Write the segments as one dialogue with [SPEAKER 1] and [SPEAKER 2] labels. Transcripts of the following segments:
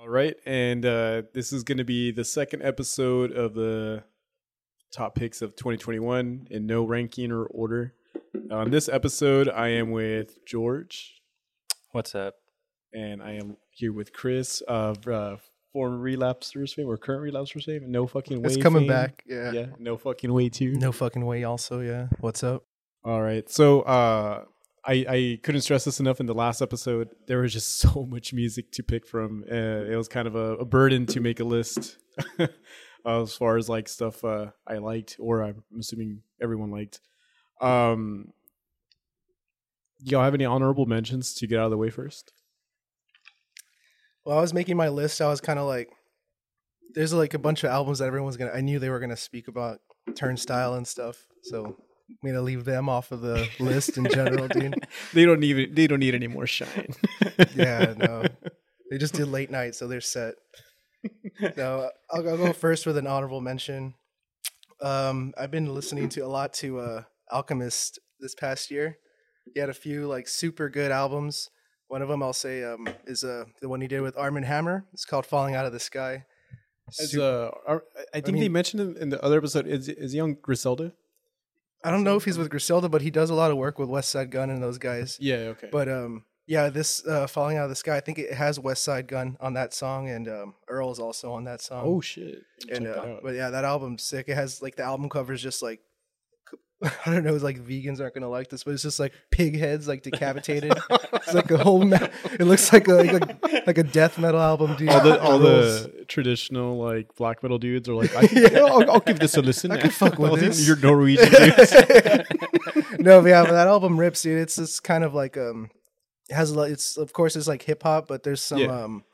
[SPEAKER 1] All right, and uh, this is going to be the second episode of the top picks of 2021 in no ranking or order. On this episode, I am with George,
[SPEAKER 2] What's up?
[SPEAKER 1] and I am here with Chris of uh, former relapsers fame or current relapsers fame. No fucking way.
[SPEAKER 3] It's coming
[SPEAKER 1] fame.
[SPEAKER 3] back. Yeah.
[SPEAKER 1] Yeah, no fucking way too.
[SPEAKER 3] No fucking way. Also, yeah. What's up?
[SPEAKER 1] All right. So uh I I couldn't stress this enough in the last episode. There was just so much music to pick from. Uh, it was kind of a, a burden to make a list as far as like stuff uh I liked or I'm assuming everyone liked. Um y'all have any honorable mentions to get out of the way first?
[SPEAKER 3] Well, I was making my list. I was kind of like, there's like a bunch of albums that everyone's gonna. I knew they were gonna speak about Turnstile and stuff. So I'm gonna leave them off of the list in general, dude.
[SPEAKER 1] They don't even they don't need any more shine.
[SPEAKER 3] Yeah, no. They just did late night, so they're set. No, I'll, I'll go first with an honorable mention. Um, I've been listening to a lot to uh, Alchemist this past year. He had a few like super good albums. One of them I'll say um, is uh, the one he did with Armand Hammer. It's called "Falling Out of the Sky."
[SPEAKER 1] As, uh, I think they
[SPEAKER 3] mean-
[SPEAKER 1] mentioned it in the other episode. Is is he on Griselda?
[SPEAKER 3] I don't know if he's with Griselda, but he does a lot of work with Westside Gunn and those guys.
[SPEAKER 1] Yeah. Okay.
[SPEAKER 3] But um, yeah, this uh, "Falling Out of the Sky," I think it has Westside Gunn on that song, and um, Earl's also on that song.
[SPEAKER 1] oh shit.
[SPEAKER 3] and
[SPEAKER 1] Check that
[SPEAKER 3] uh,
[SPEAKER 1] out.
[SPEAKER 3] but yeah, that album's sick. It has like the album cover is just like I don't know, like vegans aren't gonna like this, but it's just like pig heads like decapitated. it's like a whole. Me- it looks like a, like a like a death metal album, dude.
[SPEAKER 1] all the all the traditional like black metal dudes are like, I can, I'll, I'll give this a listen.
[SPEAKER 3] I can fuck with
[SPEAKER 1] these-
[SPEAKER 3] this.
[SPEAKER 1] You're Norwegian dudes.
[SPEAKER 3] no, but yeah, but that album rips, dude. It's just kind of like um, it has a lot. It's of course it's like hip hop, but there's some
[SPEAKER 1] Yeah.
[SPEAKER 3] um,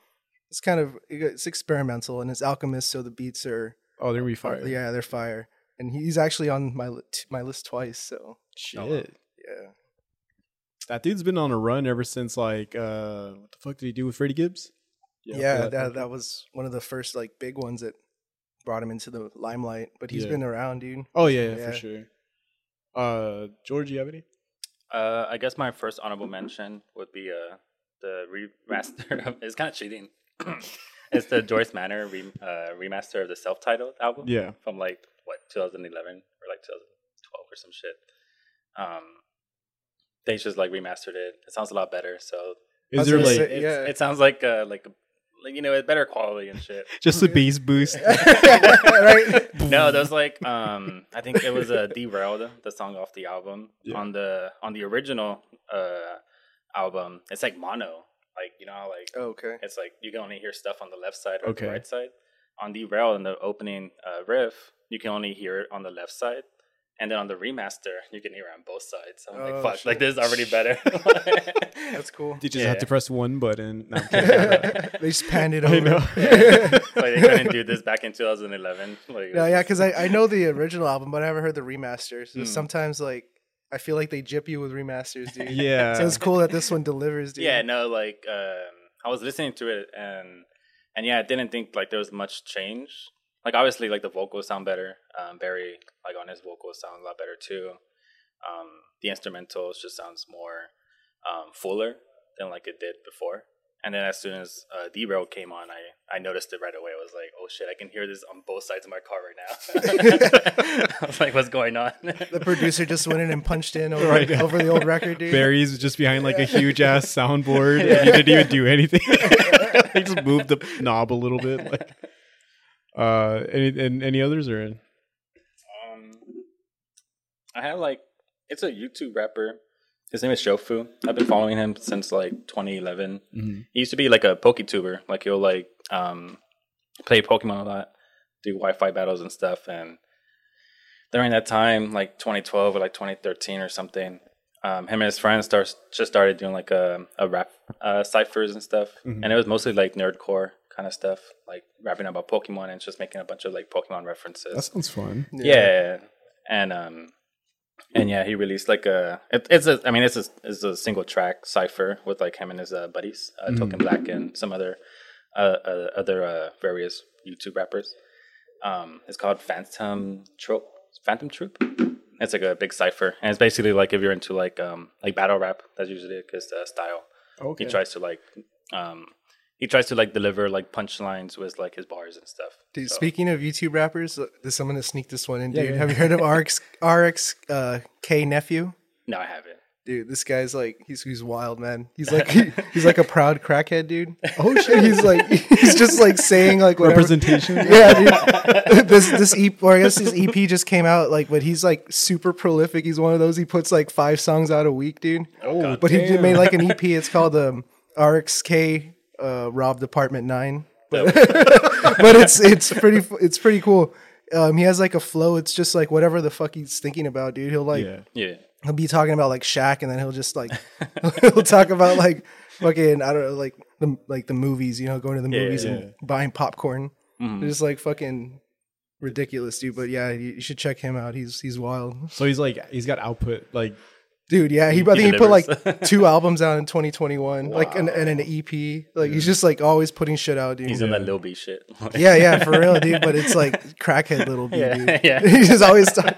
[SPEAKER 3] it's kind of it's experimental and it's Alchemist, so the beats are
[SPEAKER 1] Oh, they're gonna be
[SPEAKER 3] are-
[SPEAKER 1] fire.
[SPEAKER 3] yeah, they're fire. And he's actually on my li- my list twice, so
[SPEAKER 1] Shit.
[SPEAKER 3] yeah.
[SPEAKER 1] That dude's been on a run ever since like uh what the fuck did he do with Freddie Gibbs?
[SPEAKER 3] Yeah,
[SPEAKER 1] for
[SPEAKER 3] that, that, was one of the first like big ones that brought him into the limelight. But he's
[SPEAKER 1] Yeah.
[SPEAKER 3] been around, dude.
[SPEAKER 1] Oh yeah, yeah,
[SPEAKER 3] Yeah.
[SPEAKER 1] for sure. Uh George, you have any?
[SPEAKER 2] Uh, I guess my first honorable mention would be uh the remaster of. It's kind of cheating. it's the Joyce Manor re, uh, remaster of the self-titled album.
[SPEAKER 1] Yeah.
[SPEAKER 2] From like what 2011 or like 2012 or some shit. Um, they just like remastered it. It sounds a lot better. So
[SPEAKER 1] Is
[SPEAKER 3] was
[SPEAKER 1] there like
[SPEAKER 3] say- yeah.
[SPEAKER 2] it sounds like uh like like you know it's better quality and shit.
[SPEAKER 1] just a bass boost?
[SPEAKER 3] right?
[SPEAKER 2] no, there's like um I think it was a derailed the song off the album
[SPEAKER 1] Yeah.
[SPEAKER 2] on the on the original uh album. It's like mono, like you know like
[SPEAKER 3] Oh, okay.
[SPEAKER 2] it's like you can only hear stuff on the left side or
[SPEAKER 1] Okay.
[SPEAKER 2] the right side. On the rail in the opening uh, riff, you can only hear it on the left side. And then on the remaster, you can hear it on both sides. So I'm
[SPEAKER 3] Oh,
[SPEAKER 2] like, fuck,
[SPEAKER 3] shit.
[SPEAKER 2] like this is already better.
[SPEAKER 3] That's cool.
[SPEAKER 1] You just have to press one button. No,
[SPEAKER 3] they just panned it
[SPEAKER 1] I
[SPEAKER 3] over.
[SPEAKER 1] know.
[SPEAKER 2] like they couldn't do this back in 2011. Like,
[SPEAKER 3] No, yeah, because I, I know the original album, but I never heard the remasters. So
[SPEAKER 2] Hmm.
[SPEAKER 3] Sometimes like I feel like they jip you with remasters, dude.
[SPEAKER 1] yeah.
[SPEAKER 3] So it's cool that this one delivers, dude.
[SPEAKER 2] Yeah, no, like um, I was listening to it and and yeah, I didn't think like there was much change. Like obviously, like the vocals sound better. Um, Barry, like on his vocals, sound a lot better too. Um, the instrumentals just sounds more um, fuller than like it did before. And then as soon as uh, Derail came on, I I noticed it right away. I was like, oh shit, I can hear this on both sides of my car right now. I was like, what's going on?
[SPEAKER 3] The producer just went in and punched in over,
[SPEAKER 1] Right.
[SPEAKER 3] over the old record, dude.
[SPEAKER 1] Barry's just behind like a huge ass soundboard. and He didn't even do anything. he just moved the knob a little bit. Like, uh, any and any others are in?
[SPEAKER 2] Um, I have like it's a YouTube rapper. His name is Shofu. I've been following him since like 2011. He used to be like a PokeTuber. Like he'll like um play Pokemon a lot, do Wi-Fi battles and stuff. And during that time, like 2012 or like 2013 or something, um, him and his friends start just started doing like a a rap uh, ciphers and stuff.
[SPEAKER 1] Mhm.
[SPEAKER 2] And it was mostly like nerdcore kind of stuff, like rapping about Pokemon and just making a bunch of like Pokemon references.
[SPEAKER 1] that sounds fun.
[SPEAKER 2] Yeah. And um and yeah, he released like a it, it's a I mean it's a it's a single track cipher with like him and his uh, buddies, uh, Token Black and some other uh, uh other uh various YouTube rappers. Um it's called Phantom Trope Phantom Troop. It's like a big cipher and it's basically like if you're into like um like battle rap, that's usually his uh, style
[SPEAKER 1] Okay.
[SPEAKER 2] he tries to like um he tries to like deliver like punchlines with like his bars and stuff.
[SPEAKER 3] Dude,
[SPEAKER 2] So-
[SPEAKER 3] speaking of YouTube rappers, uh, this, I'm gonna sneak this one in,
[SPEAKER 1] Yeah,
[SPEAKER 3] dude.
[SPEAKER 1] yeah.
[SPEAKER 3] Have you heard of RX RX uh, K nephew?
[SPEAKER 2] no, I haven't.
[SPEAKER 3] Dude, this guy's like he's he's wild, man. He's like he's like a proud crackhead, dude. Oh shit, he's like he's just like saying like whatever.
[SPEAKER 1] Representation.
[SPEAKER 3] Yeah, dude. this this EP or I guess his EP just came out like, but he's like super prolific. He's one of those. He puts like five songs out a week, dude.
[SPEAKER 1] Oh,
[SPEAKER 3] But he made like an EP. It's called um, RXK uh, Rob Department Nine. But, but it's it's pretty it's pretty cool. Um, he has like a flow. It's just like whatever the fuck he's thinking about, dude. He'll like
[SPEAKER 1] Yeah.
[SPEAKER 2] Yeah.
[SPEAKER 3] He'll be talking about like Shaq, and then he'll just like he'll talk about like fucking I don't know like the like the movies, you know, going to the
[SPEAKER 2] Yeah,
[SPEAKER 3] movies
[SPEAKER 1] yeah.
[SPEAKER 3] and buying popcorn.
[SPEAKER 2] Mhm.
[SPEAKER 3] Just like fucking ridiculous, dude. But yeah, you, you should check him out. He's he's wild,
[SPEAKER 1] So he's like he's got output like
[SPEAKER 3] dude. Yeah, he, I
[SPEAKER 2] He
[SPEAKER 3] think he put like two albums out in 2021, like and, and an EP. Like he's just like always putting shit out, dude.
[SPEAKER 2] He's in that Lil B shit.
[SPEAKER 3] yeah, yeah, for real, dude. But it's like crackhead Lil B,
[SPEAKER 2] Yeah,
[SPEAKER 3] dude.
[SPEAKER 2] yeah.
[SPEAKER 3] He's just always talk-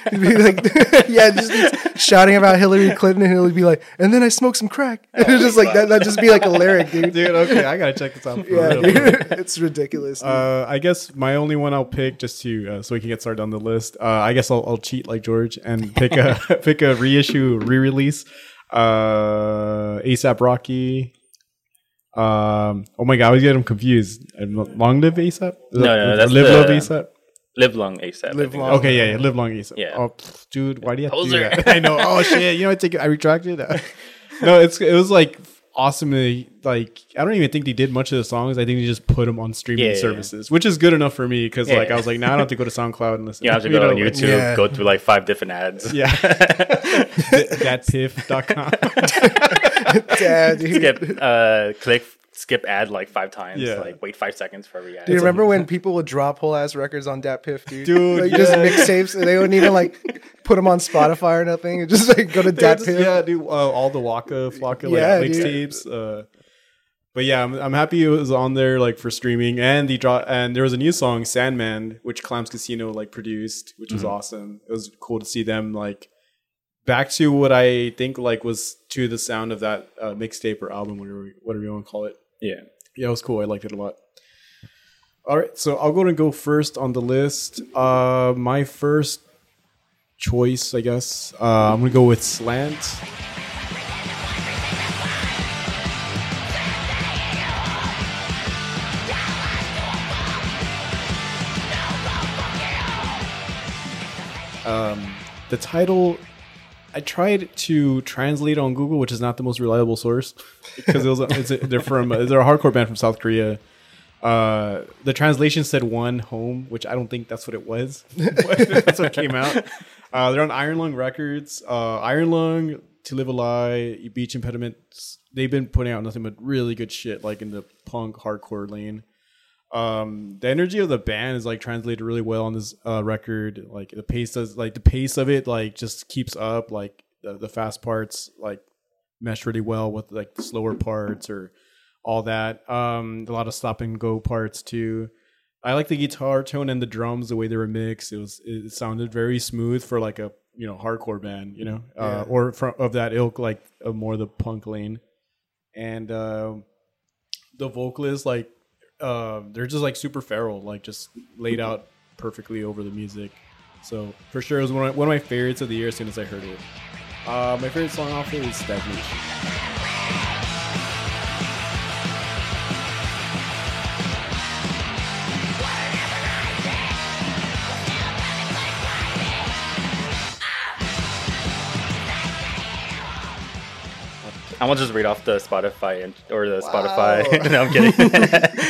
[SPEAKER 3] he'd be like, yeah, just be shouting about Hillary Clinton, and he'll be like, and then I smoked some crack.
[SPEAKER 2] Oh,
[SPEAKER 3] it's just like that. That just be like a lyric, dude.
[SPEAKER 1] dude. Okay, I gotta check this out. For
[SPEAKER 3] Yeah,
[SPEAKER 1] real.
[SPEAKER 3] it's ridiculous.
[SPEAKER 1] Uh, I guess my only one I'll pick just to uh, so we can get started on the list. Uh, I guess I'll, I'll cheat like George and pick a pick a reissue re-release. Uh, ASAP Rocky. Um, oh my god, I always get them confused. Long live ASAP.
[SPEAKER 2] No, no, that's
[SPEAKER 1] live
[SPEAKER 2] the-
[SPEAKER 1] love ASAP.
[SPEAKER 2] Live long ASAP.
[SPEAKER 3] Live long.
[SPEAKER 1] Okay, yeah, yeah, live long ASAP.
[SPEAKER 2] Yeah.
[SPEAKER 1] Oh, pff, dude, why do you have to do
[SPEAKER 2] Poser.
[SPEAKER 1] that? I know. Oh shit, you know, I take it. I retracted. no, it's it was like awesomely like I don't even think they did much of the songs. I think they just put them on streaming
[SPEAKER 2] Yeah, yeah, yeah.
[SPEAKER 1] services, which is good enough for me because
[SPEAKER 2] Yeah.
[SPEAKER 1] like I was like, now nah, I don't have to go to SoundCloud and listen.
[SPEAKER 2] You have to
[SPEAKER 1] You
[SPEAKER 2] go
[SPEAKER 1] know,
[SPEAKER 2] on YouTube,
[SPEAKER 3] Yeah.
[SPEAKER 2] go through like five different ads.
[SPEAKER 1] Yeah. DatPiff.com.
[SPEAKER 3] Damn, dude.
[SPEAKER 2] skip, uh, click, skip ad like five times.
[SPEAKER 1] Yeah.
[SPEAKER 2] Like wait five seconds for every ad.
[SPEAKER 3] Do you remember when people would drop whole ass records on Dat Piff, dude?
[SPEAKER 1] Dude,
[SPEAKER 3] like just
[SPEAKER 1] yeah.
[SPEAKER 3] mixtapes, they wouldn't even like put them on Spotify or nothing. Just like go to Dat Piff.
[SPEAKER 1] yeah, dude. Uh, all the Waka Flocka like
[SPEAKER 3] Yeah, dude.
[SPEAKER 1] mixtapes. Uh, but yeah, I'm, I'm happy it was on there like for streaming, and the draw and there was a new song Sandman, which Clams Casino like produced, which was awesome. It was cool to see them like back to what I think like was to the sound of that uh, mixtape or album, whatever whatever you want to call it.
[SPEAKER 2] Yeah.
[SPEAKER 1] Yeah, it was cool. I liked it a lot. All right, so I'll go and go first on the list. Uh, my first choice, I guess, uh, I'm gonna go with Slant. Um, the title I tried to translate on Google, which is not the most reliable source because it was it's a, they're from they're a hardcore band from South Korea. Uh, the translation said "one home," which I don't think that's what it was. That's what came out. Uh, they're on Iron Lung Records. Uh, Iron Lung, To Live a Lie, Beach Impediments. They've been putting out nothing but really good shit, like in the punk hardcore lane um the energy of the band is like translated really well on this uh record. Like the pace does like the pace of it like just keeps up like the, the fast parts like mesh really well with like the slower parts or all that. Um a lot of stop and go parts too. I like the guitar tone and the drums the way they were mixed. It was it sounded very smooth for like a you know hardcore band you know? Uh
[SPEAKER 3] Yeah.
[SPEAKER 1] or from of that ilk like of more the punk lane. And uh the vocalist like uh, they're just like super feral, like just laid out perfectly over the music. So for sure, it was one of, one of my favorites of the year as soon as I heard it. Uh, my favorite song off it is Stagnation.
[SPEAKER 2] I'm gonna just read off the Spotify and, or the Spotify. no, I'm kidding.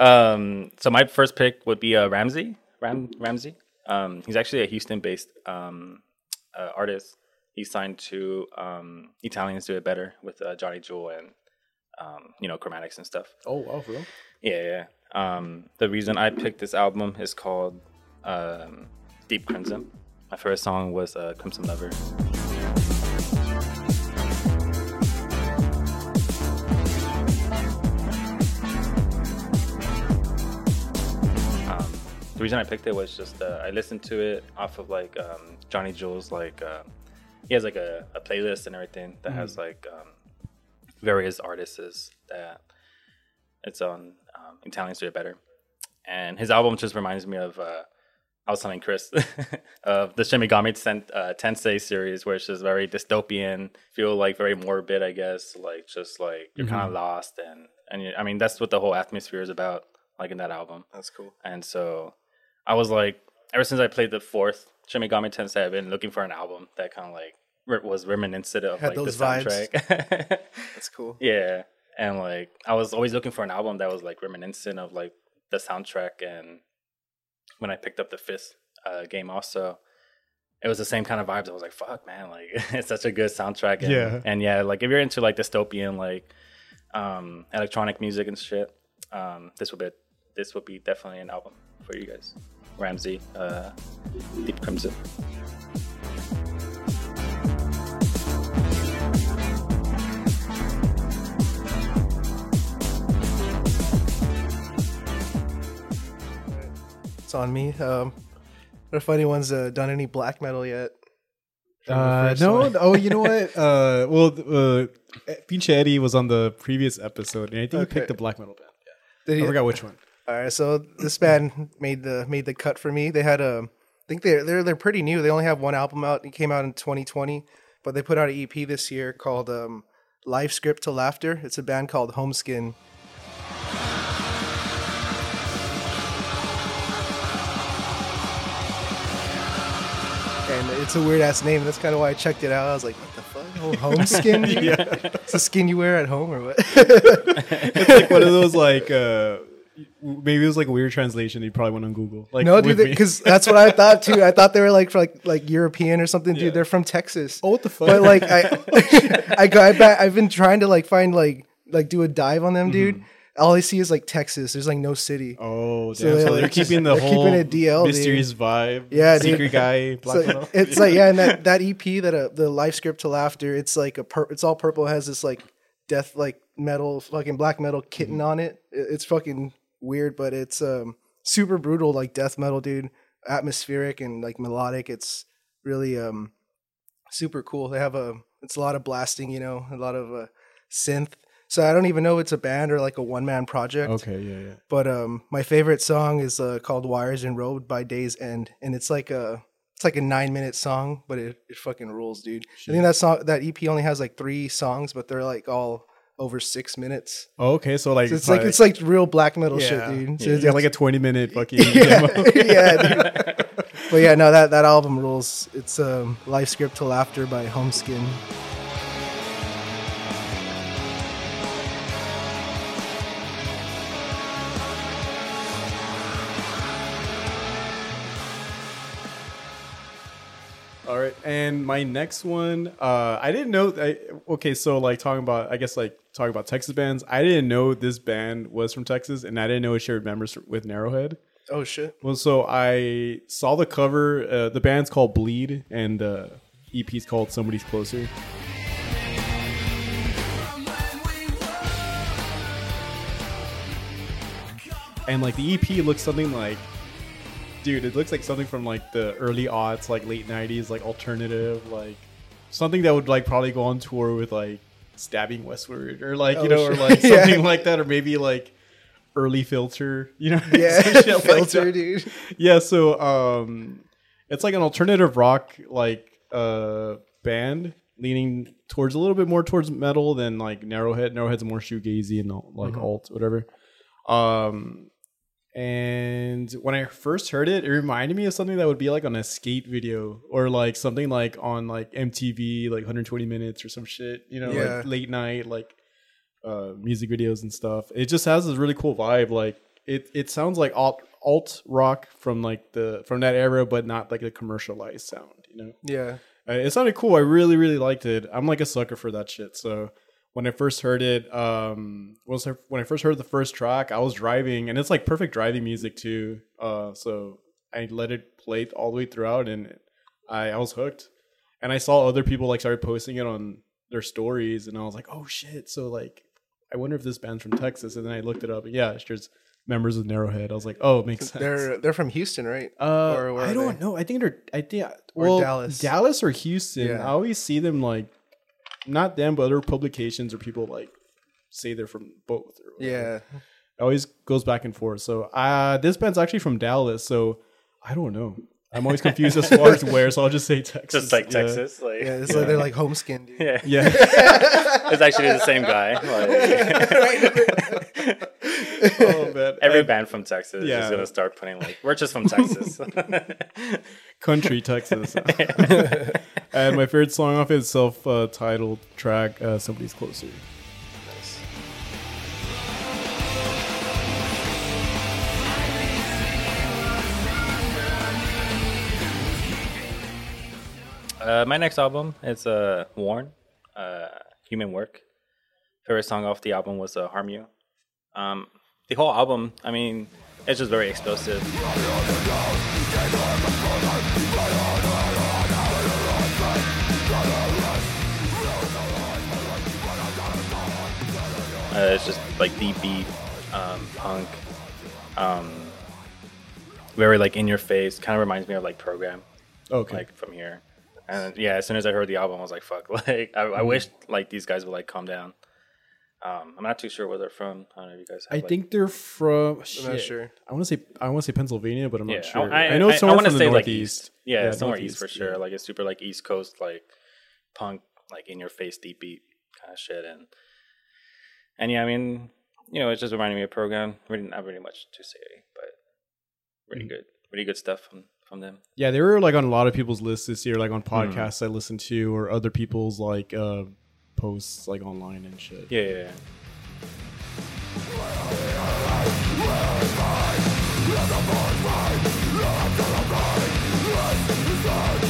[SPEAKER 2] um, so my first pick would be uh, Ramxes. Ram Ramxes. Um, he's actually a Houston-based um, uh, artist. He signed to um, Italians Do It Better with uh, Johnny Jewel and um, you know Chromatics and stuff.
[SPEAKER 1] Oh wow, for real?
[SPEAKER 2] Yeah, yeah. Um, the reason I picked this album is called um, Deep Crimson. My first song was uh, Crimson Lover. The reason I picked it was just uh, I listened to it off of like um, Johnny Jewel's like uh, he has like a, a playlist and everything that has like um, various artists that It's on um, Italians Do It Better, and his album just reminds me of. Uh, I was telling Chris of the Shin Megami Ten, uh, Tensei series, where it's just very dystopian, feel like very morbid, I guess, like just like you're kind of lost, and and you, I mean that's what the whole atmosphere is about, like in that album.
[SPEAKER 3] That's cool.
[SPEAKER 2] And so I was like, ever since I played the fourth Shin Megami Tensei, I've been looking for an album that kind of like re- was reminiscent of
[SPEAKER 3] Had
[SPEAKER 2] like the
[SPEAKER 3] those vibes.
[SPEAKER 2] soundtrack.
[SPEAKER 3] That's cool.
[SPEAKER 2] yeah, and like I was always looking for an album that was like reminiscent of like the soundtrack. And when I picked up the fifth uh, game, also. It was the same kind of vibes. I was like, "Fuck, man! Like, it's such a good soundtrack." And,
[SPEAKER 1] Yeah.
[SPEAKER 2] and yeah, like if you're into like dystopian, like um, electronic music and shit, um, this would be this would be definitely an album for you guys. Ramxes, uh, Deep Crimson.
[SPEAKER 3] It's on me. Um, what if anyone's uh, done any black metal yet?
[SPEAKER 1] Uh, no. Oh, you know what? Uh, well, uh, Pinche Eddie was on the previous episode, and I think
[SPEAKER 3] Okay.
[SPEAKER 1] he picked the black metal band.
[SPEAKER 3] Did
[SPEAKER 1] I
[SPEAKER 3] he-
[SPEAKER 1] forgot which one.
[SPEAKER 3] All right, so this band made the made the cut for me. They had a, I think they're they're they're pretty new. They only have one album out. It came out in 2020, but they put out an EP this year called um, "Life Script to Laughter." It's a band called Homeskin. And it's a weird ass name. That's kind of why I checked it out. I was like, "What the fuck? Oh, homeskin? yeah, it's a skin you wear at home or what?"
[SPEAKER 1] It's like one of those like uh, maybe it was like a weird translation. You probably went on Google. Like
[SPEAKER 3] No, dude, because that's what I thought too. I thought they were like for like like European or something. Dude,
[SPEAKER 1] Yeah.
[SPEAKER 3] they're from Texas.
[SPEAKER 1] oh, what the fuck?
[SPEAKER 3] but like I, I go, I bet I've been trying to like find like like do a dive on them, dude. All I see is like Texas. There's like no city.
[SPEAKER 1] Mm-hmm. oh, damn.
[SPEAKER 3] So
[SPEAKER 1] So,
[SPEAKER 3] they're,
[SPEAKER 1] they're
[SPEAKER 3] like,
[SPEAKER 1] keeping the
[SPEAKER 3] they're
[SPEAKER 1] whole
[SPEAKER 3] keeping it DL, dude.
[SPEAKER 1] vibe.
[SPEAKER 3] Yeah, dude.
[SPEAKER 1] secret guy. Black
[SPEAKER 3] So
[SPEAKER 1] metal.
[SPEAKER 3] it's like yeah, and that that EP that uh, the life script to laughter. It's like a pur- it's all purple. It has this like death like metal fucking black metal kitten
[SPEAKER 1] Mm-hmm.
[SPEAKER 3] on it. It- It's fucking weird, but it's um super brutal like death metal, dude. Atmospheric and like melodic. It's really um super cool. They have a it's a lot of blasting, you know, a lot of uh, synth. So I don't even know if it's a band or like a one man project.
[SPEAKER 1] Okay, yeah, yeah.
[SPEAKER 3] But um, my favorite song is uh, called "Wires and Road" by Days End, and it's like a it's like a nine minute song, but it, it fucking rules, dude. I think that song that EP only has like three songs, but they're like all over six minutes.
[SPEAKER 1] Oh, okay, so like
[SPEAKER 3] So it's like it's like real black metal shit, dude. So
[SPEAKER 1] Yeah,
[SPEAKER 3] it's,
[SPEAKER 1] yeah, like a twenty minute fucking
[SPEAKER 3] yeah,
[SPEAKER 1] demo.
[SPEAKER 3] yeah, dude. But yeah, no, that that album rules. It's um, "Life Script to Laughter" by Homeskin.
[SPEAKER 1] All right, and my next one, uh, I didn't know. I, okay, so like talking about, I guess like talking about Texas bands, I didn't know this band was from Texas, and I didn't know it shared members with Narrowhead.
[SPEAKER 3] Oh shit!
[SPEAKER 1] Well, so I saw the cover. Uh, the band's called Bleed, and the uh, EP's called Somebody's Closer. And like the EP looks something like, dude, it looks like something from like the early aughts, like late '90s, like alternative, like something that would like probably go on tour with like Stabbing Westward or like you
[SPEAKER 3] Oh,
[SPEAKER 1] know, or like
[SPEAKER 3] Yeah.
[SPEAKER 1] something like that, or maybe like early filter, you know?
[SPEAKER 3] Yeah,
[SPEAKER 1] shit like
[SPEAKER 3] filter, dude.
[SPEAKER 1] Yeah, so um it's like an alternative rock like uh band leaning towards a little bit more towards metal than like Narrowhead. Narrowhead's more shoegazy and like alt, whatever. Um and when I first heard it, it reminded me of something that would be like on a skate video or like something like on like MTV, like 120 minutes or some shit, you know,
[SPEAKER 3] Yeah.
[SPEAKER 1] like late night, like uh, music videos and stuff. It just has this really cool vibe. Like it, it sounds like alt alt rock from like the from that era, but not like a commercialized sound. You know,
[SPEAKER 3] Yeah.
[SPEAKER 1] uh, it sounded cool. I really really liked it. I'm like a sucker for that shit. So when I first heard it, um, was when I first heard the first track, I was driving, and it's like perfect driving music too. Uh, so I let it play all the way throughout, and I I was hooked. And I saw other people like started posting it on their stories, and I was like, oh shit! So like, I wonder if this band's from Texas. And then I looked it up, and yeah, it's just members of Narrowhead. I was like, oh, it makes sense.
[SPEAKER 3] They're they're from Houston, right?
[SPEAKER 1] Uh,
[SPEAKER 3] Or
[SPEAKER 1] I don't
[SPEAKER 3] they?
[SPEAKER 1] know. I think they're. I think
[SPEAKER 3] Or
[SPEAKER 1] well,
[SPEAKER 3] Dallas.
[SPEAKER 1] Dallas or Houston.
[SPEAKER 3] Yeah.
[SPEAKER 1] I always see them like, not them, but other publications or people like say they're from both. Or.
[SPEAKER 3] Yeah.
[SPEAKER 1] it always goes back and forth. So uh, this band's actually from Dallas. So I don't know. I'm always confused as far as where. So I'll just say Texas.
[SPEAKER 2] Just like
[SPEAKER 1] Yeah.
[SPEAKER 2] Texas, like
[SPEAKER 3] Yeah, it's like they're like home skin, dude.
[SPEAKER 2] yeah,
[SPEAKER 1] Yeah.
[SPEAKER 2] it's actually the same guy. Like,
[SPEAKER 1] oh man.
[SPEAKER 2] every
[SPEAKER 1] And
[SPEAKER 2] band from Texas
[SPEAKER 1] Yeah.
[SPEAKER 2] is gonna start putting like we're just from Texas.
[SPEAKER 1] country Texas. and my favorite song off is self-titled track, uh, "Somebody's Closer."
[SPEAKER 2] uh, my next album is uh, Worn, uh, Human Work. Favorite song off the album was uh, Harm You. Um, the whole album, I mean, it's just very explosive. Uh, it's just like d-beat, um, punk, um, very like in your face. Kind of reminds me of like Program,
[SPEAKER 1] Okay.
[SPEAKER 2] like from here. And yeah, as soon as I heard the album, I was like, "Fuck!" Like, I, I wish like these guys would like calm down. Um, I'm not too sure where they're from. I don't know if you guys. Have,
[SPEAKER 1] I
[SPEAKER 2] like-
[SPEAKER 1] think they're from.
[SPEAKER 3] I'm not sure.
[SPEAKER 1] I want to say I want to say Pennsylvania, but I'm
[SPEAKER 2] Yeah,
[SPEAKER 1] not sure.
[SPEAKER 2] I,
[SPEAKER 1] I, know
[SPEAKER 2] I,
[SPEAKER 1] somewhere
[SPEAKER 2] wanna
[SPEAKER 1] from the
[SPEAKER 2] say like
[SPEAKER 1] northeast.
[SPEAKER 2] east. Yeah,
[SPEAKER 1] Yeah,
[SPEAKER 2] somewhere
[SPEAKER 1] northeast,
[SPEAKER 2] east for sure.
[SPEAKER 1] yeah.
[SPEAKER 2] Like it's super like East Coast, like punk, like in your face, d-beat kind of shit. And and yeah, I mean, you know, it's just reminding me of program. Really, not really much to say, but really
[SPEAKER 1] Mm-hmm.
[SPEAKER 2] good, really good stuff from from them.
[SPEAKER 1] Yeah, they were like on a lot of people's lists this year, like on
[SPEAKER 2] Hmm.
[SPEAKER 1] podcasts I listened to or other people's like uh posts like online and shit.
[SPEAKER 2] Yeah, yeah, yeah.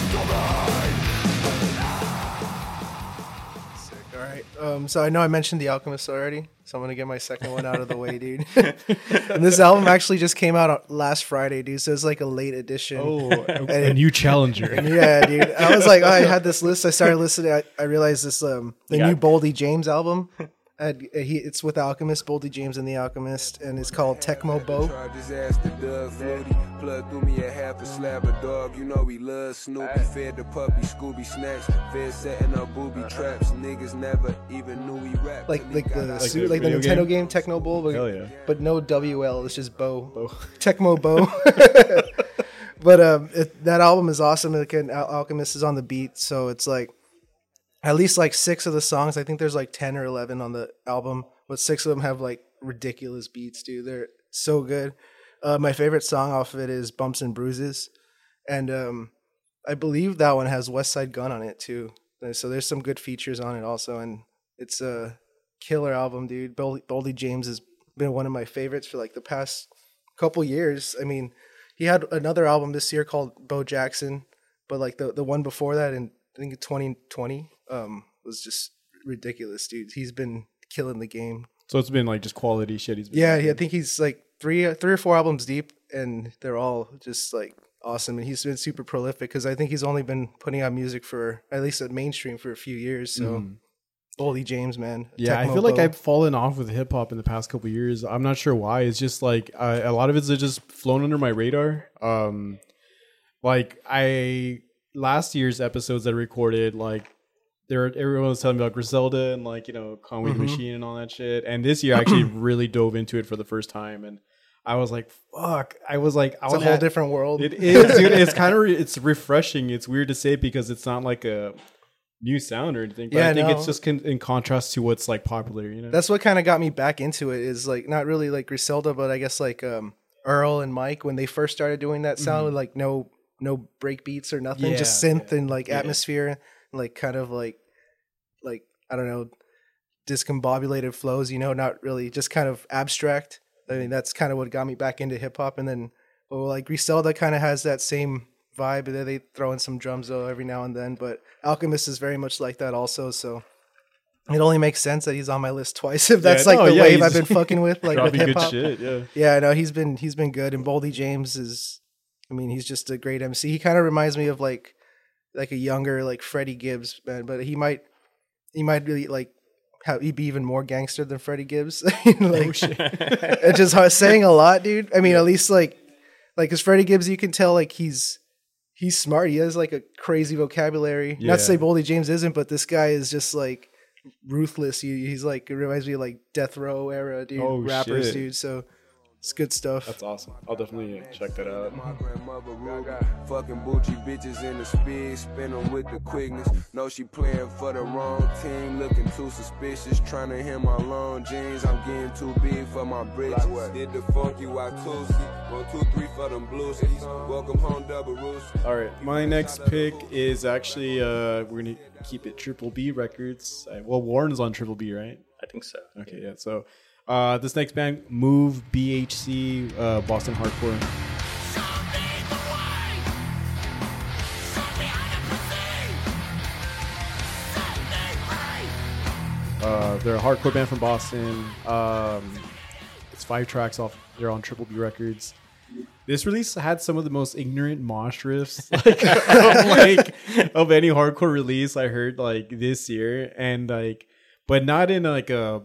[SPEAKER 3] Right. Um, so I know I mentioned The Alchemist already, so I'm gonna get my second one out of the way, dude. and this album actually just came out last Friday, dude. So it's like a late edition.
[SPEAKER 1] Oh, a, a new challenger.
[SPEAKER 3] Yeah, dude. I was like, oh, I had this list. I started listening. I, I realized this um the
[SPEAKER 2] Yeah.
[SPEAKER 3] new Boldy James album. And he, it's with Alchemist, Boldy James and the Alchemist, and it's called Tecmo Bo.
[SPEAKER 4] Tried his ass to Doug Flutie. Plug through me a half a slab of dog. You know he loves Snoopy. Fed the puppy Scooby snacks. Fed setting up booby traps. Niggas never even knew he rapped.
[SPEAKER 3] Like like the
[SPEAKER 1] Like
[SPEAKER 3] suit,
[SPEAKER 1] the
[SPEAKER 3] like the Nintendo game, Tecmo Bowl, but,
[SPEAKER 1] yeah.
[SPEAKER 3] but no WL. It's just Bo, Tecmo Bo. but um, it, that album is awesome. Again, Al- Alchemist is on the beat, so it's like at least like six of the songs. I think there's like ten or eleven on the album, but six of them have like ridiculous beats, dude. They're so good. Uh, my favorite song off of it is "Bumps and Bruises," and um, I believe that one has Westside Gunn on it too. So there's some good features on it also, and it's a killer album, dude. Boldy, Boldy James has been one of my favorites for like the past couple years. I mean, he had another album this year called Bo Jackson, but like the the one before that in I think 2020 um was just ridiculous, dude. He's been killing the game.
[SPEAKER 1] So it's been like just quality shit. He's been
[SPEAKER 3] Yeah,
[SPEAKER 1] making.
[SPEAKER 3] I think he's like three three or four albums deep, and they're all just like awesome. And he's been super prolific because I think he's only been putting out music for at least at mainstream for a few years. So, Boldy James, man.
[SPEAKER 1] Yeah, I
[SPEAKER 3] Tecmo
[SPEAKER 1] feel like I've fallen off with hip hop in the past couple years. I'm not sure why. It's just like uh, a lot of it's just flown under my radar. Um, like I last year's episodes that I recorded, like there everyone was telling me about Griselda and like you know Conway the
[SPEAKER 3] Mhm.
[SPEAKER 1] Machine and all that shit. And this year I actually really dove into it for the first time, and I was like, "Fuck!" I was like, "I
[SPEAKER 3] it's a whole different world.
[SPEAKER 1] It is, dude. It's kind of re- it's refreshing. It's weird to say because it's not like a new sound or anything. But
[SPEAKER 3] Yeah,
[SPEAKER 1] I think
[SPEAKER 3] no.
[SPEAKER 1] it's just con- in contrast to what's like popular. You know,
[SPEAKER 3] That's what kind of got me back into it. Is like not really like Griselda, but I guess like um Earl and Mike when they first started doing that sound with like no no break beats or nothing, just
[SPEAKER 1] Mm-hmm. Yeah,
[SPEAKER 3] synth and like
[SPEAKER 1] Yeah.
[SPEAKER 3] atmosphere, like kind of like like I don't know discombobulated flows. You know, not really just kind of abstract. I mean, that's kind of what got me back into hip hop. And then, well, like Griselda kind of has that same vibe. They they throw in some drums though every now and then, but Alchemist is very much like that also. So. It only makes sense that he's on my list twice. If that's
[SPEAKER 1] Yeah,
[SPEAKER 3] like
[SPEAKER 1] no,
[SPEAKER 3] the
[SPEAKER 1] yeah,
[SPEAKER 3] wave I've been fucking with, like with hip
[SPEAKER 1] good
[SPEAKER 3] hop.
[SPEAKER 1] shit. Yeah,
[SPEAKER 3] Yeah, no, he's been he's been good, and Boldy James is, I mean, he's just a great MC. He kind of reminds me of like like a younger like Freddie Gibbs, man, but he might he might really like have he'd be even more gangster than Freddie Gibbs. Oh, like,
[SPEAKER 1] Oh shit.
[SPEAKER 3] it's just hard saying a lot, dude. I mean, at least like like because Freddie Gibbs, you can tell like he's he's smart. He has like a crazy vocabulary. Not to say Boldy James isn't, but this guy is just like ruthless. He, he's like it reminds me of like death row era dude,
[SPEAKER 1] Oh,
[SPEAKER 3] rappers,
[SPEAKER 1] shit.
[SPEAKER 3] dude. So it's good stuff.
[SPEAKER 1] That's awesome. I'll definitely check that out.
[SPEAKER 4] My grandmother Ruby, fucking bougie bitches in the speed, spin 'em with the quickness. Know she playing for the wrong team, looking too suspicious. Trying to hit my long jeans, I'm getting too big for my britches. Did the funky Watusi, one, two, three for them bluesies. Welcome home, double roost.
[SPEAKER 1] All right, my next pick is actually uh, we're gonna keep it Triple B Records. Well, Worn's on Triple B, right?
[SPEAKER 2] I think so.
[SPEAKER 1] Okay, yeah. So uh, this next band, Move BHC, uh, Boston Hardcore. Uh, they're a hardcore band from Boston. Um, it's five tracks off. They're on Triple B Records. This release had some of the most ignorant mosh riffs like, of, like of any hardcore release I heard like this year, and like, but not in like a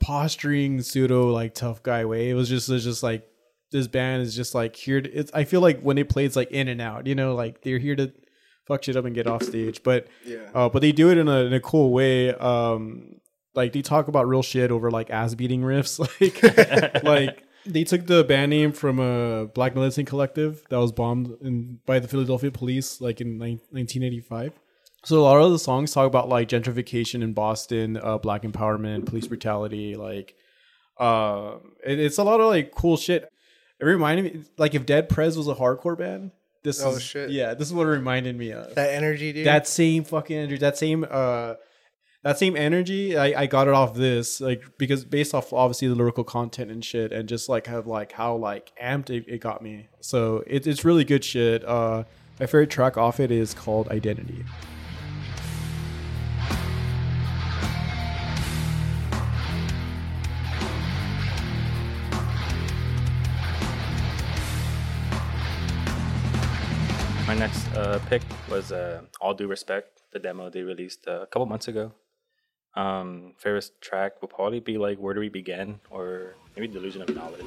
[SPEAKER 1] posturing pseudo like tough guy way. It was just it was just like this band is just like here. To, it's I feel like when they play, it's like in and out. You know, like they're here to fuck shit up and get off stage. But
[SPEAKER 3] Yeah.
[SPEAKER 1] uh, but they do it in a in a cool way. Um, like they talk about real shit over like ass beating riffs. Like like they took the band name from a Black Militant Collective that was bombed in, by the Philadelphia police like in nine- 1985. So a lot of the songs talk about like gentrification in Boston, uh, black empowerment, police brutality. Like, uh, it- it's a lot of like cool shit. It reminded me, like, if Dead Prez was a hardcore band. This
[SPEAKER 3] Oh,
[SPEAKER 1] is,
[SPEAKER 3] shit.
[SPEAKER 1] Yeah, this is what it reminded me of.
[SPEAKER 3] that energy, dude.
[SPEAKER 1] that same fucking energy, that same uh, that same energy. I, I got it off this, like, because based off obviously the lyrical content and shit, and just like have like how like amped it, it got me. So it, it's really good shit. Uh, my favorite track off it is called Identity.
[SPEAKER 2] My next uh, pick was uh, All Due Respect, the demo they released uh, a couple months ago. Um, favorite track will probably be like Where Do We Begin or maybe Delusion of Knowledge.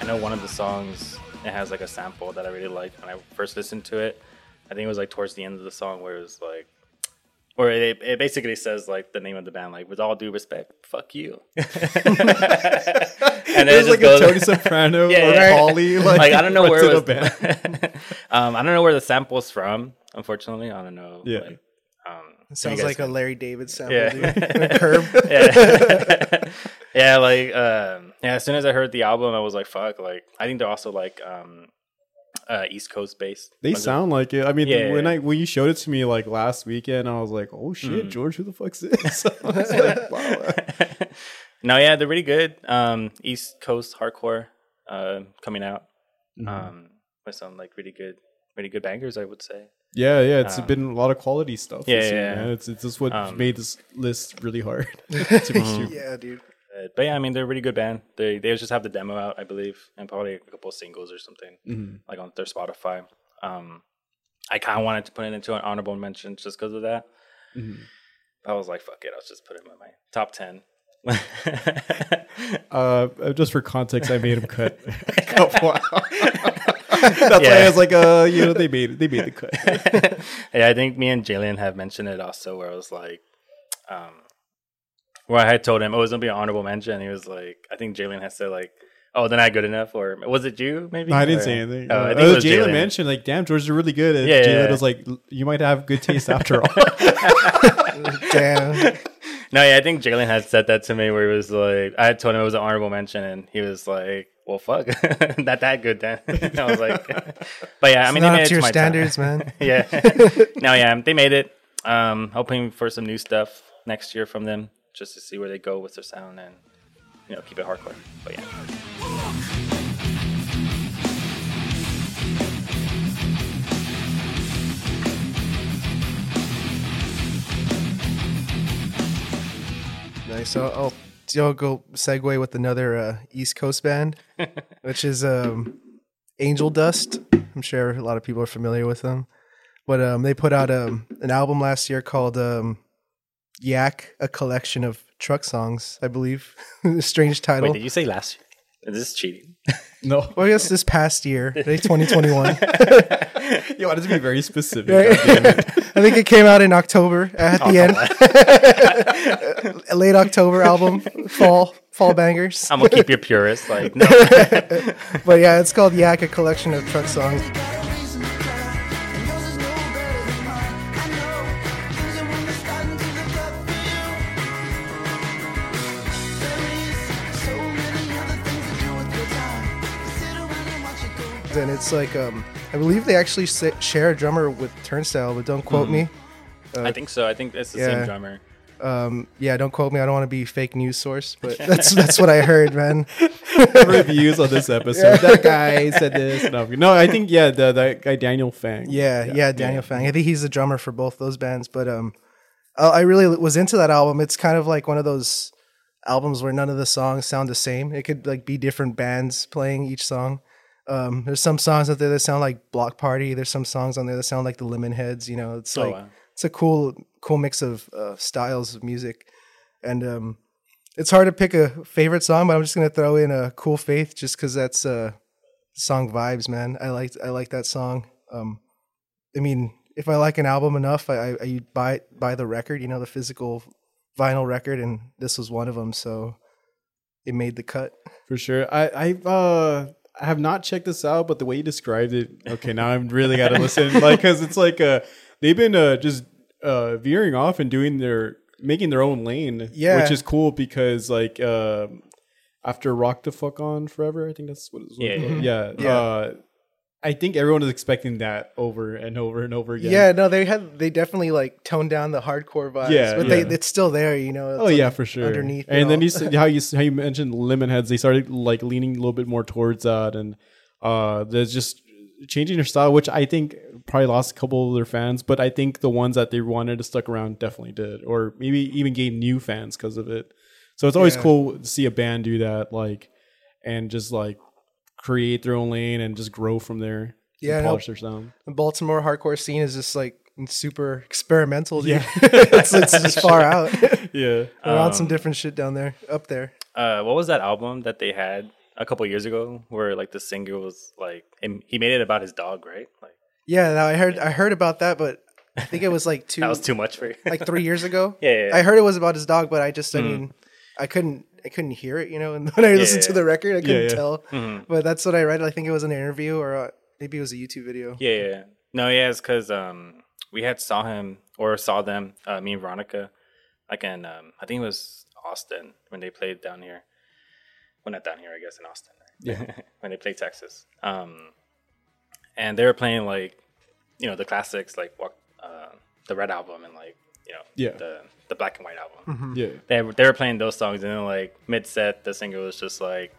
[SPEAKER 2] I know one of the songs it has like a sample that I really liked when I first listened to it. I think it was like towards the end of the song where it was like, where it, it basically says like the name of the band, like with all due respect, fuck you. and
[SPEAKER 1] It
[SPEAKER 2] it
[SPEAKER 1] was
[SPEAKER 2] just
[SPEAKER 1] like
[SPEAKER 2] goes,
[SPEAKER 1] a Tony Soprano
[SPEAKER 2] Yeah,
[SPEAKER 1] or
[SPEAKER 2] yeah.
[SPEAKER 1] Paulie. Like,
[SPEAKER 2] like I don't know where it was.
[SPEAKER 1] band.
[SPEAKER 2] um, I don't know where the sample's from. Unfortunately, I don't know.
[SPEAKER 1] Yeah.
[SPEAKER 2] Like, um,
[SPEAKER 3] It sounds
[SPEAKER 2] you guys
[SPEAKER 3] like a Larry David sample,
[SPEAKER 2] Yeah.
[SPEAKER 3] dude. Curb.
[SPEAKER 2] yeah, yeah. Like, um, yeah. As soon as I heard the album, I was like, "Fuck!" Like, I think they're also like um, uh, East Coast based.
[SPEAKER 1] They
[SPEAKER 2] Bunch of-
[SPEAKER 1] sound like it. I mean,
[SPEAKER 2] Yeah,
[SPEAKER 1] when
[SPEAKER 2] yeah.
[SPEAKER 1] I when you showed it to me like last weekend, I was like, "Oh shit,
[SPEAKER 2] Mm.
[SPEAKER 1] George, who the fuck's this?" I was like, "Wow."
[SPEAKER 2] no, yeah, they're really good. Um, East Coast hardcore uh, coming out
[SPEAKER 1] Mm-hmm.
[SPEAKER 2] um, with some like really good, really good bangers. I would say.
[SPEAKER 1] Yeah, yeah, it's
[SPEAKER 2] Um,
[SPEAKER 1] been a lot of quality stuff.
[SPEAKER 2] yeah,
[SPEAKER 1] this year,
[SPEAKER 2] yeah,
[SPEAKER 1] man. It's it's just what
[SPEAKER 2] Um,
[SPEAKER 1] made this list really hard to be super.
[SPEAKER 3] yeah, dude.
[SPEAKER 2] Uh, but yeah, I mean, they're a really good band. They they just have the demo out, I believe, and probably a couple singles or something
[SPEAKER 1] Mhm.
[SPEAKER 2] like on their Spotify. Um, I kind of wanted to put it into an honorable mention just because of that.
[SPEAKER 1] Mhm.
[SPEAKER 2] I was like, fuck it, I'll just put it in my top ten.
[SPEAKER 1] Uh, uh, just for context, I made him cut. a couple out. That's why I was like, uh, you know, they made they made the cut.
[SPEAKER 2] yeah, I think me and Jalen have mentioned it also, where I was like, um, where I had told him it was gonna be an honorable mention. He was like, I think Jalen has to like, oh, they're not good enough, or was it you? Maybe
[SPEAKER 1] No, I didn't
[SPEAKER 2] Or-
[SPEAKER 1] say anything.
[SPEAKER 2] Oh, I
[SPEAKER 1] Uh,
[SPEAKER 2] think it was
[SPEAKER 1] Jalen
[SPEAKER 2] Jalen.
[SPEAKER 1] mentioned like, "Damn, George, you're really good." And
[SPEAKER 2] Yeah,
[SPEAKER 1] Jalen
[SPEAKER 2] yeah.
[SPEAKER 1] was like, "You might have good taste after all."
[SPEAKER 3] Damn.
[SPEAKER 2] No, yeah, I think Jalen had said that to me where he was like, I had told him it was an honorable mention, and he was like, "Well, fuck, not that good then." I was like, "But yeah, I mean, it's
[SPEAKER 3] not
[SPEAKER 2] made
[SPEAKER 3] up
[SPEAKER 2] it
[SPEAKER 3] to your
[SPEAKER 2] my time.
[SPEAKER 3] standards, man.
[SPEAKER 2] yeah, no, yeah, they made it. Um, hoping for some new stuff next year from them, just to see where they go with their sound and you know keep it hardcore. But yeah,
[SPEAKER 3] Nice. So I'll, I'll go segue with another uh, East Coast band, which is um, Angel Du$t. I'm sure a lot of people are familiar with them, but um, they put out um, an album last year called um, Yak, a collection of truck songs, I believe. Strange title.
[SPEAKER 2] wait, did you say last year? Is this cheating?
[SPEAKER 1] No,
[SPEAKER 3] Well, I guess this past year, right, 2021.
[SPEAKER 1] you wanted to be very specific.
[SPEAKER 3] Right?
[SPEAKER 1] God damn it.
[SPEAKER 3] I think it came out in October at the oh, end. Late October album, fall fall bangers.
[SPEAKER 2] I'm gonna keep you purist. Like no,
[SPEAKER 3] But yeah, it's called Yak, a collection of truck songs. And it's like, um, I believe they actually sa- share a drummer with Turnstile, but don't quote me.
[SPEAKER 2] I think so. I think it's the
[SPEAKER 3] yeah.
[SPEAKER 2] same drummer.
[SPEAKER 3] Um, yeah, don't quote me. I don't want to be fake news source, but that's that's what I heard, man.
[SPEAKER 1] reviews on this episode. That guy said this. No, no, I think yeah, the that guy Daniel Fang.
[SPEAKER 3] Yeah, yeah, Daniel Fang. I think he's the drummer for both those bands. But um, I I really was into that album. It's kind of like one of those albums where none of the songs sound the same. It could like be different bands playing each song. Um, there's some songs out there that sound like Bloc Party. There's some songs on there that sound like the Lemonheads. You know, it's
[SPEAKER 2] Oh,
[SPEAKER 3] like
[SPEAKER 2] wow.
[SPEAKER 3] it's a cool cool mix of uh, styles of music, and um, it's hard to pick a favorite song. But I'm just gonna throw in a Cool Faith just because that's uh, song vibes, man. I like I like that song. Um, I mean, if I like an album enough, I, I, I buy buy the record, you know, the physical vinyl record, and this was one of them. So it made the cut.
[SPEAKER 1] for sure. I I've uh I have not checked this out, but the way you described it, okay, now I'm really got to listen. Like, because it's like uh they've been uh just uh veering off and doing their making their own lane,
[SPEAKER 3] Yeah.
[SPEAKER 1] which is cool because like uh, after Rock the Fuck On Forever, I think that's what it's
[SPEAKER 2] Yeah.
[SPEAKER 1] yeah,
[SPEAKER 3] Yeah.
[SPEAKER 1] Uh, I think everyone is expecting that over and over and over again.
[SPEAKER 3] Yeah. no, they had they definitely like toned down the hardcore vibes,
[SPEAKER 1] Yeah,
[SPEAKER 3] but
[SPEAKER 1] yeah.
[SPEAKER 3] they it's still there, you know.
[SPEAKER 1] Oh
[SPEAKER 3] like
[SPEAKER 1] yeah, for sure.
[SPEAKER 3] Underneath,
[SPEAKER 1] and then you said how you how you mentioned Lemonheads. They started like leaning a little bit more towards that, and uh, there's just changing their style, which I think probably lost a couple of their fans. But I think the ones that they wanted to stuck around definitely did, or maybe even gained new fans because of it. So it's always
[SPEAKER 3] Yeah.
[SPEAKER 1] cool to see a band do that, like, and just like create their own lane and just grow from there.
[SPEAKER 3] Yeah,
[SPEAKER 1] and
[SPEAKER 3] no.
[SPEAKER 1] polish their sound.
[SPEAKER 3] the Baltimore hardcore scene is just like super experimental. Dude.
[SPEAKER 1] Yeah.
[SPEAKER 3] it's, it's just far out.
[SPEAKER 1] Yeah,
[SPEAKER 3] They're on some
[SPEAKER 2] Um,
[SPEAKER 3] different shit down there, up there.
[SPEAKER 2] Uh, what was that album that they had a couple years ago where like the singer was like and he made it about his dog, right? Like
[SPEAKER 3] Yeah, no, I heard I heard about that, but I think it was like two,
[SPEAKER 2] that was too much for you.
[SPEAKER 3] like three years ago.
[SPEAKER 2] Yeah, yeah, yeah.
[SPEAKER 3] I heard it was about his dog, but I just, I
[SPEAKER 2] Mhm.
[SPEAKER 3] mean, I couldn't, I couldn't hear it, you know. And when I listened to the record, I couldn't
[SPEAKER 1] yeah.
[SPEAKER 3] tell.
[SPEAKER 2] Mhm.
[SPEAKER 3] But that's what I read. I think it was an interview or uh, maybe it was a YouTube video.
[SPEAKER 2] Yeah, yeah. yeah. No, yeah, it's because um, we had saw him or saw them, uh, me and Veronica, like in um, I think it was Austin when they played down here. Well, not down here, I guess in Austin. Right? Yeah. when they played Texas, um, and they were playing like, you know, the classics like uh, the Red album and like you know,
[SPEAKER 1] Yeah.
[SPEAKER 2] the the Black and White album.
[SPEAKER 1] yeah.
[SPEAKER 2] They were- they were playing those songs, and then like mid set, the singer was just like.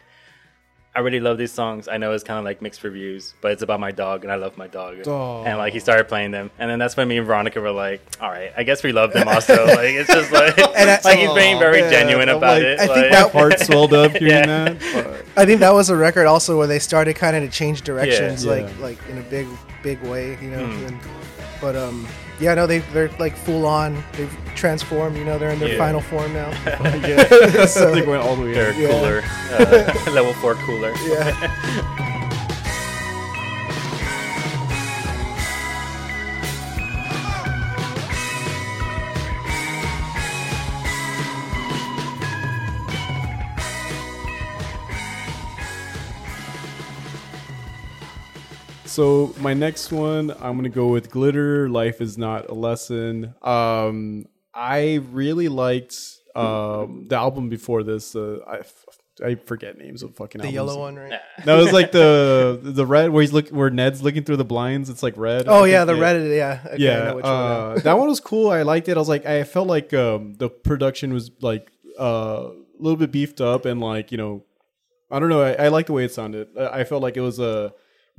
[SPEAKER 2] I really love these songs. I know it's kind of like mixed reviews, but it's about my dog, and I love my dog.
[SPEAKER 1] Aw.
[SPEAKER 2] And like he started playing them, and then that's when me and Veronica were like, "All right, I guess we love them also." like it's just like,
[SPEAKER 3] I-
[SPEAKER 2] like he's being very
[SPEAKER 3] yeah,
[SPEAKER 2] genuine about
[SPEAKER 1] like-
[SPEAKER 2] it.
[SPEAKER 3] I think
[SPEAKER 2] like-
[SPEAKER 3] that-
[SPEAKER 1] Heart swelled up hearing
[SPEAKER 2] Yeah.
[SPEAKER 1] that. Fuck.
[SPEAKER 3] I think that was a record also where they started kind of to change directions,
[SPEAKER 1] Yeah.
[SPEAKER 3] like
[SPEAKER 1] Yeah.
[SPEAKER 3] like in a big big way, you know.
[SPEAKER 2] Mm.
[SPEAKER 3] And, but um, yeah, no, they they're like full on. They've transformed. You know, they're in their
[SPEAKER 2] Yeah.
[SPEAKER 3] final form now.
[SPEAKER 1] yeah,
[SPEAKER 3] So-
[SPEAKER 1] they went all the way.
[SPEAKER 2] they're.
[SPEAKER 3] Yeah.
[SPEAKER 2] cooler, uh, level four cooler.
[SPEAKER 3] yeah.
[SPEAKER 1] So my next one, I'm gonna go with Glitterer. Life is not a lesson. Um, I really liked um the album before this. Uh, I f- I forget names of fucking
[SPEAKER 3] The
[SPEAKER 1] albums.
[SPEAKER 3] yellow one, right?
[SPEAKER 1] No, it was like the the red where he's look where Ned's looking through the blinds. It's like red.
[SPEAKER 3] Oh
[SPEAKER 1] I
[SPEAKER 3] yeah,
[SPEAKER 1] think,
[SPEAKER 3] the red. Yeah, okay, I
[SPEAKER 1] yeah,
[SPEAKER 3] know which one
[SPEAKER 1] uh, that one was cool. I liked it. I was like, I felt like um, the production was like uh, a little bit beefed up and like you know, I don't know. I, I like the way it sounded. I, I felt like it was uh,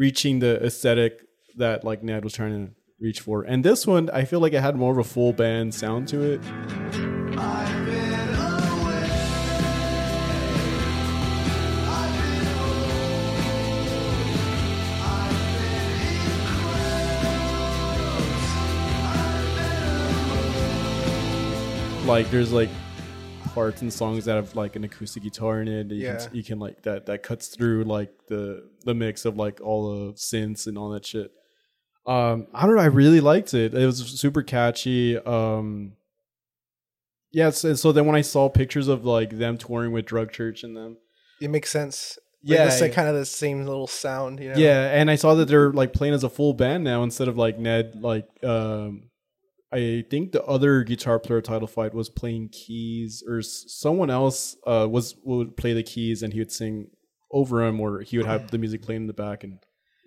[SPEAKER 1] reaching the aesthetic that like Ned was trying to reach for. And this one, I feel like it had more of a full band sound to it. Like there's like parts and songs that have like an acoustic guitar in it. that You
[SPEAKER 3] Yeah.
[SPEAKER 1] can, you can like that that cuts through like the the mix of like all the synths and all that shit. Um, I don't know. I really liked it. It was super catchy. Um, yes. and so then when I saw pictures of like them touring with Drug Church and them,
[SPEAKER 3] It makes sense. Like,
[SPEAKER 1] Yeah,
[SPEAKER 3] it's like kind of the same little sound. You know?
[SPEAKER 1] Yeah, and I saw that they're like playing as a full band now instead of like Ned. Like, um, I think the other guitar player title fight was playing keys, or someone else uh was would play the keys and he would sing over him, or he would have the music playing in the back and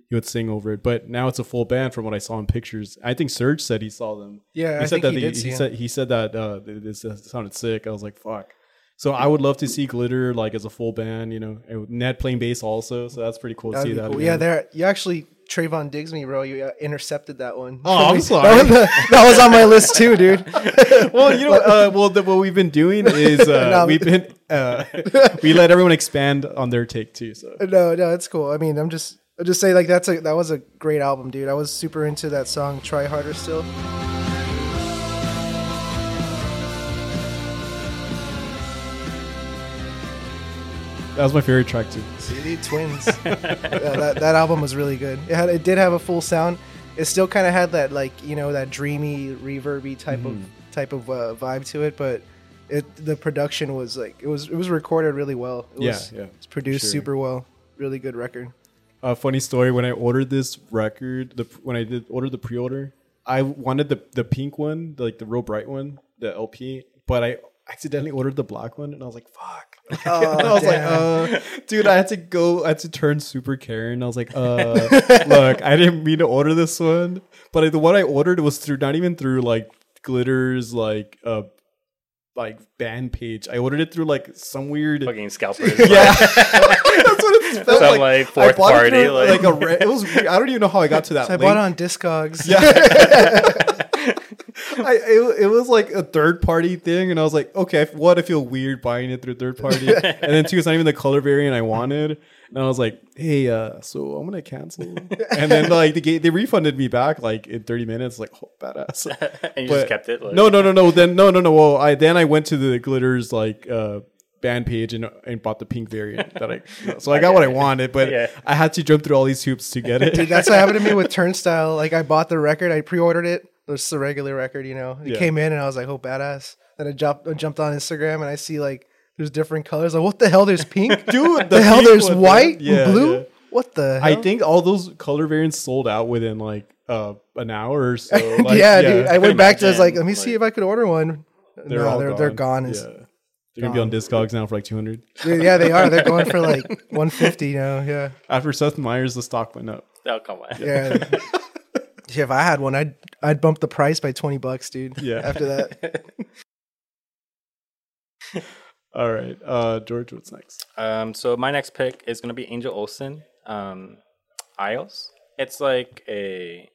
[SPEAKER 1] he would sing over it. But now it's a full band from what I saw in pictures. I think Serge said he saw them.
[SPEAKER 3] Yeah,
[SPEAKER 1] he
[SPEAKER 3] I
[SPEAKER 1] said
[SPEAKER 3] think
[SPEAKER 1] that
[SPEAKER 3] he
[SPEAKER 1] they-
[SPEAKER 3] did see
[SPEAKER 1] he said he said that uh, this uh, sounded sick. I was like, fuck. So I would love to see Glitter like as a full band, you know, and Ned playing bass also. So that's pretty cool to
[SPEAKER 3] That'd
[SPEAKER 1] see that.
[SPEAKER 3] cool. Yeah, there. You actually Trayvon digs me, bro. You uh, intercepted that one.
[SPEAKER 1] Oh, I'm
[SPEAKER 3] That
[SPEAKER 1] sorry.
[SPEAKER 3] was, that was on my list too, dude.
[SPEAKER 1] well, you know, uh, well, the, what we've been doing is uh,
[SPEAKER 3] No.
[SPEAKER 1] we've been uh, we let everyone expand on their take too. So
[SPEAKER 3] no, no, it's cool. I mean, I'm just, I'll just say like that's a that was a great album, dude. I was super into that song. Try harder still.
[SPEAKER 1] that was my favorite track too.
[SPEAKER 3] City Twins. yeah, that that album was really good. It had it did have a full sound. It still kind of had that like you know that dreamy reverby type of type of uh, vibe to it, but it the production was like it was it was recorded really well. It
[SPEAKER 1] Yeah,
[SPEAKER 3] was,
[SPEAKER 1] yeah,
[SPEAKER 3] it's produced
[SPEAKER 1] sure.
[SPEAKER 3] super well. Really good record.
[SPEAKER 1] A funny story: when I ordered this record, the when I did order the pre-order, I wanted the the pink one, like the real bright one, the LP, but I accidentally ordered the black one, and I was like, "Fuck."
[SPEAKER 3] Oh,
[SPEAKER 1] I was
[SPEAKER 3] damn.
[SPEAKER 1] like, uh, dude, I had to go, I had to turn super Karen. I was like, uh, look, I didn't mean to order this one, but the one I ordered was through, not even through like Glitter's, like, uh, like band page. I ordered it through like some weird.
[SPEAKER 2] Fucking scalpers.
[SPEAKER 1] Yeah, that's what it felt
[SPEAKER 2] Some, like,
[SPEAKER 1] I
[SPEAKER 2] fourth
[SPEAKER 1] bought it
[SPEAKER 2] party,
[SPEAKER 1] through,
[SPEAKER 2] like-
[SPEAKER 1] like, a. Re- it was. Weird. I don't even know how I got to that.
[SPEAKER 3] So I
[SPEAKER 1] link.
[SPEAKER 3] bought it on Discogs.
[SPEAKER 1] Yeah. I, it, it was like a third party thing, and I was like, okay, if- what? I feel weird buying it through third party, and then two, it's not even the color variant I wanted, and I was like, hey, uh, so I'm gonna cancel, and then like they they refunded me back like in 30 minutes, like oh, badass.
[SPEAKER 2] and you
[SPEAKER 1] But-
[SPEAKER 2] just kept it. Like,
[SPEAKER 1] no, no, no, no. Then no, no, no. Well, I then I went to the glitters like uh band page and and bought the pink variant that I. So I got what I wanted, but
[SPEAKER 2] Yeah.
[SPEAKER 1] I had to jump through all these hoops to get it.
[SPEAKER 3] Dude, that's what happened to me with Turnstile. Like I bought the record, I pre-ordered it. It was the regular record, you know. It
[SPEAKER 1] Yeah.
[SPEAKER 3] came in and I was like, "Oh, badass!" Then I jumped, I jumped on Instagram and I see like there's different colors. Like, what the hell? There's pink,
[SPEAKER 1] Dude,
[SPEAKER 3] The, hell? There's white,
[SPEAKER 1] man. Yeah,
[SPEAKER 3] and blue.
[SPEAKER 1] yeah.
[SPEAKER 3] What the? Hell?
[SPEAKER 1] I think all those color variants sold out within like uh an hour or so. Like,
[SPEAKER 3] yeah, dude. I went back to. I was like, let me see if I could order one.
[SPEAKER 1] they're
[SPEAKER 3] no,
[SPEAKER 1] all
[SPEAKER 3] they're
[SPEAKER 1] gone.
[SPEAKER 3] they're gone. It's-
[SPEAKER 1] Yeah. They're gonna be on Discogs now for like two hundred.
[SPEAKER 3] Dude, yeah, they are. They're going for like 150 now. Yeah,
[SPEAKER 1] After Seth Meyers, the stock went up.
[SPEAKER 2] Oh, come on.
[SPEAKER 3] yeah. Yeah, if I had one, I'd I'd bump the price by 20 bucks, dude.
[SPEAKER 1] Yeah.
[SPEAKER 3] After that,
[SPEAKER 1] All right, uh, George, what's next?
[SPEAKER 2] Um, so my next pick is gonna be Angel Olsen, um, Aisles. It's like a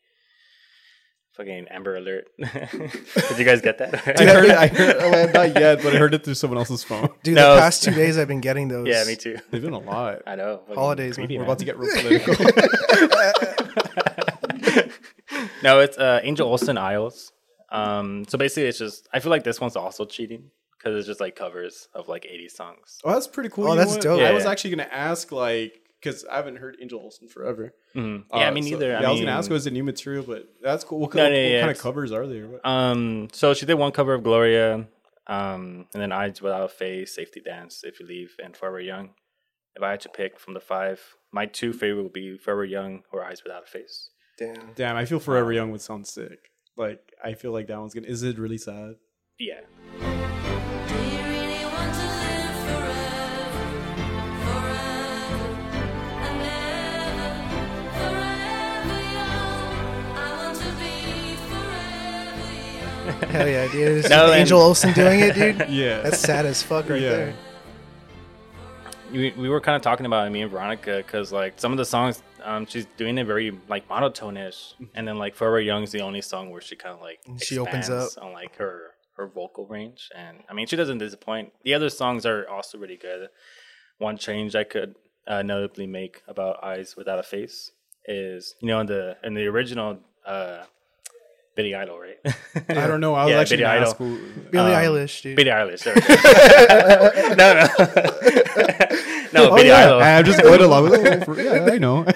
[SPEAKER 2] fucking Amber Alert. Did you guys get that?
[SPEAKER 1] I heard it. I heard well, not yet, but I heard it through someone else's phone.
[SPEAKER 3] dude.
[SPEAKER 2] No.
[SPEAKER 3] The past two days, I've been getting those.
[SPEAKER 2] yeah, me too.
[SPEAKER 1] They've been a lot.
[SPEAKER 2] I know. fucking
[SPEAKER 3] Holidays,
[SPEAKER 2] creepy,
[SPEAKER 1] We're
[SPEAKER 2] man.
[SPEAKER 1] about to get real political.
[SPEAKER 2] No, it's uh, Angel Olsen Aisles. Um, so basically, it's just I feel like this one's also cheating because it's just like covers of like 80 songs.
[SPEAKER 1] oh, that's pretty cool.
[SPEAKER 3] Oh,
[SPEAKER 1] You know
[SPEAKER 3] that's
[SPEAKER 1] what?
[SPEAKER 3] dope.
[SPEAKER 1] I
[SPEAKER 2] Yeah.
[SPEAKER 1] was actually gonna ask like because I haven't heard Angel Olsen forever.
[SPEAKER 2] Mhm.
[SPEAKER 1] Uh,
[SPEAKER 2] Yeah, me
[SPEAKER 1] so-
[SPEAKER 2] neither.
[SPEAKER 1] yeah, I, was gonna ask, was it new material? But that's cool. What,
[SPEAKER 2] No,
[SPEAKER 1] what,
[SPEAKER 2] no, yeah,
[SPEAKER 1] kind of covers are there? What?
[SPEAKER 2] Um, so she did one cover of Gloria, um, and then Eyes Without a Face, Safety Dance, If You Leave, and Forever Young. If I had to pick from the five, my two favorite would be Forever Young or Eyes Without a Face.
[SPEAKER 3] Damn.
[SPEAKER 1] Damn, I feel Forever Young would sound sick. Like I feel like that one's gonna. Is it really sad?
[SPEAKER 2] Yeah.
[SPEAKER 3] Hell yeah, dude. Is
[SPEAKER 2] No,
[SPEAKER 3] Angel Olsen doing it, dude?
[SPEAKER 1] Yeah,
[SPEAKER 3] That's sad as fuck right
[SPEAKER 1] Yeah.
[SPEAKER 3] there.
[SPEAKER 2] we, we were kind of talking about it, me and Veronica, because like some of the songs, um, she's doing it very like monotone-ish, and then like Forever Young is the only song where she kind of like
[SPEAKER 3] She opens up.
[SPEAKER 2] on like her her vocal range, and I mean she doesn't disappoint. The other songs are also really good. One change I could uh, notably make about Eyes Without a Face is you know in the in the original uh, Billy Idol, right?
[SPEAKER 1] I don't know. I was
[SPEAKER 2] Yeah,
[SPEAKER 1] actually
[SPEAKER 2] Billy
[SPEAKER 1] gonna
[SPEAKER 2] Idol.
[SPEAKER 1] ask who-
[SPEAKER 3] Billie
[SPEAKER 2] Um,
[SPEAKER 3] Eilish, dude.
[SPEAKER 2] Billie Eilish. there no, no, no.
[SPEAKER 1] Oh,
[SPEAKER 2] Billy
[SPEAKER 1] yeah.
[SPEAKER 2] Idol.
[SPEAKER 1] I'm just going along with it. Yeah, I know.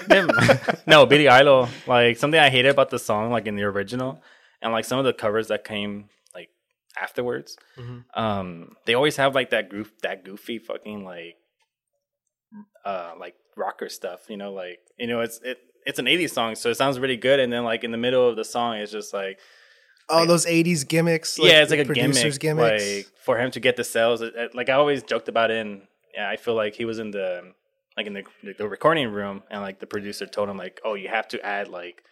[SPEAKER 2] No, Billy Idol. Like something I hated about the song, like in the original, and like some of the covers that came like afterwards. Um, they always have like that goof, that goofy fucking like, uh, like rocker stuff. You know, like you know, it's it it's an '80s song, so it sounds really good. And then like in the middle of the song, it's just like
[SPEAKER 3] All those '80s gimmicks.
[SPEAKER 2] yeah, it's like a
[SPEAKER 3] producers'
[SPEAKER 2] gimmick,
[SPEAKER 3] gimmicks.
[SPEAKER 2] like for him to get the sales. It, it- like I always joked about it, and yeah, I feel like he was in the like in the the recording room, and like the producer told him like, oh, you have to add like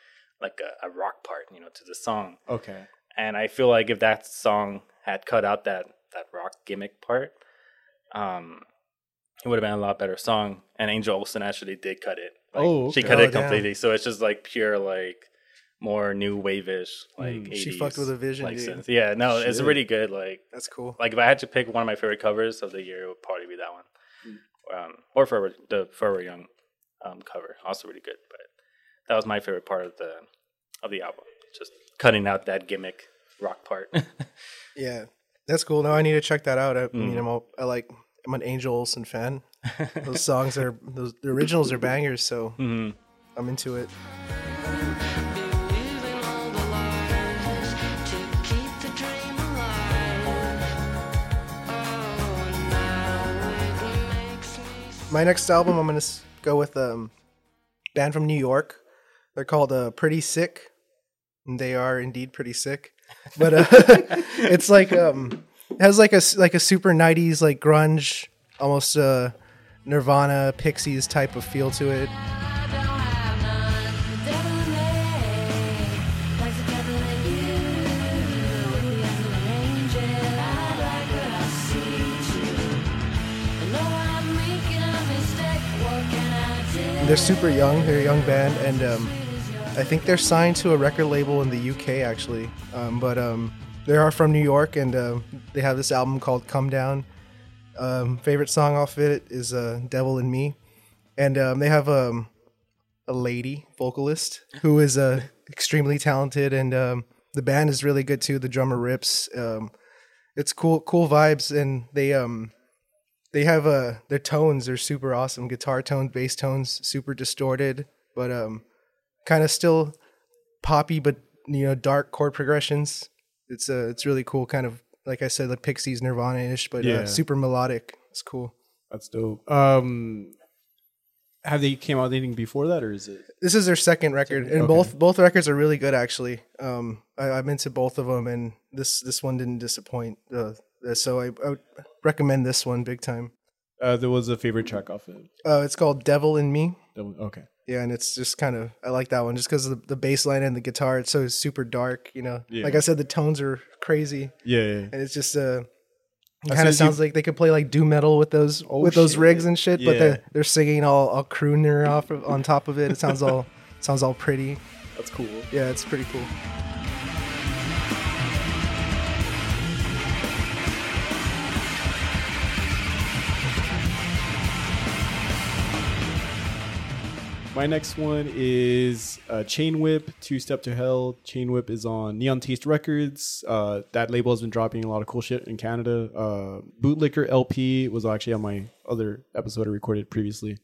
[SPEAKER 2] like a, a rock part, you know, to the song.
[SPEAKER 1] Okay.
[SPEAKER 2] And I feel like if that song had cut out that that rock gimmick part, um, it would have been a lot better song. And Angel Olsen actually did cut it. Like,
[SPEAKER 1] Oh,
[SPEAKER 2] she cut
[SPEAKER 3] Oh,
[SPEAKER 2] it
[SPEAKER 3] damn.
[SPEAKER 2] completely. So it's just like pure like more new wave-ish like
[SPEAKER 1] Mm.
[SPEAKER 2] 80s,
[SPEAKER 3] She fucked with a vision,
[SPEAKER 2] like,
[SPEAKER 3] dude.
[SPEAKER 2] yeah no it's really good like
[SPEAKER 3] That's cool.
[SPEAKER 2] like if I had to pick one of my favorite covers of the year, it would probably be that one, um, or Forever the Forever Young um, cover, also really good. But that was my favorite part of the of the album, just cutting out that gimmick rock part.
[SPEAKER 3] Yeah, that's cool. Now I need to check that out. I, I
[SPEAKER 2] Mm.
[SPEAKER 3] mean, I'm a, I like I'm an Angel Olsen fan. Those songs are those the originals are bangers, so
[SPEAKER 2] Mhm.
[SPEAKER 3] I'm into it.
[SPEAKER 5] Believing all the lies to keep the dream alive. Now it makes me
[SPEAKER 3] My next album, I'm gonna go with um band from New York. They're called uh, Pretty Sick. And they are indeed pretty sick, but uh, it's like um it has like a like a super '90s like grunge, almost uh Nirvana, Pixies type of feel to it. They're super young. They're a young band, and um, I think they're signed to a record label in the UK actually. Um, but um, they are from New York, and um they have this album called "Come Down." Um, favorite song off it is uh, "Devil in Me," and um, they have um, a lady vocalist who is uh, extremely talented, and um, the band is really good too. The drummer rips. Um, it's cool, cool vibes, and they um, they have uh their tones are super awesome guitar tones bass tones super distorted but um kind of still poppy but you know dark chord progressions it's uh it's really cool kind of like i said like pixies nirvana-ish but
[SPEAKER 1] Yeah.
[SPEAKER 3] uh, super melodic it's cool
[SPEAKER 1] That's dope. Um, have they came out anything before that, or is it?
[SPEAKER 3] this is their second record and
[SPEAKER 1] Okay.
[SPEAKER 3] both both records are really good actually um I, i'm into both of them and this this one didn't disappoint uh, so I, I would recommend this one big time
[SPEAKER 1] Uh, there was a favorite track off it.
[SPEAKER 3] uh it's called devil in me
[SPEAKER 1] one- Okay.
[SPEAKER 3] Yeah, and it's just kind of I like that one just because the the bass line and the guitar. It's so super dark, you know.
[SPEAKER 1] Yeah.
[SPEAKER 3] Like I said, the tones are crazy,
[SPEAKER 1] Yeah. yeah, yeah.
[SPEAKER 3] and it's just uh,
[SPEAKER 1] As
[SPEAKER 3] kind of sounds
[SPEAKER 1] you-
[SPEAKER 3] like they could play like doom metal with those
[SPEAKER 1] Oh,
[SPEAKER 3] with those
[SPEAKER 1] shit.
[SPEAKER 3] rigs and shit. But they're they're singing all all crooner off of, on top of it. It sounds all sounds all pretty.
[SPEAKER 1] That's cool.
[SPEAKER 3] Yeah, it's pretty cool.
[SPEAKER 1] My next one is uh, Chain Whip, Two Step to Hell. Chain Whip is on Neon Taste Records. Uh, that label has been dropping a lot of cool shit in Canada. Uh, Bootlicker LP was actually on my other episode I recorded previously.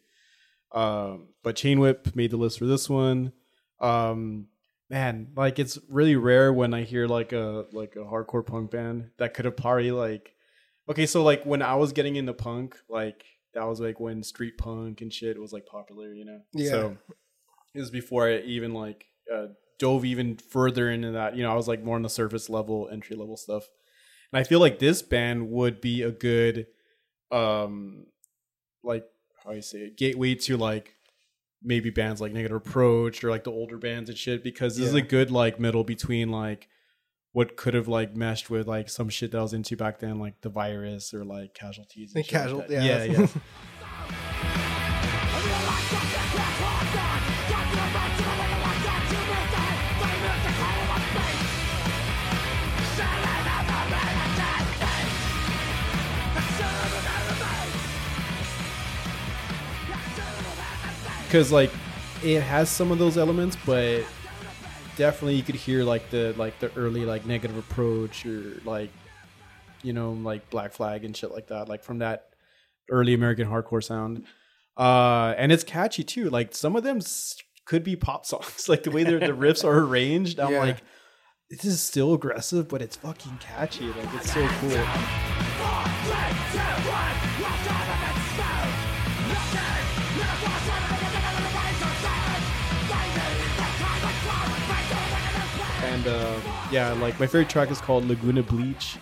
[SPEAKER 1] Um, but Chain Whip made the list for this one. Um, man, like it's really rare when I hear like a like a hardcore punk band that could have probably like okay, so like when I was getting into punk, like that was like when street punk and shit was like popular, you know.
[SPEAKER 3] Yeah.
[SPEAKER 1] So it was before I even like uh, dove even further into that. You know, I was like more on the surface level, entry level stuff. And I feel like this band would be a good, um, like how you say it, gateway to like maybe bands like Negative Approach or like the older bands and shit because this is a good like middle between like what could have like meshed with like some shit that I was into back then, like the virus or like casualties. And shit like
[SPEAKER 3] yeah.
[SPEAKER 1] yeah, yeah. because like it has some of those elements, but definitely you could hear like the like the early like negative approach or like you know like Black Flag and shit like that, like from that early American hardcore sound. Uh, and it's catchy too. Like some of them could be pop songs, like the way the the riffs are arranged. I'm
[SPEAKER 3] Yeah.
[SPEAKER 1] like, this is still aggressive, but it's fucking catchy. Like it's so cool. And uh, yeah, like my favorite track is called Laguna Bleach.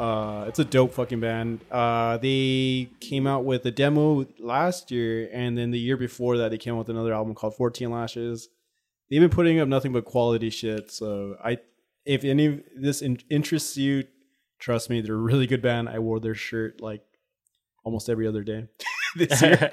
[SPEAKER 1] Uh, it's a dope fucking band. Uh, they came out with a demo last year, and then the year before that, they came out with another album called 14 Lashes. They've been putting up nothing but quality shit. So I, if any of this in- interests you, trust me, they're a really good band. I wore their shirt like almost every other day this year.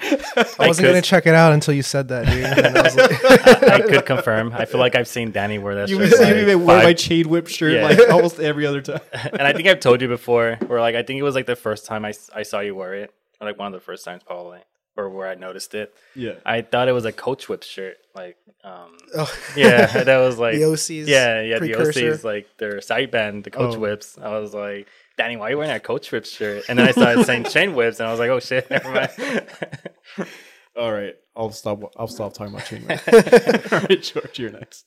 [SPEAKER 3] I wasn't gonna check it out until you said that, dude. And I was like,
[SPEAKER 2] I could confirm. I feel like I've seen Danny wear that
[SPEAKER 1] you
[SPEAKER 2] shirt.
[SPEAKER 1] would
[SPEAKER 2] like
[SPEAKER 1] me wear my chain whip shirt
[SPEAKER 2] Yeah.
[SPEAKER 1] like almost every other time.
[SPEAKER 2] and I think I've told you before, where like I think it was like the first time I, I saw you wear it, or like one of the first times probably, or where I noticed it.
[SPEAKER 1] Yeah.
[SPEAKER 2] I thought it was a Coach Whip shirt, like um,
[SPEAKER 3] oh,
[SPEAKER 2] yeah, that was like
[SPEAKER 3] the OC's
[SPEAKER 2] yeah, yeah,
[SPEAKER 3] precursor.
[SPEAKER 2] the OCs like their side band, the Coach
[SPEAKER 1] Oh.
[SPEAKER 2] Whips. I was like, Danny, why are you wearing that Coach Whip shirt? And then I started saying Chain Whips, and I was like, oh shit, never mind.
[SPEAKER 1] All right, I'll stop. I'll stop talking about chain whip. All right, George, you're next.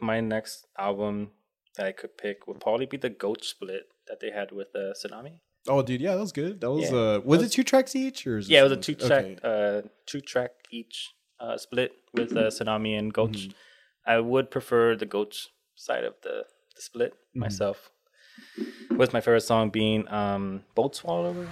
[SPEAKER 2] My next album that I could pick would probably be the Gulch Split that they had with uh, Sunami.
[SPEAKER 1] Oh, dude, yeah, that was good. That was
[SPEAKER 2] Yeah.
[SPEAKER 1] uh, was it two tracks each or?
[SPEAKER 2] Yeah, it was a two track,
[SPEAKER 1] okay.
[SPEAKER 2] uh, two track each uh, split with uh, Sunami and Gulch.
[SPEAKER 1] Mm-hmm.
[SPEAKER 2] I would prefer the Gulch side of the, the split
[SPEAKER 1] Mm-hmm.
[SPEAKER 2] myself. With my favorite song being um, Bolt Swallower.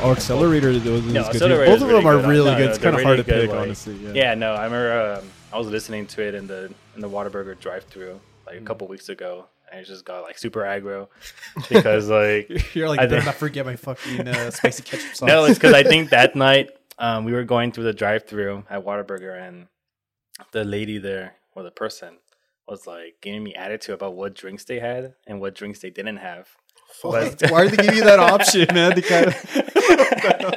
[SPEAKER 1] Oh, Accelerator. Those
[SPEAKER 2] No. Accelerator
[SPEAKER 1] Both of them
[SPEAKER 2] really
[SPEAKER 1] are
[SPEAKER 2] good.
[SPEAKER 1] really
[SPEAKER 2] No,
[SPEAKER 1] good.
[SPEAKER 2] no,
[SPEAKER 1] It's kind of hard to pick,
[SPEAKER 2] like-
[SPEAKER 1] honestly. Yeah.
[SPEAKER 2] Yeah, no, I remember um, I was listening to it in the in the Whataburger drive-through like
[SPEAKER 1] Mm.
[SPEAKER 2] a couple weeks ago, it just got like super aggro because like
[SPEAKER 1] You're like,
[SPEAKER 2] I
[SPEAKER 1] I better
[SPEAKER 2] think-
[SPEAKER 1] not forget my fucking uh, spicy ketchup sauce.
[SPEAKER 2] No, it's because I think that night um, we were going through the drive-through at Whataburger, and the lady there or the person was like giving me attitude about what drinks they had and what drinks they didn't have. But-
[SPEAKER 1] Why did they give you that option, man? To kind of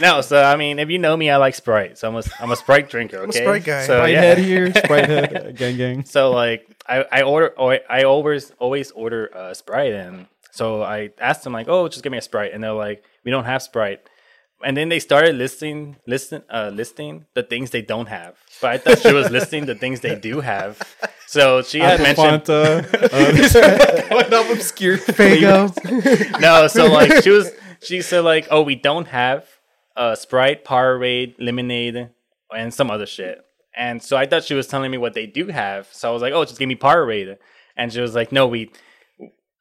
[SPEAKER 2] no, so I mean, if you know me, I like Sprite, so I'm a I'm a Sprite drinker.
[SPEAKER 3] a
[SPEAKER 2] Okay,
[SPEAKER 3] Sprite guy.
[SPEAKER 2] So
[SPEAKER 1] Sprite
[SPEAKER 2] yeah.
[SPEAKER 1] head here, Sprite head, uh, gang gang.
[SPEAKER 2] So like I I order or I always always order uh, Sprite and so I asked them like oh just give me a Sprite and they're like we don't have Sprite and then they started listing listing uh listing the things they don't have. But I thought she was listing the things they do have. So she had mentioned
[SPEAKER 1] Fanta. uh, Going up obscure
[SPEAKER 3] Fago.
[SPEAKER 2] no so like she was she said like oh we don't have uh Sprite Powerade lemonade and some other shit. And so I thought she was telling me what they do have. So I was like oh just give me Powerade. And she was like no we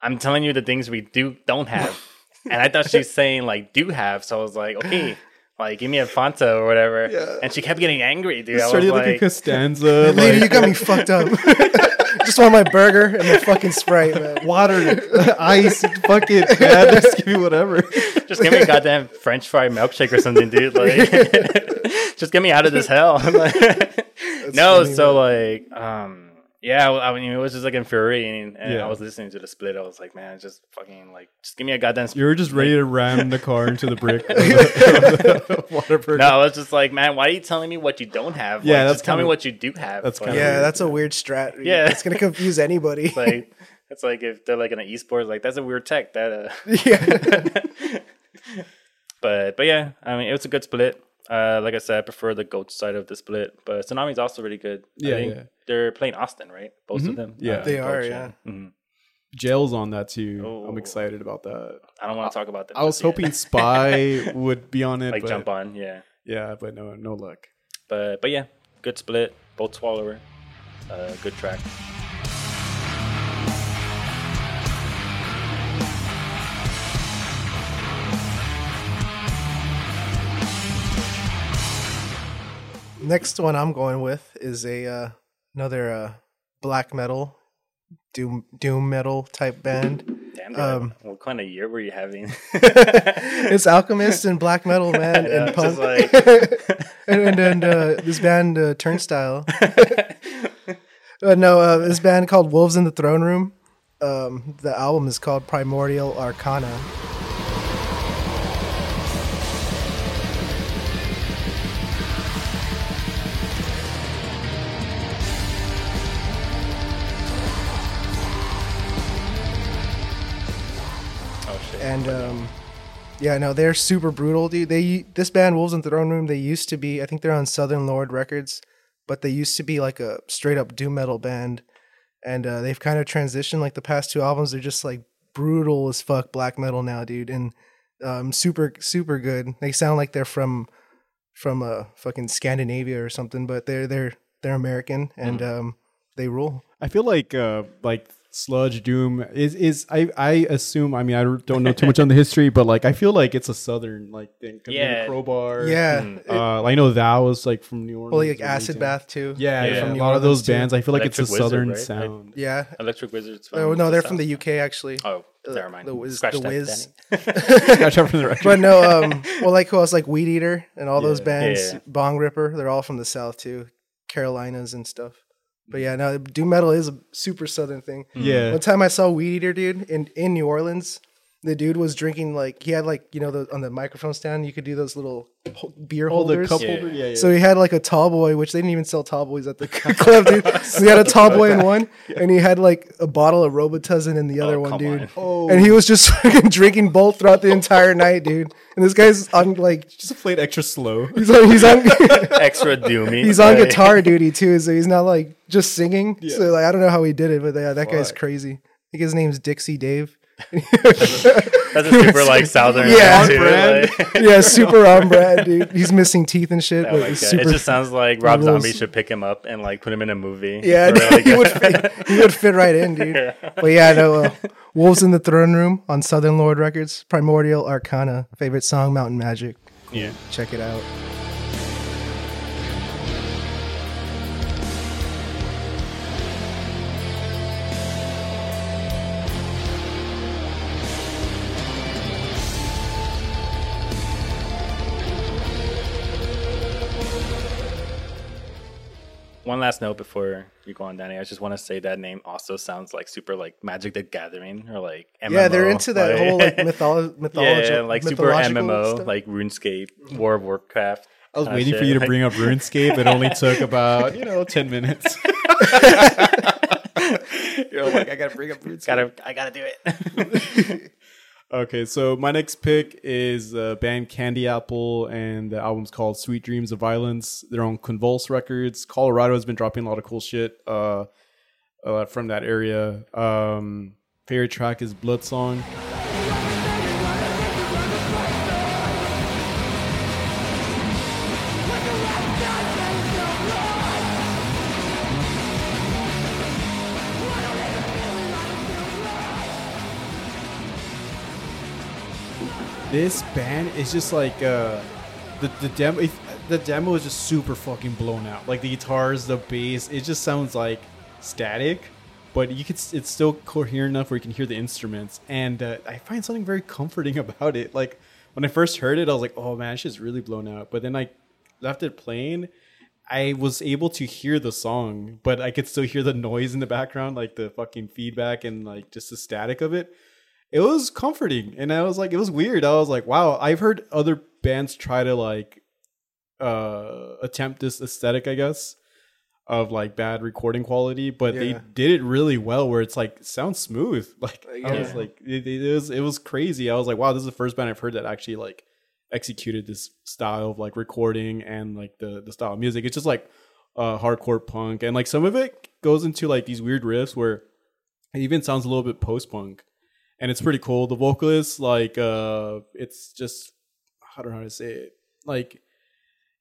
[SPEAKER 2] I'm telling you the things we do don't have and I thought she was saying like do have so I was like okay like give me a Fanta or whatever
[SPEAKER 1] Yeah.
[SPEAKER 2] and she kept getting angry dude I was
[SPEAKER 1] Started looking
[SPEAKER 2] like
[SPEAKER 1] Costanza.
[SPEAKER 3] Lady,
[SPEAKER 1] like,
[SPEAKER 3] you got me fucked up. Just want my burger and the fucking Sprite, man.
[SPEAKER 1] water, ice, fucking, man, just give me whatever.
[SPEAKER 2] Just give me a goddamn French fry milkshake or something, dude. Like, just get me out of this hell. no,
[SPEAKER 3] funny,
[SPEAKER 2] so like, um, yeah, well, I mean, it was just like infuriating, and
[SPEAKER 1] Yeah.
[SPEAKER 2] I was listening to the split. I was like, man, just fucking like, just give me a goddamn.
[SPEAKER 1] You were just ready to ram the car into the brick. Whatever.
[SPEAKER 2] no, I was just like, man, why are you telling me what you don't have?
[SPEAKER 1] Yeah,
[SPEAKER 2] Like,
[SPEAKER 1] that's
[SPEAKER 2] just tell me
[SPEAKER 1] kinda-
[SPEAKER 2] what you do have.
[SPEAKER 1] that's kinda
[SPEAKER 3] Yeah,
[SPEAKER 1] weird.
[SPEAKER 3] that's a weird strat.
[SPEAKER 2] Yeah.
[SPEAKER 3] It's going to confuse anybody.
[SPEAKER 2] It's like, it's like if they're like in an esports, like that's a weird tech. That, uh,
[SPEAKER 3] yeah.
[SPEAKER 2] but but yeah, I mean, it was a good split. Uh, like I said, I prefer the Gulch side of the split, but Sunami's also really good.
[SPEAKER 1] Yeah,
[SPEAKER 2] I think
[SPEAKER 1] yeah.
[SPEAKER 2] they're playing Austin, right? Both of them.
[SPEAKER 1] Yeah.
[SPEAKER 3] They are,
[SPEAKER 2] Gulch,
[SPEAKER 3] yeah.
[SPEAKER 2] Mhm.
[SPEAKER 1] Jail's on that too.
[SPEAKER 2] Oh.
[SPEAKER 1] I'm excited about that.
[SPEAKER 2] I don't want to talk about that.
[SPEAKER 1] I was
[SPEAKER 2] yet.
[SPEAKER 1] hoping Spy would be on it.
[SPEAKER 2] like
[SPEAKER 1] but,
[SPEAKER 2] jump on, yeah.
[SPEAKER 1] Yeah, but no, no luck.
[SPEAKER 2] But but yeah, good split. Both swallower, uh, good track.
[SPEAKER 3] Next one I'm going with is a uh, another uh, black metal, doom doom metal type band.
[SPEAKER 2] Damn,
[SPEAKER 3] Um,
[SPEAKER 2] what kind of year were you having?
[SPEAKER 3] it's Alchemist and black metal, man,
[SPEAKER 2] Yeah,
[SPEAKER 3] and punk,
[SPEAKER 2] like-
[SPEAKER 3] and and, and uh, this band uh, Turnstile. Uh, no, uh, this band called Wolves in the Throne Room. Um, the album is called Primordial Arcana. And um, yeah, no, they're super brutal, dude. They this band Wolves in the Throne Room. They used to be, I think they're on Southern Lord Records, but they used to be like a straight up doom metal band, and uh, they've kind of transitioned. Like the past two albums, they're just like brutal as fuck black metal now, dude, and um, super super good. They sound like they're from from uh fucking Scandinavia or something, but they're they're they're American and um, they rule.
[SPEAKER 1] I feel like uh like sludge doom is is I I assume I mean I don't know too much on the history, but like I feel like it's a southern like thing
[SPEAKER 2] Yeah.
[SPEAKER 1] crowbar.
[SPEAKER 3] Yeah,
[SPEAKER 2] Mm.
[SPEAKER 3] it-
[SPEAKER 1] Uh, I know that was like from New Orleans.
[SPEAKER 3] well, like Acid
[SPEAKER 1] Louisiana.
[SPEAKER 3] Bath too.
[SPEAKER 1] Yeah,
[SPEAKER 2] Yeah.
[SPEAKER 1] yeah.
[SPEAKER 3] From
[SPEAKER 1] a lot of those
[SPEAKER 3] too.
[SPEAKER 1] bands. I feel like
[SPEAKER 2] Electric
[SPEAKER 1] it's a
[SPEAKER 2] Wizard,
[SPEAKER 1] southern
[SPEAKER 2] right?
[SPEAKER 1] sound.
[SPEAKER 3] yeah.
[SPEAKER 2] Electric Wizards.
[SPEAKER 3] Oh no, they're
[SPEAKER 2] South.
[SPEAKER 3] from the UK actually.
[SPEAKER 2] Oh,
[SPEAKER 3] Uh,
[SPEAKER 2] never mind.
[SPEAKER 3] the Wiz-
[SPEAKER 2] Scratch
[SPEAKER 3] the
[SPEAKER 2] that,
[SPEAKER 3] Wiz.
[SPEAKER 2] Danny.
[SPEAKER 1] Scratch out from the record.
[SPEAKER 3] but no, um, well, like who else? Like Weed Eater and all those
[SPEAKER 1] Yeah.
[SPEAKER 3] bands,
[SPEAKER 2] Yeah.
[SPEAKER 3] Bong Ripper. They're all from the South too, Carolinas and stuff. But yeah, no, doom metal is a super southern thing.
[SPEAKER 1] yeah.
[SPEAKER 3] One time I saw Weed Eater, dude, in in New Orleans. The dude was drinking like he had like you know the, on the microphone stand you could do those little ho- beer
[SPEAKER 1] Oh, the
[SPEAKER 3] holders.
[SPEAKER 1] cup
[SPEAKER 2] Yeah.
[SPEAKER 1] holder. Yeah, yeah.
[SPEAKER 3] So he had like a tall boy, which they didn't even sell tall boys at the club, dude. So he had a tall boy in one, and he had like a bottle of Robitussin in the oh, other
[SPEAKER 2] Oh,
[SPEAKER 3] one, dude.
[SPEAKER 2] on.
[SPEAKER 1] oh,
[SPEAKER 3] And he was just fucking drinking both throughout the entire night, dude. And this guy's on like
[SPEAKER 1] just played extra slow.
[SPEAKER 3] he's on he's on
[SPEAKER 2] Extra doomy.
[SPEAKER 3] he's on guitar duty too, so he's not like just singing.
[SPEAKER 1] Yeah.
[SPEAKER 3] So like I don't know how he did it, but yeah, that guy's crazy. I think his name's Dixie Dave.
[SPEAKER 2] That's a super like southern.
[SPEAKER 3] Yeah.
[SPEAKER 2] like-
[SPEAKER 3] yeah, super on brand, dude. He's missing teeth and shit,
[SPEAKER 2] Oh
[SPEAKER 3] but
[SPEAKER 2] my
[SPEAKER 3] it's super.
[SPEAKER 2] It just sounds like Rob. Zombie should pick him up and like put him in a movie.
[SPEAKER 3] yeah,
[SPEAKER 2] like,
[SPEAKER 3] he would fit, he would fit right in, dude. But yeah, no. Uh, Wolves in the Throne Room on Southern Lord Records. Primordial Arcana. Favorite song, Mountain Magic.
[SPEAKER 2] yeah.
[SPEAKER 3] Check it out.
[SPEAKER 2] One last note before you go on, Danny. I just want to say that name also sounds like super like Magic the Gathering or like MMO.
[SPEAKER 3] Yeah, they're into that whole like mytholo- mythology.
[SPEAKER 2] yeah, like super MMO,
[SPEAKER 3] stuff.
[SPEAKER 2] like RuneScape, mm-hmm. War of Warcraft.
[SPEAKER 1] I was
[SPEAKER 2] kinda
[SPEAKER 1] waiting for you to
[SPEAKER 2] Like,
[SPEAKER 1] bring up RuneScape. It only took about you know ten minutes. You're like, I gotta bring up RuneScape.
[SPEAKER 2] Gotta, I gotta do it.
[SPEAKER 1] Okay, so my next pick is uh, band Candy Apple, and the album's called "Sweet Dreams of Violence." They're on Convulse Records. Colorado has been dropping a lot of cool shit uh, uh, from that area. Um, favorite track is "Blood Song." This band is just like uh, the the demo. The demo is just super fucking blown out. Like the guitars, the bass, it just sounds like static, but you could it's still coherent enough where you can hear the instruments. And uh, I find something very comforting about it. Like when I first heard it, I was like, "Oh man, it's just really blown out." But then I left it playing. I was able to hear the song, but I could still hear the noise in the background, like the fucking feedback and like just the static of it it was comforting and i was like it was weird. I was like wow i've heard other bands try to like uh attempt this aesthetic i guess of like bad recording quality but they did it really well where it's like sounds smooth. Like i was like it, it was it was crazy. I was like wow this is the first band i've heard that actually like executed this style of like recording and like the the style of music. It's just like uh hardcore punk and like some of it goes into like these weird riffs where it even sounds a little bit post-punk and it's pretty cool. The vocalist, like, uh, it's just I don't know how to say it. Like,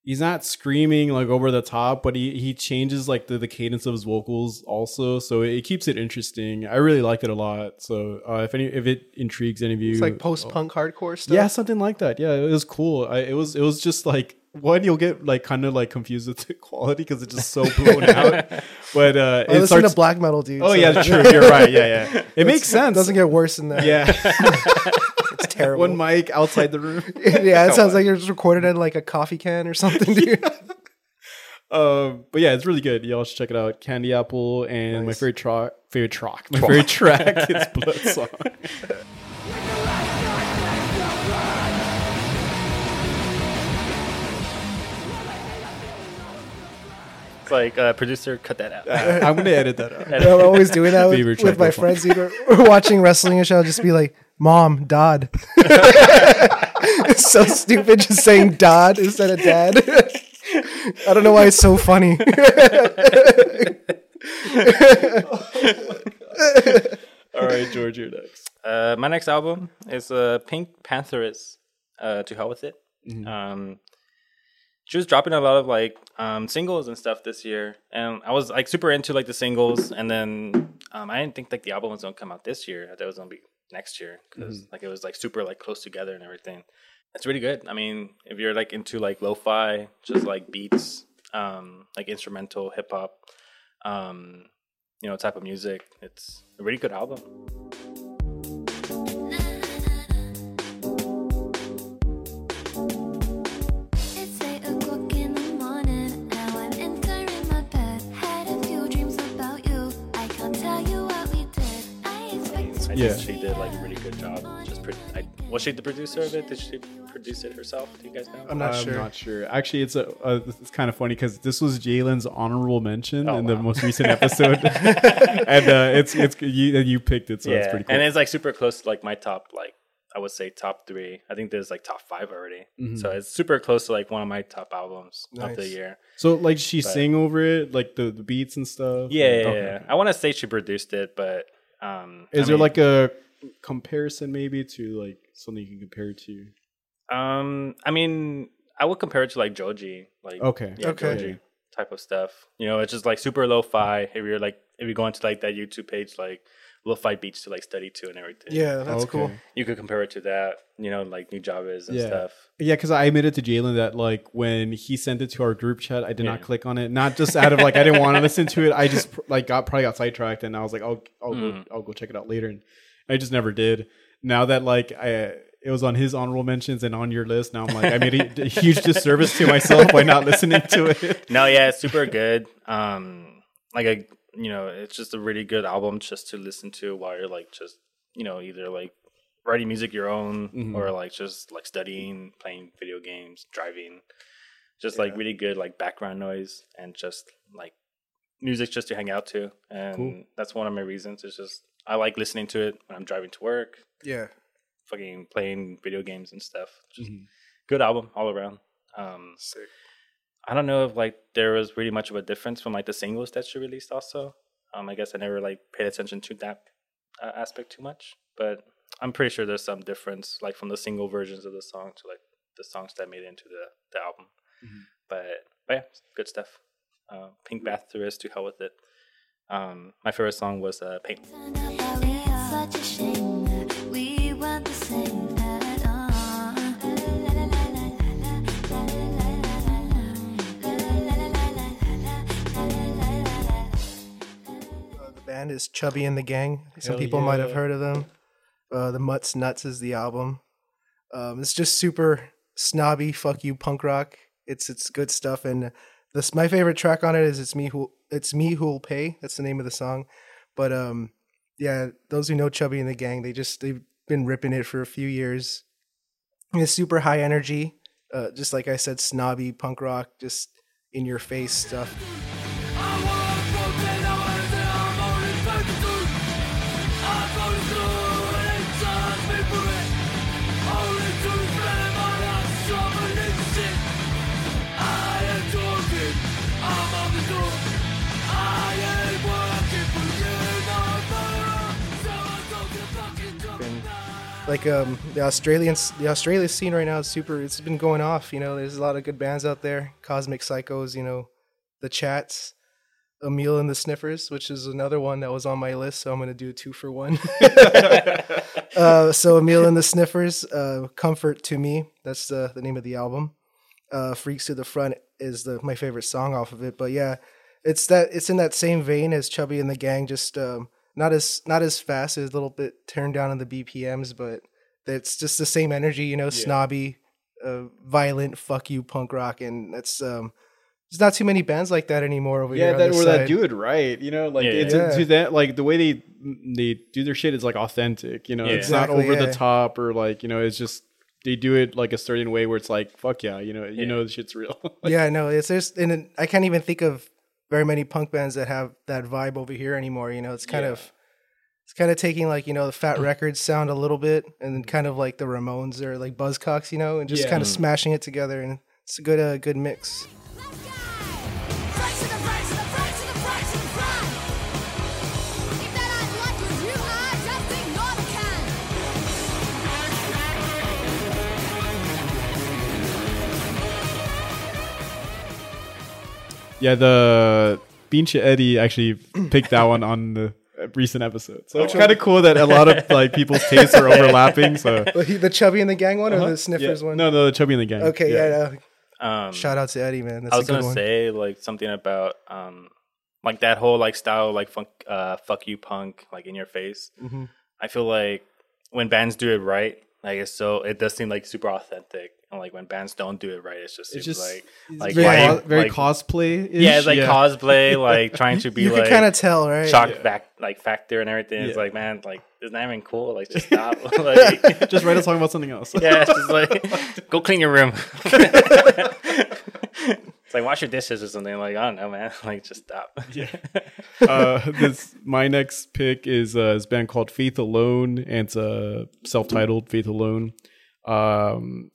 [SPEAKER 1] he's not screaming like over the top, but he he changes like the, the cadence of his vocals also, so it, keeps it interesting. I really liked it a lot. So uh, if any if it intrigues any of you,
[SPEAKER 3] It's like post punk hardcore stuff.
[SPEAKER 1] yeah, something like that. Yeah, it was cool. I, it was it was just like one you'll get like kind of like confused with the quality because it's just so blown out. But uh,
[SPEAKER 3] I
[SPEAKER 1] it
[SPEAKER 3] listen
[SPEAKER 1] starts.
[SPEAKER 3] to black metal, dude.
[SPEAKER 1] oh
[SPEAKER 3] so
[SPEAKER 1] yeah, true. You're right. Yeah, yeah. It makes sense.
[SPEAKER 3] It doesn't get worse than that.
[SPEAKER 1] yeah.
[SPEAKER 3] it's terrible.
[SPEAKER 1] one mic outside the room.
[SPEAKER 3] yeah, it sounds like you're just recorded in like a coffee can or something, dude.
[SPEAKER 1] Um, but yeah, it's really good. Y'all should check it out. Candy Apple and my favorite track, favorite track, my favorite track It's Blood Song.
[SPEAKER 2] It's like uh, producer, cut that out.
[SPEAKER 1] I'm gonna edit that out.
[SPEAKER 3] You I'm always doing that with,
[SPEAKER 1] Favorite
[SPEAKER 3] with my
[SPEAKER 1] by
[SPEAKER 3] friends. Either we're watching wrestling and shit, I'll just be like, "Mom, Dad." it's so stupid just saying "Dad" instead of "Dad." I don't know why it's so funny.
[SPEAKER 1] All right, George, you're next.
[SPEAKER 2] Uh, my next album is uh, Pink Pantheress. Uh, to hell with it. Um, she was dropping a lot of like um, singles and stuff this year, and I was like super into like the singles. And then um, I didn't think like the album was gonna come out this year. I thought it was gonna be next year because like it was like super like close together and everything. It's really good. I mean, if you're like into like lo-fi, just like beats, um, like instrumental hip hop, um, you know, type of music, it's a really good album.
[SPEAKER 1] Yeah.
[SPEAKER 2] she did like a really good job. Just pro- I, was she the producer of it? Did she produce it herself? Do you guys know?
[SPEAKER 3] I'm not
[SPEAKER 1] I'm
[SPEAKER 3] sure.
[SPEAKER 1] not sure. Actually, it's a uh, it's kind of funny because this was Jalen's honorable mention
[SPEAKER 2] Oh,
[SPEAKER 1] in the most recent episode, and uh, it's it's you and you picked it, so
[SPEAKER 2] yeah,
[SPEAKER 1] it's pretty cool.
[SPEAKER 2] and it's like super close to like my top like I would say top three. I think there's like top five already,
[SPEAKER 1] Mm-hmm.
[SPEAKER 2] so it's super close to like one of my top albums of the year.
[SPEAKER 1] so like she
[SPEAKER 2] But-
[SPEAKER 1] sang over it, like the, the beats and stuff.
[SPEAKER 2] Yeah, yeah,
[SPEAKER 1] Okay.
[SPEAKER 2] yeah. I want to say she produced it, but um,
[SPEAKER 1] Is
[SPEAKER 2] I
[SPEAKER 1] there
[SPEAKER 2] mean,
[SPEAKER 1] like a comparison maybe to like something you can compare it to?
[SPEAKER 2] um? I mean, I would compare it to like Joji, like
[SPEAKER 1] Okay.
[SPEAKER 2] yeah,
[SPEAKER 3] Okay.
[SPEAKER 2] Joji type of stuff. You know, it's just like super lo-fi. If you're like, if you go into like that YouTube page, like lo-fi beats to like study to and everything.
[SPEAKER 3] Yeah, that's
[SPEAKER 1] Okay.
[SPEAKER 3] cool.
[SPEAKER 2] you could compare it to that. You know, like Nujabes and
[SPEAKER 1] Yeah.
[SPEAKER 2] stuff.
[SPEAKER 1] Yeah, because I admitted to Jalen that like when he sent it to our group chat, I did not click on it. Not just out of like I didn't want to listen to it. I just like got probably got sidetracked, and I was like, I'll I'll go
[SPEAKER 2] Mm.
[SPEAKER 1] I'll go check it out later, and I just never did. Now that like I it was on his honorable mentions and on your list, now I'm like I made a, a huge disservice to myself by not listening to it.
[SPEAKER 2] No, yeah, it's super good. Um, like a you know, it's just a really good album just to listen to while you're like just you know either like writing music your own
[SPEAKER 1] Mhm.
[SPEAKER 2] or like just like studying, playing video games, driving. Just like really good like background noise and just like music just to hang out to, and
[SPEAKER 1] Cool.
[SPEAKER 2] that's one of my reasons. It's just I like listening to it when I'm driving to work,
[SPEAKER 3] Yeah.
[SPEAKER 2] fucking playing video games and stuff. Just
[SPEAKER 1] Mhm.
[SPEAKER 2] good album all around. Um,
[SPEAKER 3] Sick.
[SPEAKER 2] I don't know if like there was really much of a difference from like the singles that she released. Also, um, I guess I never like paid attention to that uh, aspect too much, but I'm pretty sure there's some difference like from the single versions of the song to like the songs that made it into the the album.
[SPEAKER 1] Mhm.
[SPEAKER 2] But but yeah, good stuff. Uh, Pink Pantheress to hell with it. Um, my favorite song was uh, Paint.
[SPEAKER 3] Band is Chubby and the Gang. Some
[SPEAKER 1] Hell
[SPEAKER 3] people might have heard of them. Uh, the Mutts Nuts is the album. Um, it's just super snobby, fuck you punk rock. It's it's good stuff, and this my favorite track on it is it's me who it's me who'll pay. That's the name of the song. But um, yeah, those who know Chubby and the Gang, they just they've been ripping it for a few years. And it's super high energy, uh, just like I said, snobby punk rock, just in your face stuff. Like um the Australian the Australia scene right now is super it's been going off, you know, there's a lot of good bands out there. Cosmic Psychos, you know, the chats, Amyl and the Sniffers, which is another one that was on my list, so I'm gonna do a two for one. uh so Amyl and the Sniffers, uh Comfort to Me, that's the, the name of the album. Uh Freaks to the Front is the my favorite song off of it. But yeah, it's that it's in that same vein as Chubby and the Gang, just um not as not as fast, it's a little bit turned down in the BPMs, but it's just the same energy, you know, snobby, uh, violent, fuck you punk rock, and that's um there's not too many bands like that anymore over
[SPEAKER 1] yeah,
[SPEAKER 3] here. on
[SPEAKER 1] that
[SPEAKER 3] this
[SPEAKER 1] or that do it right. You know, like
[SPEAKER 2] Yeah,
[SPEAKER 1] it's
[SPEAKER 3] yeah.
[SPEAKER 1] to that like the way they they do their shit is like authentic. You know,
[SPEAKER 2] Yeah.
[SPEAKER 1] it's not over
[SPEAKER 3] yeah.
[SPEAKER 1] the top or like you know, it's just they do it like a certain way where it's like fuck yeah, you know, you know the shit's real.
[SPEAKER 3] yeah, no, it's there's and it- I can't even think of very many punk bands that have that vibe over here anymore. You know, it's kind
[SPEAKER 2] Yeah.
[SPEAKER 3] of it's kind of taking like you know the Fat mm. Records sound a little bit, and then mm. kind of like the Ramones or like Buzzcocks, you know, and just
[SPEAKER 1] Yeah.
[SPEAKER 3] kind of mm. smashing it together, and it's a good uh, good mix.
[SPEAKER 1] Yeah, the Pinche Eddie actually picked that one on the recent episode, so it's kind of cool that a lot of like people's tastes are overlapping. So
[SPEAKER 3] But he, the Chubby and the Gang one or
[SPEAKER 1] Uh-huh.
[SPEAKER 3] the Sniffers
[SPEAKER 1] Yeah.
[SPEAKER 3] one?
[SPEAKER 1] No, no, the Chubby and the Gang.
[SPEAKER 3] Okay, yeah. no.
[SPEAKER 2] Um,
[SPEAKER 3] Shout out to Eddie, man. That's
[SPEAKER 2] I was
[SPEAKER 3] a good
[SPEAKER 2] gonna
[SPEAKER 3] one.
[SPEAKER 2] say like something about um like that whole like style like funk uh fuck you punk like in your face.
[SPEAKER 3] Mhm.
[SPEAKER 2] I feel like when bands do it right, like it's so it does seem like super authentic. And like when bands don't do it right, it's just
[SPEAKER 1] It's just
[SPEAKER 2] like
[SPEAKER 1] it's
[SPEAKER 2] like
[SPEAKER 1] very,
[SPEAKER 2] why-
[SPEAKER 1] co- very
[SPEAKER 2] like-
[SPEAKER 1] cosplay.
[SPEAKER 2] yeah, it's like cosplay, like trying to be
[SPEAKER 3] you
[SPEAKER 2] like
[SPEAKER 3] can kind of tell, right?
[SPEAKER 2] shock
[SPEAKER 1] Yeah.
[SPEAKER 2] back like factor and everything. It's like man, like it's not even cool. Like just stop. like
[SPEAKER 1] Just write a song about something else.
[SPEAKER 2] yeah, it's just like go clean your room. it's like wash your dishes or something. Like I don't know, man. Like just stop.
[SPEAKER 1] Yeah. uh, this my next pick is uh, this band called Faith Alone, and it's uh, self-titled Faith Alone. Um,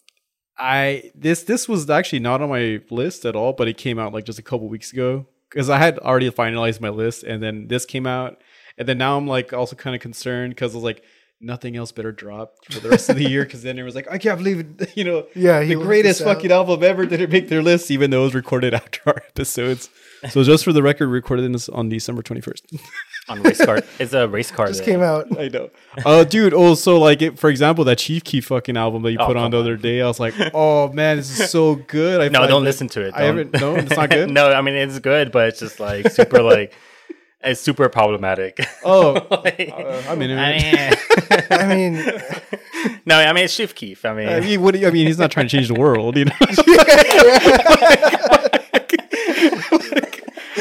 [SPEAKER 1] I this this was actually not on my list at all, but it came out like just a couple weeks ago because I had already finalized my list, and then this came out, and then now I'm like also kind of concerned because I was like. Nothing else better drop for the rest of the year because then it was like I can't believe it, you know
[SPEAKER 3] Yeah,
[SPEAKER 1] the greatest
[SPEAKER 3] this out.
[SPEAKER 1] fucking album ever didn't make their list even though it was recorded after our episodes. So just for the record, we recorded this on December twenty first.
[SPEAKER 2] on race car. It's a race car.
[SPEAKER 3] Just
[SPEAKER 2] day.
[SPEAKER 3] came out.
[SPEAKER 1] I know. Uh, oh, dude. Also, like, it, for example, that Chief Keef fucking album that you
[SPEAKER 2] Oh,
[SPEAKER 1] put on the
[SPEAKER 2] come
[SPEAKER 1] other day, I was like, oh man, this is so good. I
[SPEAKER 2] No, don't
[SPEAKER 1] that-
[SPEAKER 2] listen to it.
[SPEAKER 1] I
[SPEAKER 2] Don't.
[SPEAKER 1] haven't. No, it's not good.
[SPEAKER 2] no, I mean it's good, but it's just like super like it's super problematic.
[SPEAKER 1] Oh,
[SPEAKER 2] Like,
[SPEAKER 1] uh, I'm in
[SPEAKER 2] I
[SPEAKER 1] it.
[SPEAKER 2] mean,
[SPEAKER 3] I mean,
[SPEAKER 2] no, I mean it's Chief Keef. I mean,
[SPEAKER 1] I mean, what you- I mean, he's not trying to change the world, you know.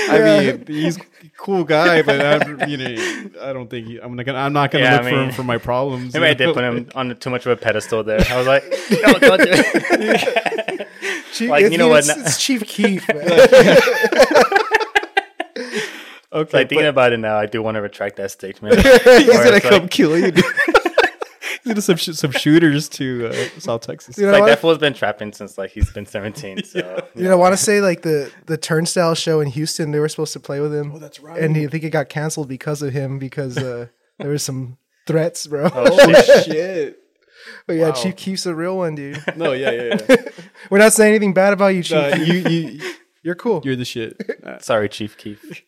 [SPEAKER 1] I mean, he's a cool guy, but I'm, you know, I don't think he, I'm not gonna. I'm not gonna
[SPEAKER 2] Yeah,
[SPEAKER 1] look
[SPEAKER 2] I
[SPEAKER 1] for him for my problems.
[SPEAKER 2] maybe I did put him on too much of a pedestal there. I was like, no, don't do it.
[SPEAKER 3] Chief,
[SPEAKER 2] Like, you know what,
[SPEAKER 3] it's Chief Keef, man.
[SPEAKER 1] Okay,
[SPEAKER 2] like thinking
[SPEAKER 1] but
[SPEAKER 2] about it now, I do want to retract that statement.
[SPEAKER 1] he's gonna come
[SPEAKER 2] like-
[SPEAKER 1] kill you. dude. he's gonna some sh- some shooters to uh, South Texas.
[SPEAKER 3] You know
[SPEAKER 2] like
[SPEAKER 3] what?
[SPEAKER 2] that fool's been trapping since like he's been 17. So
[SPEAKER 3] You know, I want to say like the the Turnstile show in Houston, they were supposed to play with him.
[SPEAKER 1] Oh, that's right.
[SPEAKER 3] And he, I think it got canceled because of him because uh, there was some threats, bro.
[SPEAKER 1] Oh shit!
[SPEAKER 3] but yeah,
[SPEAKER 1] wow.
[SPEAKER 3] Chief Keef's a real one, dude.
[SPEAKER 1] No, yeah, yeah, yeah.
[SPEAKER 3] We're not saying anything bad about you, Chief.
[SPEAKER 1] Uh, you, you,
[SPEAKER 3] You're cool.
[SPEAKER 1] you're the shit.
[SPEAKER 2] Sorry, Chief Keef.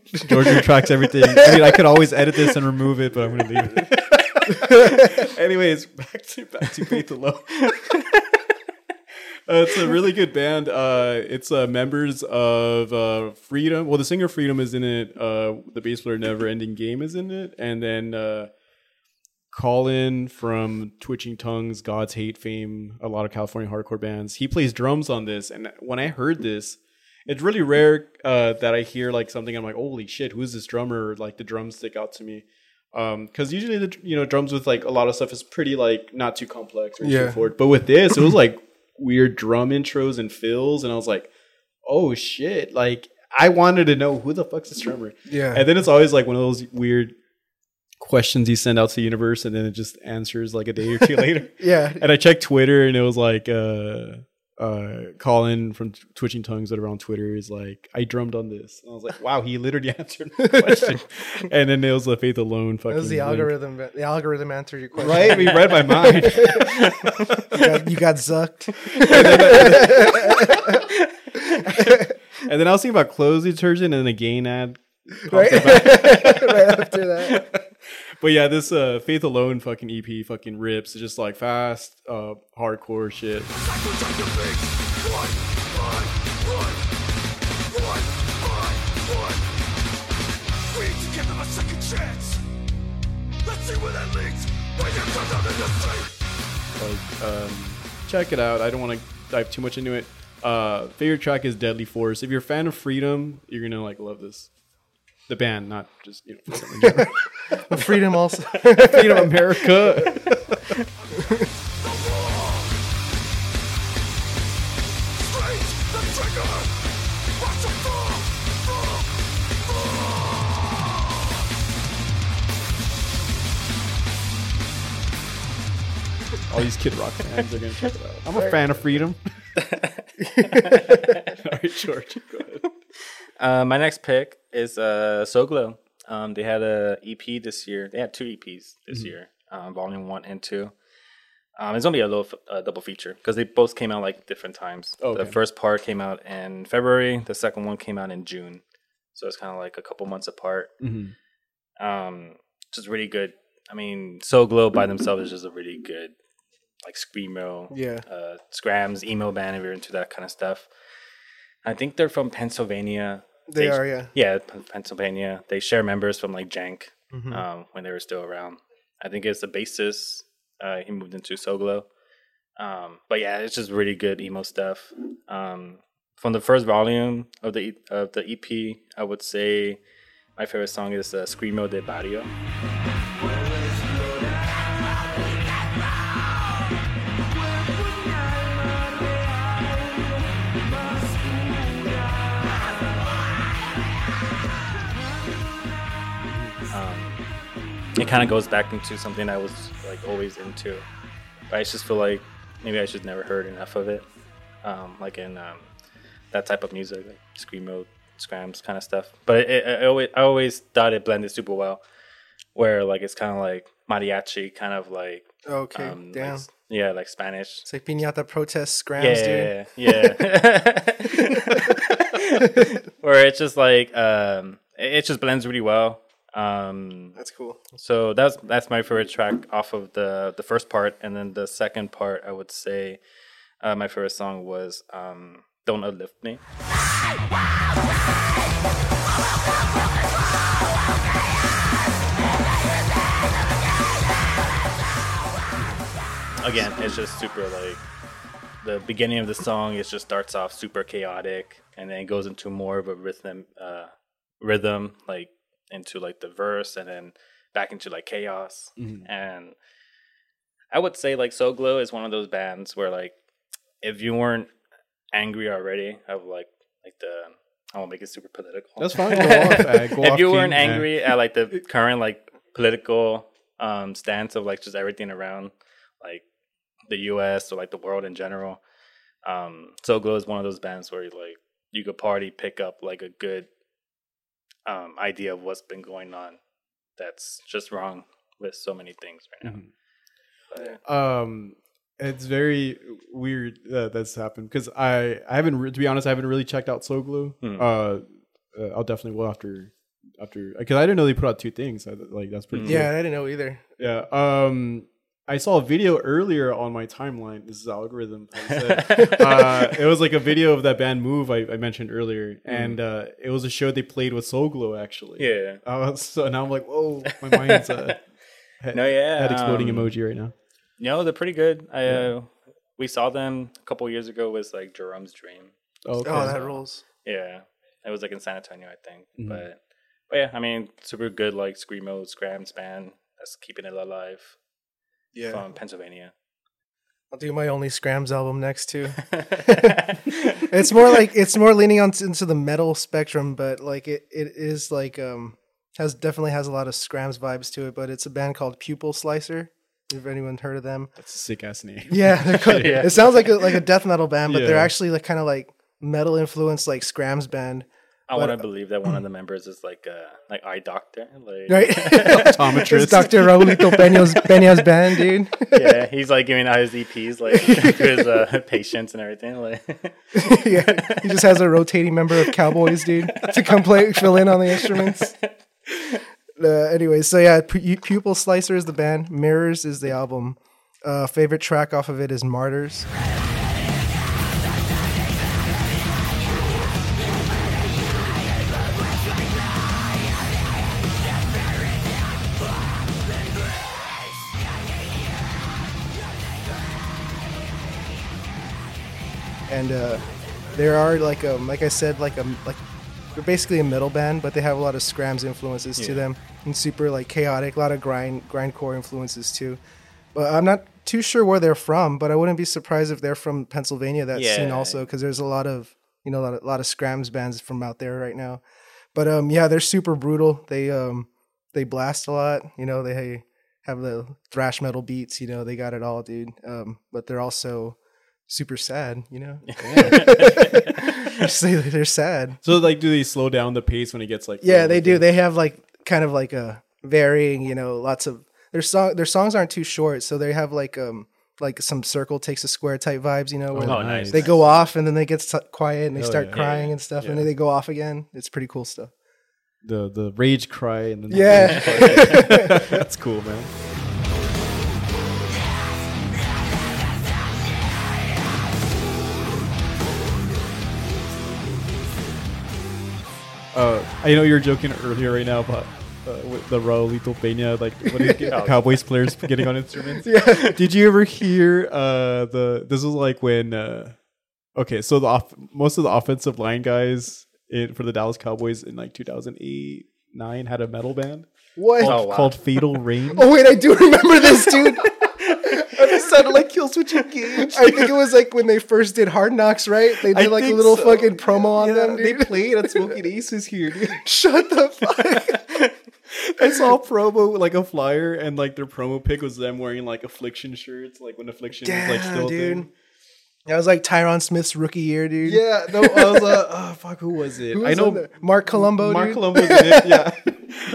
[SPEAKER 1] George retracts everything. I mean, I could always edit this and remove it, but I'm gonna leave it. Anyways, back to back to Faith Alone. Uh, it's a really good band. Uh, it's uh, members of uh, Freedom. Well, the singer Freedom is in it. Uh, the bass player Never Ending Game is in it, and then uh, Colin from Twitching Tongues, God's Hate fame, a lot of California hardcore bands. He plays drums on this, and when I heard this, it's really rare uh, that I hear like something. I'm like, holy shit, who's this drummer? Like the drums stick out to me. Because usually the you know drums with like a lot of stuff is pretty like not too complex or
[SPEAKER 3] Yeah.
[SPEAKER 1] straightforward. But with this, it was like weird drum intros and fills, and I was like, oh shit! Like I wanted to know who the fuck's this drummer.
[SPEAKER 3] yeah.
[SPEAKER 1] And then it's always like one of those weird questions you send out to the universe, and then it just answers like a day or two later.
[SPEAKER 3] yeah.
[SPEAKER 1] And I checked Twitter, and it was like uh, uh, Colin from Twitching Tongues that are on Twitter is like, I drummed on this. And I was like, wow, he literally answered the question. and then it was the Faith Alone fucking.
[SPEAKER 3] That was the
[SPEAKER 1] link.
[SPEAKER 3] algorithm. The algorithm answered your question.
[SPEAKER 1] Right? We read my mind.
[SPEAKER 3] you, got, you got zucked.
[SPEAKER 1] and then I was thinking about clothes detergent and a gain ad.
[SPEAKER 3] right? right after that.
[SPEAKER 1] But yeah, this uh, Faith Alone fucking EP fucking rips. It's just like fast, uh, hardcore shit. Like, um, check it out. I don't want to dive too much into it. Uh, favorite track is Deadly Force. If you're a fan of Freedom, you're gonna like love this. The band, not just you know Freedom in general.
[SPEAKER 3] Freedom also.
[SPEAKER 1] Freedom America. All these Kid Rock fans are gonna check it out. I'm a fan of Freedom. All right, George, go ahead.
[SPEAKER 2] Uh, my next pick is uh, Soul Glo. Um, they had a EP this year. They had two EPs this year, um, Volume One and Two. Um, it's gonna be a little double feature because they both came out like different times.
[SPEAKER 1] Okay.
[SPEAKER 2] The first part came out in February. The second one came out in June. So it's kind of like a couple months apart.
[SPEAKER 1] Mhm.
[SPEAKER 2] Um, just really good. I mean, Soul Glo by themselves is just a really good like screamo
[SPEAKER 3] yeah.
[SPEAKER 2] uh, scrams, emo band if you're into that kind of stuff. I think they're from Pennsylvania.
[SPEAKER 3] They are, yeah.
[SPEAKER 2] Yeah, Pennsylvania. They share members from like Jank
[SPEAKER 3] Mhm.
[SPEAKER 2] um, when they were still around. I think it's the bassist. Uh, he moved into Soul Glo. Um, but yeah, it's just really good emo stuff. Um, from the first volume of the of the EP, I would say my favorite song is uh, "Screamo de Barrio." It kind of goes back into something I was like always into. But I just feel like maybe I just never heard enough of it, um, like in um, that type of music, like screamo, scrams kind of stuff. But it, it, I, always, I always thought it blended super well, where like it's kind of like mariachi, kind of like
[SPEAKER 3] Okay,
[SPEAKER 2] um, like
[SPEAKER 3] damn.
[SPEAKER 2] s- yeah, like Spanish.
[SPEAKER 3] it's like piñata protest scrams, dude.
[SPEAKER 2] Yeah, yeah. Where it's just like um, it just blends really well. Um,
[SPEAKER 3] That's cool.
[SPEAKER 2] so that's that's my favorite track off of the the first part, and then the second part, I would say uh, my favorite song was um, "Don't Uplift Me." Again, it's just super like the beginning of the song. It just starts off super chaotic, and then it goes into more of a rhythm, uh, rhythm like into like the verse, and then back into like chaos.
[SPEAKER 1] Mhm.
[SPEAKER 2] And I would say like Soul Glo is one of those bands where like if you weren't angry already of like like the I won't make it super political.
[SPEAKER 1] That's fine. Off, uh,
[SPEAKER 2] if you weren't
[SPEAKER 1] Uh,
[SPEAKER 2] angry at like the current like political um stance of like just everything around like the US or like the world in general, um Soul Glo is one of those bands where like you could party pick up like a good um idea of what's been going on that's just wrong with so many things right now.
[SPEAKER 1] Mhm.
[SPEAKER 2] But,
[SPEAKER 1] um it's very weird that that's happened because i i haven't re- to be honest i haven't really checked out Soul Glo
[SPEAKER 2] Hmm.
[SPEAKER 1] uh, uh i'll definitely will after after because i didn't know they put out two things I, like that's pretty
[SPEAKER 2] Mm.
[SPEAKER 1] cool.
[SPEAKER 3] Yeah, I didn't know either.
[SPEAKER 1] yeah um i saw a video earlier on my timeline this is algorithm how it. uh, it was like a video of that band move i, I mentioned earlier and uh it was a show they played with Soul Glo actually
[SPEAKER 2] yeah.
[SPEAKER 1] uh, so now i'm like whoa my mind's uh head,
[SPEAKER 2] No, yeah.
[SPEAKER 1] head exploding
[SPEAKER 2] um,
[SPEAKER 1] emoji right now
[SPEAKER 2] No, they're pretty good. I uh, we saw them a couple years ago with like Jerome's Dream.
[SPEAKER 1] oh, okay.
[SPEAKER 3] Oh, that rules.
[SPEAKER 2] Yeah, it was like in San Antonio, I think.
[SPEAKER 1] Mhm.
[SPEAKER 2] But but yeah, I mean, super good like screamo scram, band that's keeping it alive
[SPEAKER 3] Yeah.
[SPEAKER 2] from Pennsylvania.
[SPEAKER 3] I'll do my only Scrams album next too. it's more like it's more leaning on into the metal spectrum, but like it, it is like um has definitely has a lot of Scrams vibes to it. But it's a band called Pupil Slicer. If anyone heard of them,
[SPEAKER 1] that's a sick ass name
[SPEAKER 3] yeah, called-
[SPEAKER 2] Yeah.
[SPEAKER 3] it sounds like a, like a death metal band, but they're actually like kind of like metal influenced, like Scrams band,
[SPEAKER 2] I want to believe that one of the members is like a like eye doctor, like
[SPEAKER 3] right?
[SPEAKER 1] Optometrist.
[SPEAKER 3] it's Dr. Raulito Peña's, Peña's band, dude.
[SPEAKER 2] yeah, he's like giving out his EPs like to his uh, patients and everything. Like
[SPEAKER 3] yeah, he just has a rotating member of Cowboys, dude, to come play, fill in on the instruments. Uh, anyway, so yeah, Pu- Pupil Slicer is the band. Mirrors is the album. Uh, favorite track off of it is Martyrs. And uh, there are like um like I said like um like they're basically a metal band, but they have a lot of scrams influences to them and super like chaotic, a lot of grind grindcore influences too. But I'm not too sure where they're from, but I wouldn't be surprised if they're from Pennsylvania. That scene also because there's a lot of you know a lot of, lot of scrams bands from out there right now. But um yeah, they're super brutal. They um they blast a lot. You know they have the thrash metal beats. You know they got it all, dude. Um, but they're also super sad. You know, Just say that they're sad.
[SPEAKER 1] So like, do they slow down the pace when it gets like?
[SPEAKER 3] Yeah, they do.
[SPEAKER 1] it?
[SPEAKER 3] They have like kind of like a varying, you know, lots of their song their songs aren't too short, so they have like um like some circle takes a square type vibes, you know, where
[SPEAKER 2] Oh, nice.
[SPEAKER 3] they go off and then they get s- quiet and they
[SPEAKER 1] Hell
[SPEAKER 3] start
[SPEAKER 1] yeah.
[SPEAKER 3] crying
[SPEAKER 2] Yeah.
[SPEAKER 3] and stuff, and then they go off again. It's pretty cool stuff.
[SPEAKER 1] the the rage cry and then the
[SPEAKER 3] Yeah.
[SPEAKER 1] rage cry. that's cool, man. Uh, I know you were joking earlier right now but uh, with the Raulito Peña, like what is
[SPEAKER 2] Oh.
[SPEAKER 1] Cowboys players getting on instruments. Yeah. Did you ever hear uh, the? This was like when. Uh, okay, so the off, most of the offensive line guys in, for the Dallas Cowboys in like 2008, nine had a metal band
[SPEAKER 3] What?
[SPEAKER 2] Oh, wow.
[SPEAKER 1] called Fatal Rain.
[SPEAKER 3] Oh wait, I do remember this, dude.
[SPEAKER 1] Sounded like Killswitch Engage.
[SPEAKER 3] I think it was like when they first did Hard Knocks, right? They
[SPEAKER 1] I
[SPEAKER 3] did like a little
[SPEAKER 1] so.
[SPEAKER 3] fucking promo on
[SPEAKER 1] Yeah,
[SPEAKER 3] them.
[SPEAKER 1] they played at Smoking Aces here, dude.
[SPEAKER 3] Shut the fuck.
[SPEAKER 1] I saw a promo like a flyer, and like their promo pic was them wearing like Affliction shirts, like when Affliction was like still
[SPEAKER 3] dude.
[SPEAKER 1] thing.
[SPEAKER 3] That was like Tyron Smith's rookie year, dude.
[SPEAKER 1] Yeah, no, I was uh, oh fuck, who was it?
[SPEAKER 3] Who
[SPEAKER 1] I know?
[SPEAKER 3] Marc Colombo.
[SPEAKER 1] Marc
[SPEAKER 3] dude.
[SPEAKER 1] Colombo's in it. Yeah.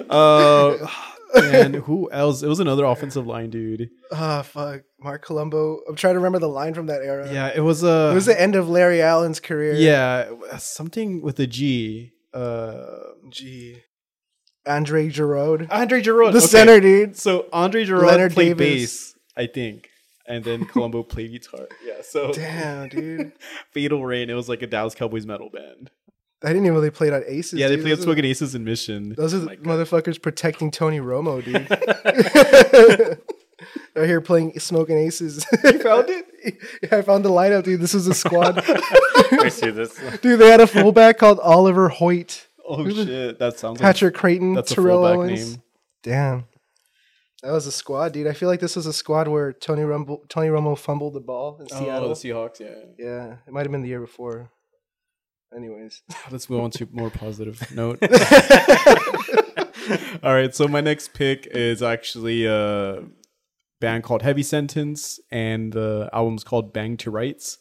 [SPEAKER 1] Uh, and who else? It was another offensive line dude.
[SPEAKER 3] Ah, fuck. Marc Colombo. I'm trying to remember the line from that era.
[SPEAKER 1] Yeah, it was uh,
[SPEAKER 3] It was the end of Larry Allen's career.
[SPEAKER 1] yeah, something with a G. Uh,
[SPEAKER 3] Gee. Andre Gurode.
[SPEAKER 1] Andre Gurode,
[SPEAKER 3] the
[SPEAKER 1] okay.
[SPEAKER 3] center, dude.
[SPEAKER 1] So Andre Gurode
[SPEAKER 3] Leonard
[SPEAKER 1] played
[SPEAKER 3] Davis.
[SPEAKER 1] bass, I think, and then Colombo played guitar. Yeah, so
[SPEAKER 3] Damn, dude.
[SPEAKER 1] Fatal Rain. It was like a Dallas Cowboys metal band.
[SPEAKER 3] I didn't even know they played on Aces.
[SPEAKER 1] Yeah, they
[SPEAKER 3] dude.
[SPEAKER 1] played
[SPEAKER 3] Those
[SPEAKER 1] Smoking Aces in Mission.
[SPEAKER 3] Those are
[SPEAKER 2] oh the
[SPEAKER 3] motherfuckers protecting Tony Romo, dude. Out here playing Smoking Aces. you found it? Yeah, I found the lineup, dude. This was a squad.
[SPEAKER 2] I see this.
[SPEAKER 3] dude, they had a fullback called Oliver Hoyte,
[SPEAKER 1] Oh shit, that sounds
[SPEAKER 3] Patrick Crayton,
[SPEAKER 1] like that's a
[SPEAKER 3] Terrell
[SPEAKER 1] fullback
[SPEAKER 3] Owens.
[SPEAKER 1] name.
[SPEAKER 3] Damn. That was a squad, dude. I feel like this was a squad where Tony Rumble, Tony Romo fumbled the ball in
[SPEAKER 1] Oh,
[SPEAKER 3] Seattle.
[SPEAKER 1] the Seahawks. Yeah.
[SPEAKER 3] yeah, it might have been the year before. Anyways,
[SPEAKER 1] Let's move on to more positive note. All right, so my next pick is actually a band called Heavy Sentence, and the album's called Bang to Rights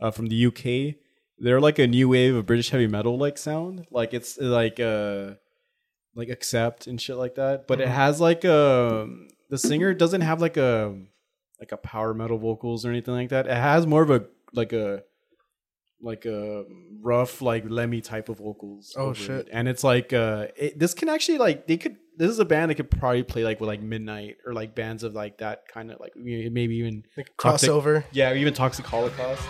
[SPEAKER 1] uh, from the UK. They're like a new wave of British heavy metal like sound. Like it's like uh like accept and shit like that. But it has like a the singer doesn't have like a like a power metal vocals or anything like that. It has more of a like a like a rough like Lemmy type of vocals.
[SPEAKER 3] Oh,
[SPEAKER 1] over
[SPEAKER 3] shit.
[SPEAKER 1] it. And it's like uh it, this can actually like they could this is a band that could probably play like with like Midnight or like bands of like that kind of like maybe even
[SPEAKER 3] like
[SPEAKER 1] Toxic-
[SPEAKER 3] crossover.
[SPEAKER 1] yeah, even Toxic Holocaust.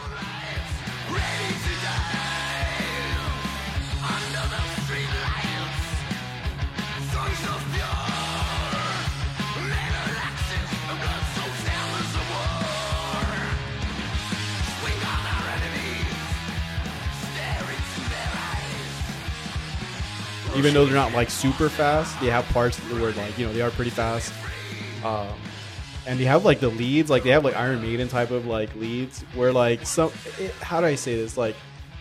[SPEAKER 1] Even though they're not like super fast, they have parts where like you know they are pretty fast. Um, and they have like the leads, like they have like Iron Maiden type of like leads, where like some it, how do I say this? Like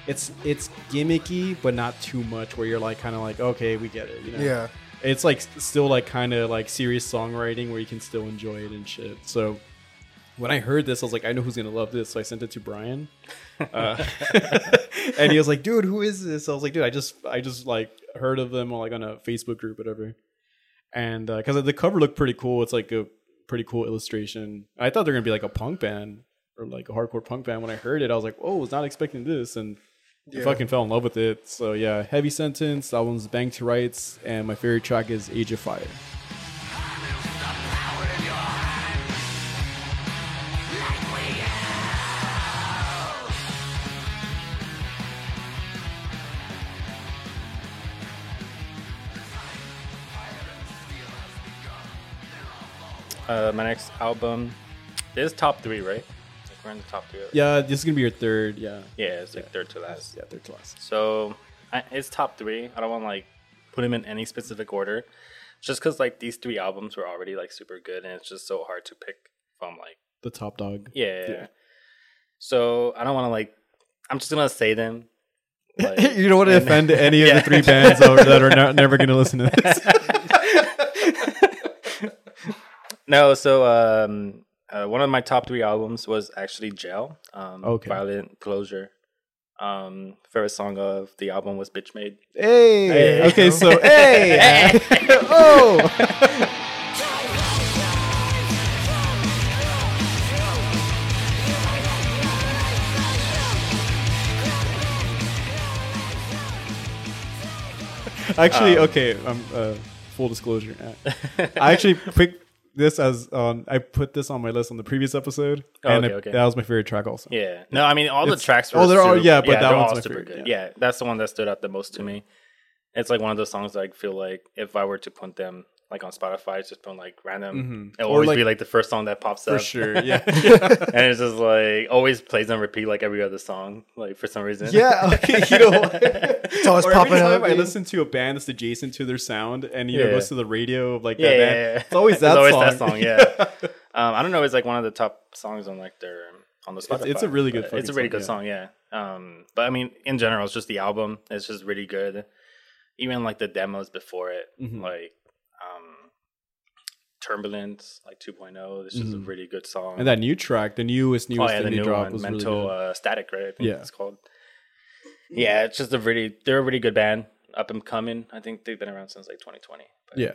[SPEAKER 1] it's it's gimmicky, but not too much. Where you're like kind of like okay, we get it. You know?
[SPEAKER 3] Yeah.
[SPEAKER 1] it's like still like kind of like serious songwriting where you can still enjoy it and shit. So when I heard this, I was like, I know who's gonna love this. So I sent it to Brian, uh, and he was like, "Dude, who is this?" I was like, "Dude, I just I just like heard of them like on a Facebook group, whatever." And uh, because uh, the cover looked pretty cool, it's like a pretty cool illustration. I thought they're gonna be like a punk band or like a hardcore punk band. When I heard it, I was like, "Oh, I was not expecting this," and I fucking fell in love with it. So yeah, heavy sentence. That one's Bang to Rights, and my favorite track is Age of Fire.
[SPEAKER 2] Uh, my next album is top three, right? We're in the top three.
[SPEAKER 1] Yeah, this is gonna be your third. Yeah,
[SPEAKER 2] Yeah, it's like third to last.
[SPEAKER 1] yeah, third to last.
[SPEAKER 2] So I, it's top three. I don't want to like put them in any specific order, just because like these three albums were already like super good, and it's just so hard to pick from like
[SPEAKER 1] The top dog.
[SPEAKER 2] yeah.
[SPEAKER 1] Yeah.
[SPEAKER 2] So I don't want to like. I'm just gonna say them. Like,
[SPEAKER 1] you don't want to offend any of
[SPEAKER 2] Yeah.
[SPEAKER 1] the three bands that are not, never gonna listen to this.
[SPEAKER 2] no, so um, uh, one of my top three albums was actually Gel. Um,
[SPEAKER 1] Okay.
[SPEAKER 2] Violent Closure. Um, favorite song of the album was Bitch Made.
[SPEAKER 1] Hey,
[SPEAKER 2] Hey.
[SPEAKER 1] okay, so hey, oh, actually, okay. Um, uh, full disclosure, uh, I actually picked this as um, I put this on my list on the previous episode,
[SPEAKER 2] Oh,
[SPEAKER 1] and
[SPEAKER 2] okay,
[SPEAKER 1] it-
[SPEAKER 2] okay.
[SPEAKER 1] that was my favorite track also.
[SPEAKER 2] Yeah. No, I mean all the tracks were
[SPEAKER 1] oh, they're all- yeah, but that one's
[SPEAKER 2] all super
[SPEAKER 1] favorite,
[SPEAKER 2] good.
[SPEAKER 1] yeah.
[SPEAKER 2] Yeah. that's the one that stood out the most to me. It's like one of those songs that I feel like if I were to put them like on Spotify, it's just put like random. It'll
[SPEAKER 1] Or
[SPEAKER 2] always
[SPEAKER 1] like-
[SPEAKER 2] be like the first song that pops
[SPEAKER 1] For
[SPEAKER 2] up.
[SPEAKER 1] sure, yeah.
[SPEAKER 2] and it's just like always plays on repeat like every other song, like for some reason.
[SPEAKER 1] Yeah, okay, you know?
[SPEAKER 3] It's always
[SPEAKER 1] Or every
[SPEAKER 3] popping
[SPEAKER 1] time
[SPEAKER 3] up.
[SPEAKER 1] I
[SPEAKER 3] dude.
[SPEAKER 1] listen to a band that's adjacent to their sound, and you know
[SPEAKER 2] Yeah.
[SPEAKER 1] goes to the radio of like
[SPEAKER 2] yeah,
[SPEAKER 1] that
[SPEAKER 2] yeah,
[SPEAKER 1] band.
[SPEAKER 2] yeah.
[SPEAKER 1] It's always that it's
[SPEAKER 2] always
[SPEAKER 1] song.
[SPEAKER 2] that song. Yeah. um, I don't know. It's like one of the top songs on like their on the Spotify.
[SPEAKER 1] it's a really good
[SPEAKER 2] but It's a really
[SPEAKER 1] song,
[SPEAKER 2] good song. Yeah. Um, but I mean, in general, it's just the album. It's just really good. Even like the demos before it,
[SPEAKER 1] Mhm.
[SPEAKER 2] like Turbulence, like 2.0. This is a
[SPEAKER 1] Mhm.
[SPEAKER 2] really good song.
[SPEAKER 1] and that new track, the newest,
[SPEAKER 2] oh
[SPEAKER 1] newest
[SPEAKER 2] yeah,
[SPEAKER 1] thing
[SPEAKER 2] the
[SPEAKER 1] they
[SPEAKER 2] new
[SPEAKER 1] dropped
[SPEAKER 2] one,
[SPEAKER 1] was
[SPEAKER 2] Mental
[SPEAKER 1] really good.
[SPEAKER 2] uh, Static, right? I think
[SPEAKER 1] Yeah.
[SPEAKER 2] it's called. Yeah, it's just a really they're a really good band, up and coming. I think they've been around since like 2020. But,
[SPEAKER 1] yeah,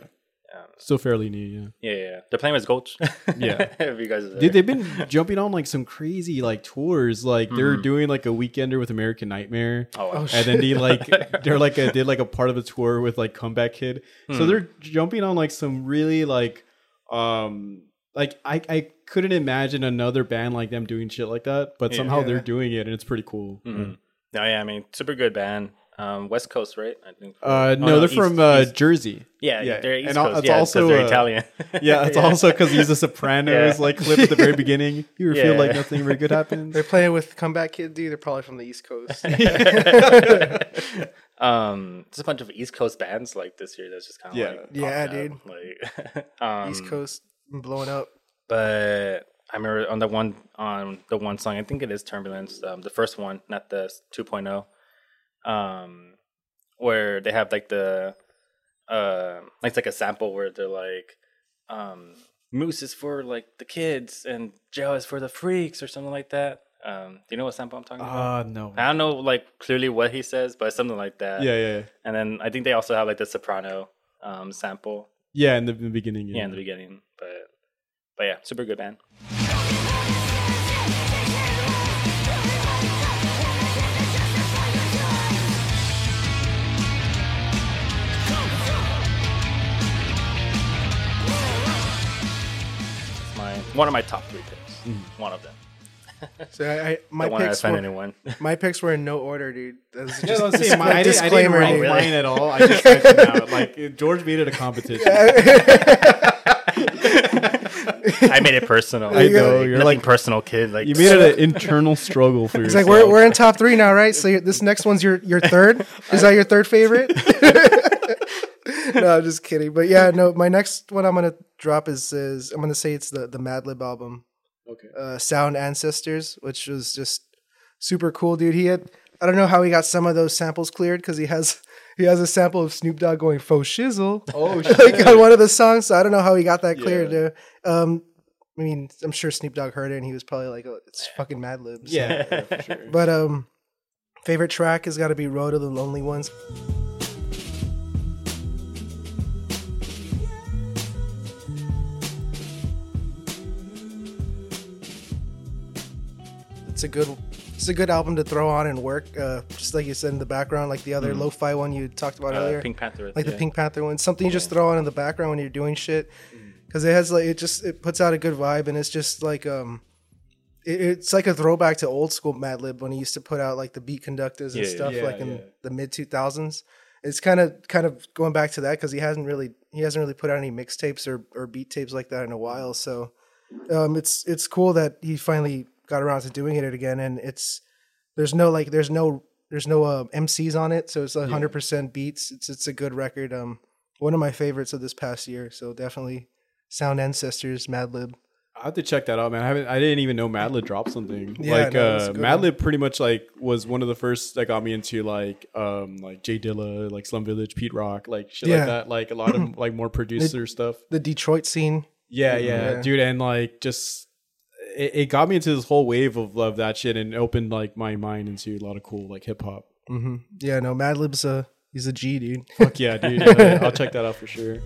[SPEAKER 2] um,
[SPEAKER 1] still fairly new.
[SPEAKER 2] Yeah, yeah, yeah. They're playing with Gulch.
[SPEAKER 1] Yeah.
[SPEAKER 2] if you guys are there.
[SPEAKER 1] dude, they've been jumping on like some crazy like tours. Like they're
[SPEAKER 2] Mhm.
[SPEAKER 1] doing like a weekender with American Nightmare.
[SPEAKER 2] Oh, wow.
[SPEAKER 1] and then they like they're like a, did like a part of a tour with like comeback kid so
[SPEAKER 2] Hmm.
[SPEAKER 1] they're jumping on like some really like um like i i couldn't imagine another band like them doing shit like that but
[SPEAKER 2] Yeah.
[SPEAKER 1] somehow they're doing it and it's pretty cool
[SPEAKER 2] Mhm. No, yeah, I mean, super good band. Um, West Coast, right? I think.
[SPEAKER 1] uh
[SPEAKER 2] Oh,
[SPEAKER 1] no, they're
[SPEAKER 2] East-
[SPEAKER 1] from uh
[SPEAKER 2] East-
[SPEAKER 1] jersey
[SPEAKER 2] yeah,
[SPEAKER 1] yeah,
[SPEAKER 2] they're East
[SPEAKER 1] and
[SPEAKER 2] Coast.
[SPEAKER 1] it's
[SPEAKER 2] yeah,
[SPEAKER 1] also,
[SPEAKER 2] also they're
[SPEAKER 1] uh,
[SPEAKER 2] Italian.
[SPEAKER 1] yeah it's also because he's a sopranos
[SPEAKER 2] Yeah.
[SPEAKER 1] like clip at the very beginning you feel like nothing very good happens
[SPEAKER 3] They're playing with Comeback Kid, dude. They're probably from the East Coast.
[SPEAKER 2] Um, just a bunch of East Coast bands like this year. That's just kind of
[SPEAKER 1] Yeah.
[SPEAKER 2] like
[SPEAKER 3] Yeah,
[SPEAKER 2] popping up, Like, um,
[SPEAKER 3] East Coast blowing up.
[SPEAKER 2] But I remember on the one on the one song, I think it is Turbulence, um, the first one, not the 2.0, um, where they have like the uh, like it's like a sample where they're like, um, Moose is for like the kids and Gel is for the freaks or something like that. Um, do you know what sample I'm talking about?
[SPEAKER 1] uh no.
[SPEAKER 2] I don't know like clearly what he says, but something like that.
[SPEAKER 1] yeah yeah yeah.
[SPEAKER 2] And then I think they also have like the soprano um, sample.
[SPEAKER 1] Yeah in the, in the beginning
[SPEAKER 2] yeah. In the beginning but but yeah super good band. My one of my top three picks. One of them
[SPEAKER 3] So I, I my
[SPEAKER 2] don't
[SPEAKER 3] picks were,
[SPEAKER 2] anyone
[SPEAKER 3] my picks were in no order, dude. That's
[SPEAKER 1] Yeah,
[SPEAKER 3] just
[SPEAKER 1] let's see.
[SPEAKER 3] dis-
[SPEAKER 1] Mine, I, didn't, I didn't
[SPEAKER 3] disclaimer.
[SPEAKER 1] rank
[SPEAKER 3] dude.
[SPEAKER 2] really?
[SPEAKER 1] mine at all. I just typed them out. Like George made it a competition.
[SPEAKER 2] I made it personal
[SPEAKER 1] I know, you're
[SPEAKER 2] Nothing
[SPEAKER 1] like-
[SPEAKER 2] personal kid like
[SPEAKER 1] You made it an internal struggle for
[SPEAKER 3] It's
[SPEAKER 1] yourself.
[SPEAKER 3] like we're we're in top three now, right? So you're, this next one's your your third. Is that your third favorite? no, I'm just kidding. But yeah, no. My next one I'm gonna drop is is I'm gonna say it's the the Madlib album,
[SPEAKER 1] okay.
[SPEAKER 3] uh, Sound Ancestors, which was just super cool, dude. He had I don't know how he got some of those samples cleared because he has he has a sample of Snoop Dogg going faux shizzle
[SPEAKER 1] Oh
[SPEAKER 3] like on one of the songs. So I don't know how he got that cleared.
[SPEAKER 1] Yeah.
[SPEAKER 3] dude. Um, I mean, I'm sure Snoop Dogg heard it and he was probably like, oh, "It's fucking Mad Libs."
[SPEAKER 1] yeah, yeah, for sure.
[SPEAKER 3] But um, favorite track has got to be "Road to the Lonely Ones." It's a good, it's a good album to throw on and work. Uh, just like you said in the background, like the other lo-fi one you talked about
[SPEAKER 2] uh,
[SPEAKER 3] earlier,
[SPEAKER 2] Pink Panther
[SPEAKER 3] like the. Pink Panther one. Something you just throw on in the background when you're doing shit, because it has like it just it puts out a good vibe and it's just like um. it- It's like a throwback to old school Madlib when he used to put out like the Beat Konductas and
[SPEAKER 2] Yeah,
[SPEAKER 3] stuff
[SPEAKER 1] yeah,
[SPEAKER 3] like in
[SPEAKER 1] yeah.
[SPEAKER 3] the mid two thousands. It's kind of kind of going back to that because he hasn't really he hasn't really put out any mixtapes or or beat tapes like that in a while. So um, it's it's cool that he finally got around to doing it again, and it's there's no like there's no there's no uh, MCs on it, so it's like hundred percent beats. It's it's a good record. Um, one of my favorites of this past year. So definitely Sound Ancestors, Madlib.
[SPEAKER 1] I have to check that out, man. I haven't. I didn't even know Madlib dropped something.
[SPEAKER 3] Yeah,
[SPEAKER 1] like
[SPEAKER 3] no,
[SPEAKER 1] uh, Madlib, pretty much like was one of the first that got me into like um like Jay Dilla, like Slum Village, Pete Rock, like shit
[SPEAKER 3] Yeah.
[SPEAKER 1] like that. Like a lot of like more producer stuff.
[SPEAKER 3] The Detroit scene.
[SPEAKER 1] Yeah, yeah,
[SPEAKER 3] Yeah.
[SPEAKER 1] dude, and like just it, it got me into this whole wave of love that shit and opened like my mind into a lot of cool like hip hop.
[SPEAKER 3] hmm Yeah, no, Madlib's a he's a G dude.
[SPEAKER 1] Fuck yeah, dude. I'll check that out for sure.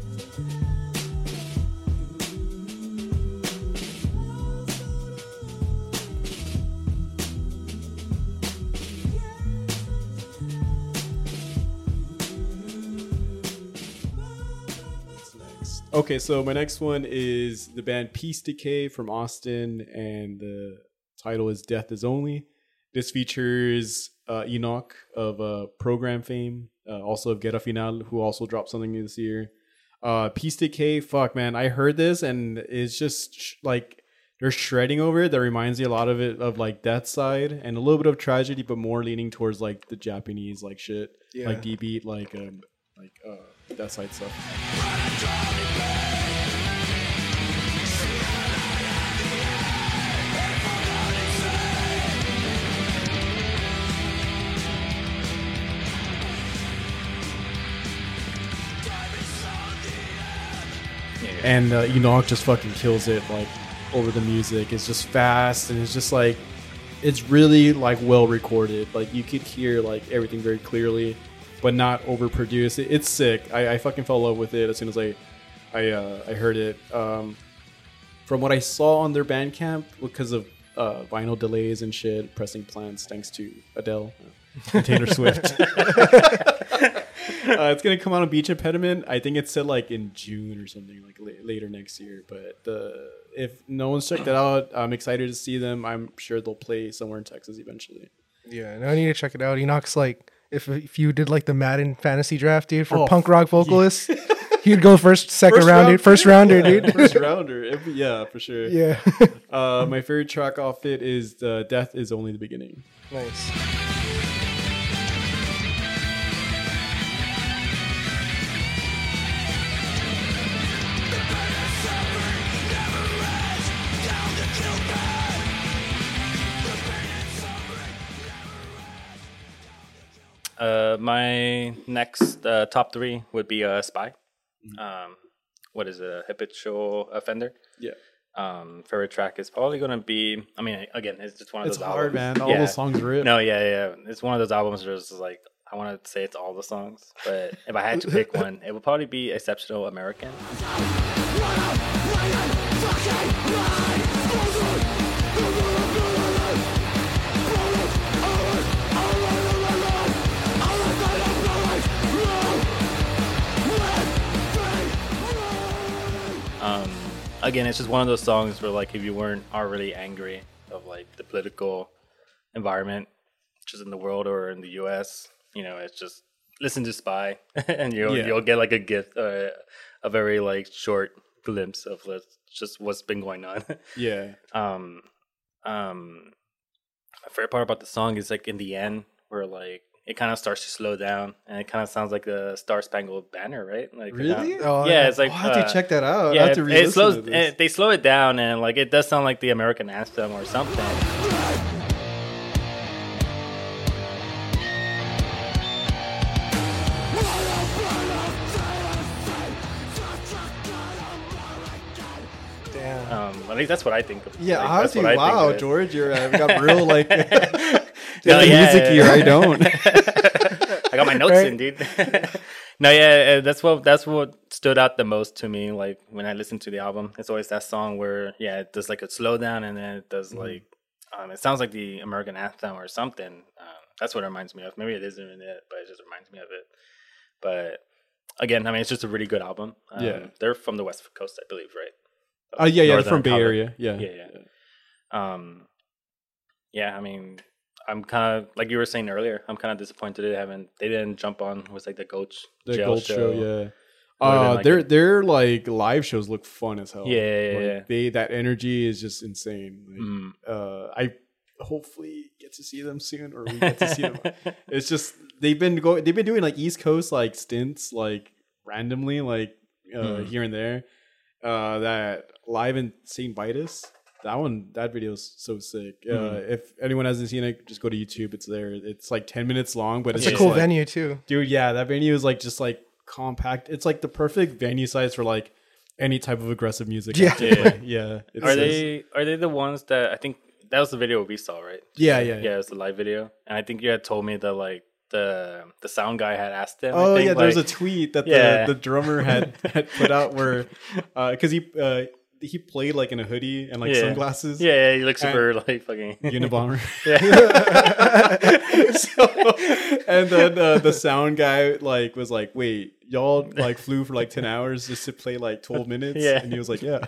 [SPEAKER 1] Okay, so my next one is the band Peace Decay from Austin, and the title is Death is Only. This features uh, Enoch of uh, program fame, uh, also of Guerra Final, who also dropped something new this year. Uh, Peace Decay, fuck man, I heard this and it's just sh- like they're shredding over it. That reminds me a lot of it of like Death Side and a little bit of tragedy, but more leaning towards like the Japanese like shit,
[SPEAKER 3] Yeah.
[SPEAKER 1] like D beat, like um, like uh, Death Side stuff. and uh, Enoch just fucking kills it like over the music. It's just fast and it's just like it's really like well recorded. Like you could hear like everything very clearly, but not overproduced. It, it's sick. I, I fucking fell in love with it as soon as I I uh, I heard it. Um, from what I saw on their Bandcamp, because of uh, vinyl delays and shit, pressing plans, thanks to Adele and Taylor Swift. Uh, it's gonna come out on Beach Impediment. I think it's said like in June or something, like la- later next year. But the if no one's checked it out, I'm excited to see them. I'm sure they'll play somewhere in Texas eventually.
[SPEAKER 3] Yeah, no, I need to check it out. Enoch's like if if you did like the Madden fantasy draft, dude, for
[SPEAKER 1] Oh,
[SPEAKER 3] punk rock vocalists, he'd go first, second
[SPEAKER 1] First
[SPEAKER 3] round,
[SPEAKER 1] round
[SPEAKER 3] dude, first rounder,
[SPEAKER 1] Yeah,
[SPEAKER 3] dude.
[SPEAKER 1] First rounder, yeah, for sure.
[SPEAKER 3] yeah,
[SPEAKER 1] Uh, my favorite track off it is the "Death Is Only the Beginning."
[SPEAKER 3] nice.
[SPEAKER 2] Uh, my next uh, top three would be uh, Spy.
[SPEAKER 1] Mm-hmm.
[SPEAKER 2] Um, what is it? A habitual offender.
[SPEAKER 1] Yeah,
[SPEAKER 2] Um, favorite track is probably gonna be. I mean, again, it's just one of
[SPEAKER 1] it's
[SPEAKER 2] those
[SPEAKER 1] hard,
[SPEAKER 2] albums.
[SPEAKER 1] man. All
[SPEAKER 2] Yeah.
[SPEAKER 1] those songs rip.
[SPEAKER 2] No, yeah, yeah. It's one of those albums where it's just like I want to say it's all the songs, but if I had to pick one, it would probably be Exceptional American. Again, it's just one of those songs where, like, if you weren't already angry of like the political environment, just in the world or in the U.S., you know, it's just listen to Spy, and you'll
[SPEAKER 1] Yeah.
[SPEAKER 2] you'll get like a gift, uh, a very like short glimpse of like, just what's been going on.
[SPEAKER 1] Yeah,
[SPEAKER 2] um, um, my favorite part about the song is like in the end where like it kind of starts to slow down and it kind of sounds like the Star Spangled Banner, right? Like
[SPEAKER 1] Really?
[SPEAKER 3] Oh,
[SPEAKER 2] yeah, it's like
[SPEAKER 1] I'll have
[SPEAKER 2] uh,
[SPEAKER 1] to check that out. I
[SPEAKER 2] yeah,
[SPEAKER 1] have to
[SPEAKER 2] it, it slows.
[SPEAKER 1] to this.
[SPEAKER 2] It, they slow it down, and like it does sound like the American anthem or something.
[SPEAKER 3] Damn.
[SPEAKER 2] Um, at least that's what I think of.
[SPEAKER 1] yeah,
[SPEAKER 2] like,
[SPEAKER 1] how do
[SPEAKER 2] what
[SPEAKER 1] wow,
[SPEAKER 2] of.
[SPEAKER 1] George, you're uh, got real like
[SPEAKER 2] No, yeah,
[SPEAKER 1] music
[SPEAKER 2] yeah,
[SPEAKER 1] here. I don't.
[SPEAKER 2] I got my notes
[SPEAKER 3] Right?
[SPEAKER 2] in, dude. no, yeah, uh, that's what that's what stood out the most to me. Like when I listened to the album, it's always that song where yeah, it does like a slowdown, and then it does
[SPEAKER 1] Mm-hmm.
[SPEAKER 2] like um, it sounds like the American anthem or something. Um, that's what it reminds me of. Maybe it isn't it, but it just reminds me of it. But again, I mean, it's just a really good album. Um,
[SPEAKER 1] Yeah.
[SPEAKER 2] they're from the West Coast, I believe, right?
[SPEAKER 1] Uh, yeah, yeah,
[SPEAKER 2] Northern
[SPEAKER 1] from Bay
[SPEAKER 2] California.
[SPEAKER 1] Area. Yeah,
[SPEAKER 2] Yeah, yeah. Um, yeah, I mean, I'm kind of like you were saying earlier. I'm kind of disappointed they haven't they didn't jump on was like the Gold
[SPEAKER 1] The
[SPEAKER 2] Gel
[SPEAKER 1] Gold Show. Yeah. Uh,
[SPEAKER 2] like
[SPEAKER 1] their their like live shows look fun as hell.
[SPEAKER 2] Yeah, yeah,
[SPEAKER 1] Like,
[SPEAKER 2] yeah.
[SPEAKER 1] They that energy is just insane. Like,
[SPEAKER 2] Mm.
[SPEAKER 1] uh, I hopefully get to see them soon, or we get to see them. it's just they've been going. They've been doing like East Coast like stints, like randomly, like uh,
[SPEAKER 2] Mhm.
[SPEAKER 1] here and there. Uh, that live in Saint Vitus. That one, that video is so sick. Uh,
[SPEAKER 2] Mhm.
[SPEAKER 1] if anyone hasn't seen it, just go to YouTube. It's there. It's like ten minutes long, but
[SPEAKER 3] It's
[SPEAKER 1] it's
[SPEAKER 3] a cool
[SPEAKER 1] like-
[SPEAKER 3] venue too.
[SPEAKER 1] dude. Yeah, that venue is like just like compact. It's like the perfect venue size for like any type of aggressive music.
[SPEAKER 3] Yeah.
[SPEAKER 1] to play. yeah. It's,
[SPEAKER 2] Are
[SPEAKER 1] it's-
[SPEAKER 2] they are they the ones that I think that was the video we saw, right?
[SPEAKER 1] Yeah, yeah,
[SPEAKER 2] Yeah, it was the live video, and I think you had told me that like the the sound guy had asked him. I
[SPEAKER 1] Oh
[SPEAKER 2] think,
[SPEAKER 1] yeah, there was a tweet that
[SPEAKER 2] Yeah.
[SPEAKER 1] the, the drummer had, had put out where because he uh, he played like in a hoodie and like
[SPEAKER 2] Yeah.
[SPEAKER 1] sunglasses.
[SPEAKER 2] yeah, yeah, he looks super like fucking
[SPEAKER 1] Unabomber.
[SPEAKER 2] yeah.
[SPEAKER 1] so, and then uh, the sound guy like was like, "Wait, y'all like flew for like ten hours just to play like twelve minutes?"
[SPEAKER 2] Yeah.
[SPEAKER 1] and he was like, "Yeah,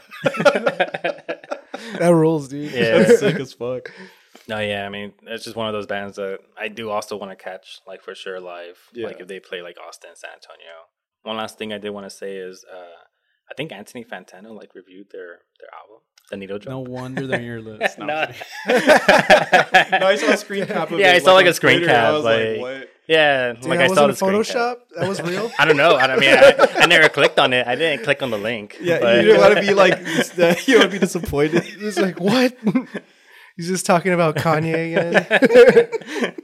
[SPEAKER 3] That rules, dude.
[SPEAKER 2] Yeah.
[SPEAKER 1] that's sick as fuck."
[SPEAKER 2] No, yeah, I mean, it's just one of those bands that I do also want to catch, like for sure, live.
[SPEAKER 1] Yeah.
[SPEAKER 2] Like if they play like Austin, San Antonio. One last thing I did want to say is, uh, I think Anthony Fantano like reviewed their their album, the Needle
[SPEAKER 1] No
[SPEAKER 2] Drop.
[SPEAKER 1] wonder they're on your list. No,
[SPEAKER 2] No.
[SPEAKER 1] I'm kidding. no, I saw a screen cap. Of
[SPEAKER 2] Yeah,
[SPEAKER 1] it,
[SPEAKER 2] I saw, like,
[SPEAKER 1] on
[SPEAKER 2] a screen
[SPEAKER 1] Twitter,
[SPEAKER 2] cap,
[SPEAKER 1] I was
[SPEAKER 2] like-
[SPEAKER 1] what?
[SPEAKER 2] Yeah,
[SPEAKER 3] Dude,
[SPEAKER 2] like I saw
[SPEAKER 3] wasn't
[SPEAKER 2] the screen cap.
[SPEAKER 3] Photoshop. That was real.
[SPEAKER 2] I don't know. I I mean, I, I never clicked on it. I didn't click on the link.
[SPEAKER 1] Yeah,
[SPEAKER 2] but-
[SPEAKER 1] you didn't want to be like you want to be disappointed.
[SPEAKER 3] It's like, what? He's just talking about Kanye again.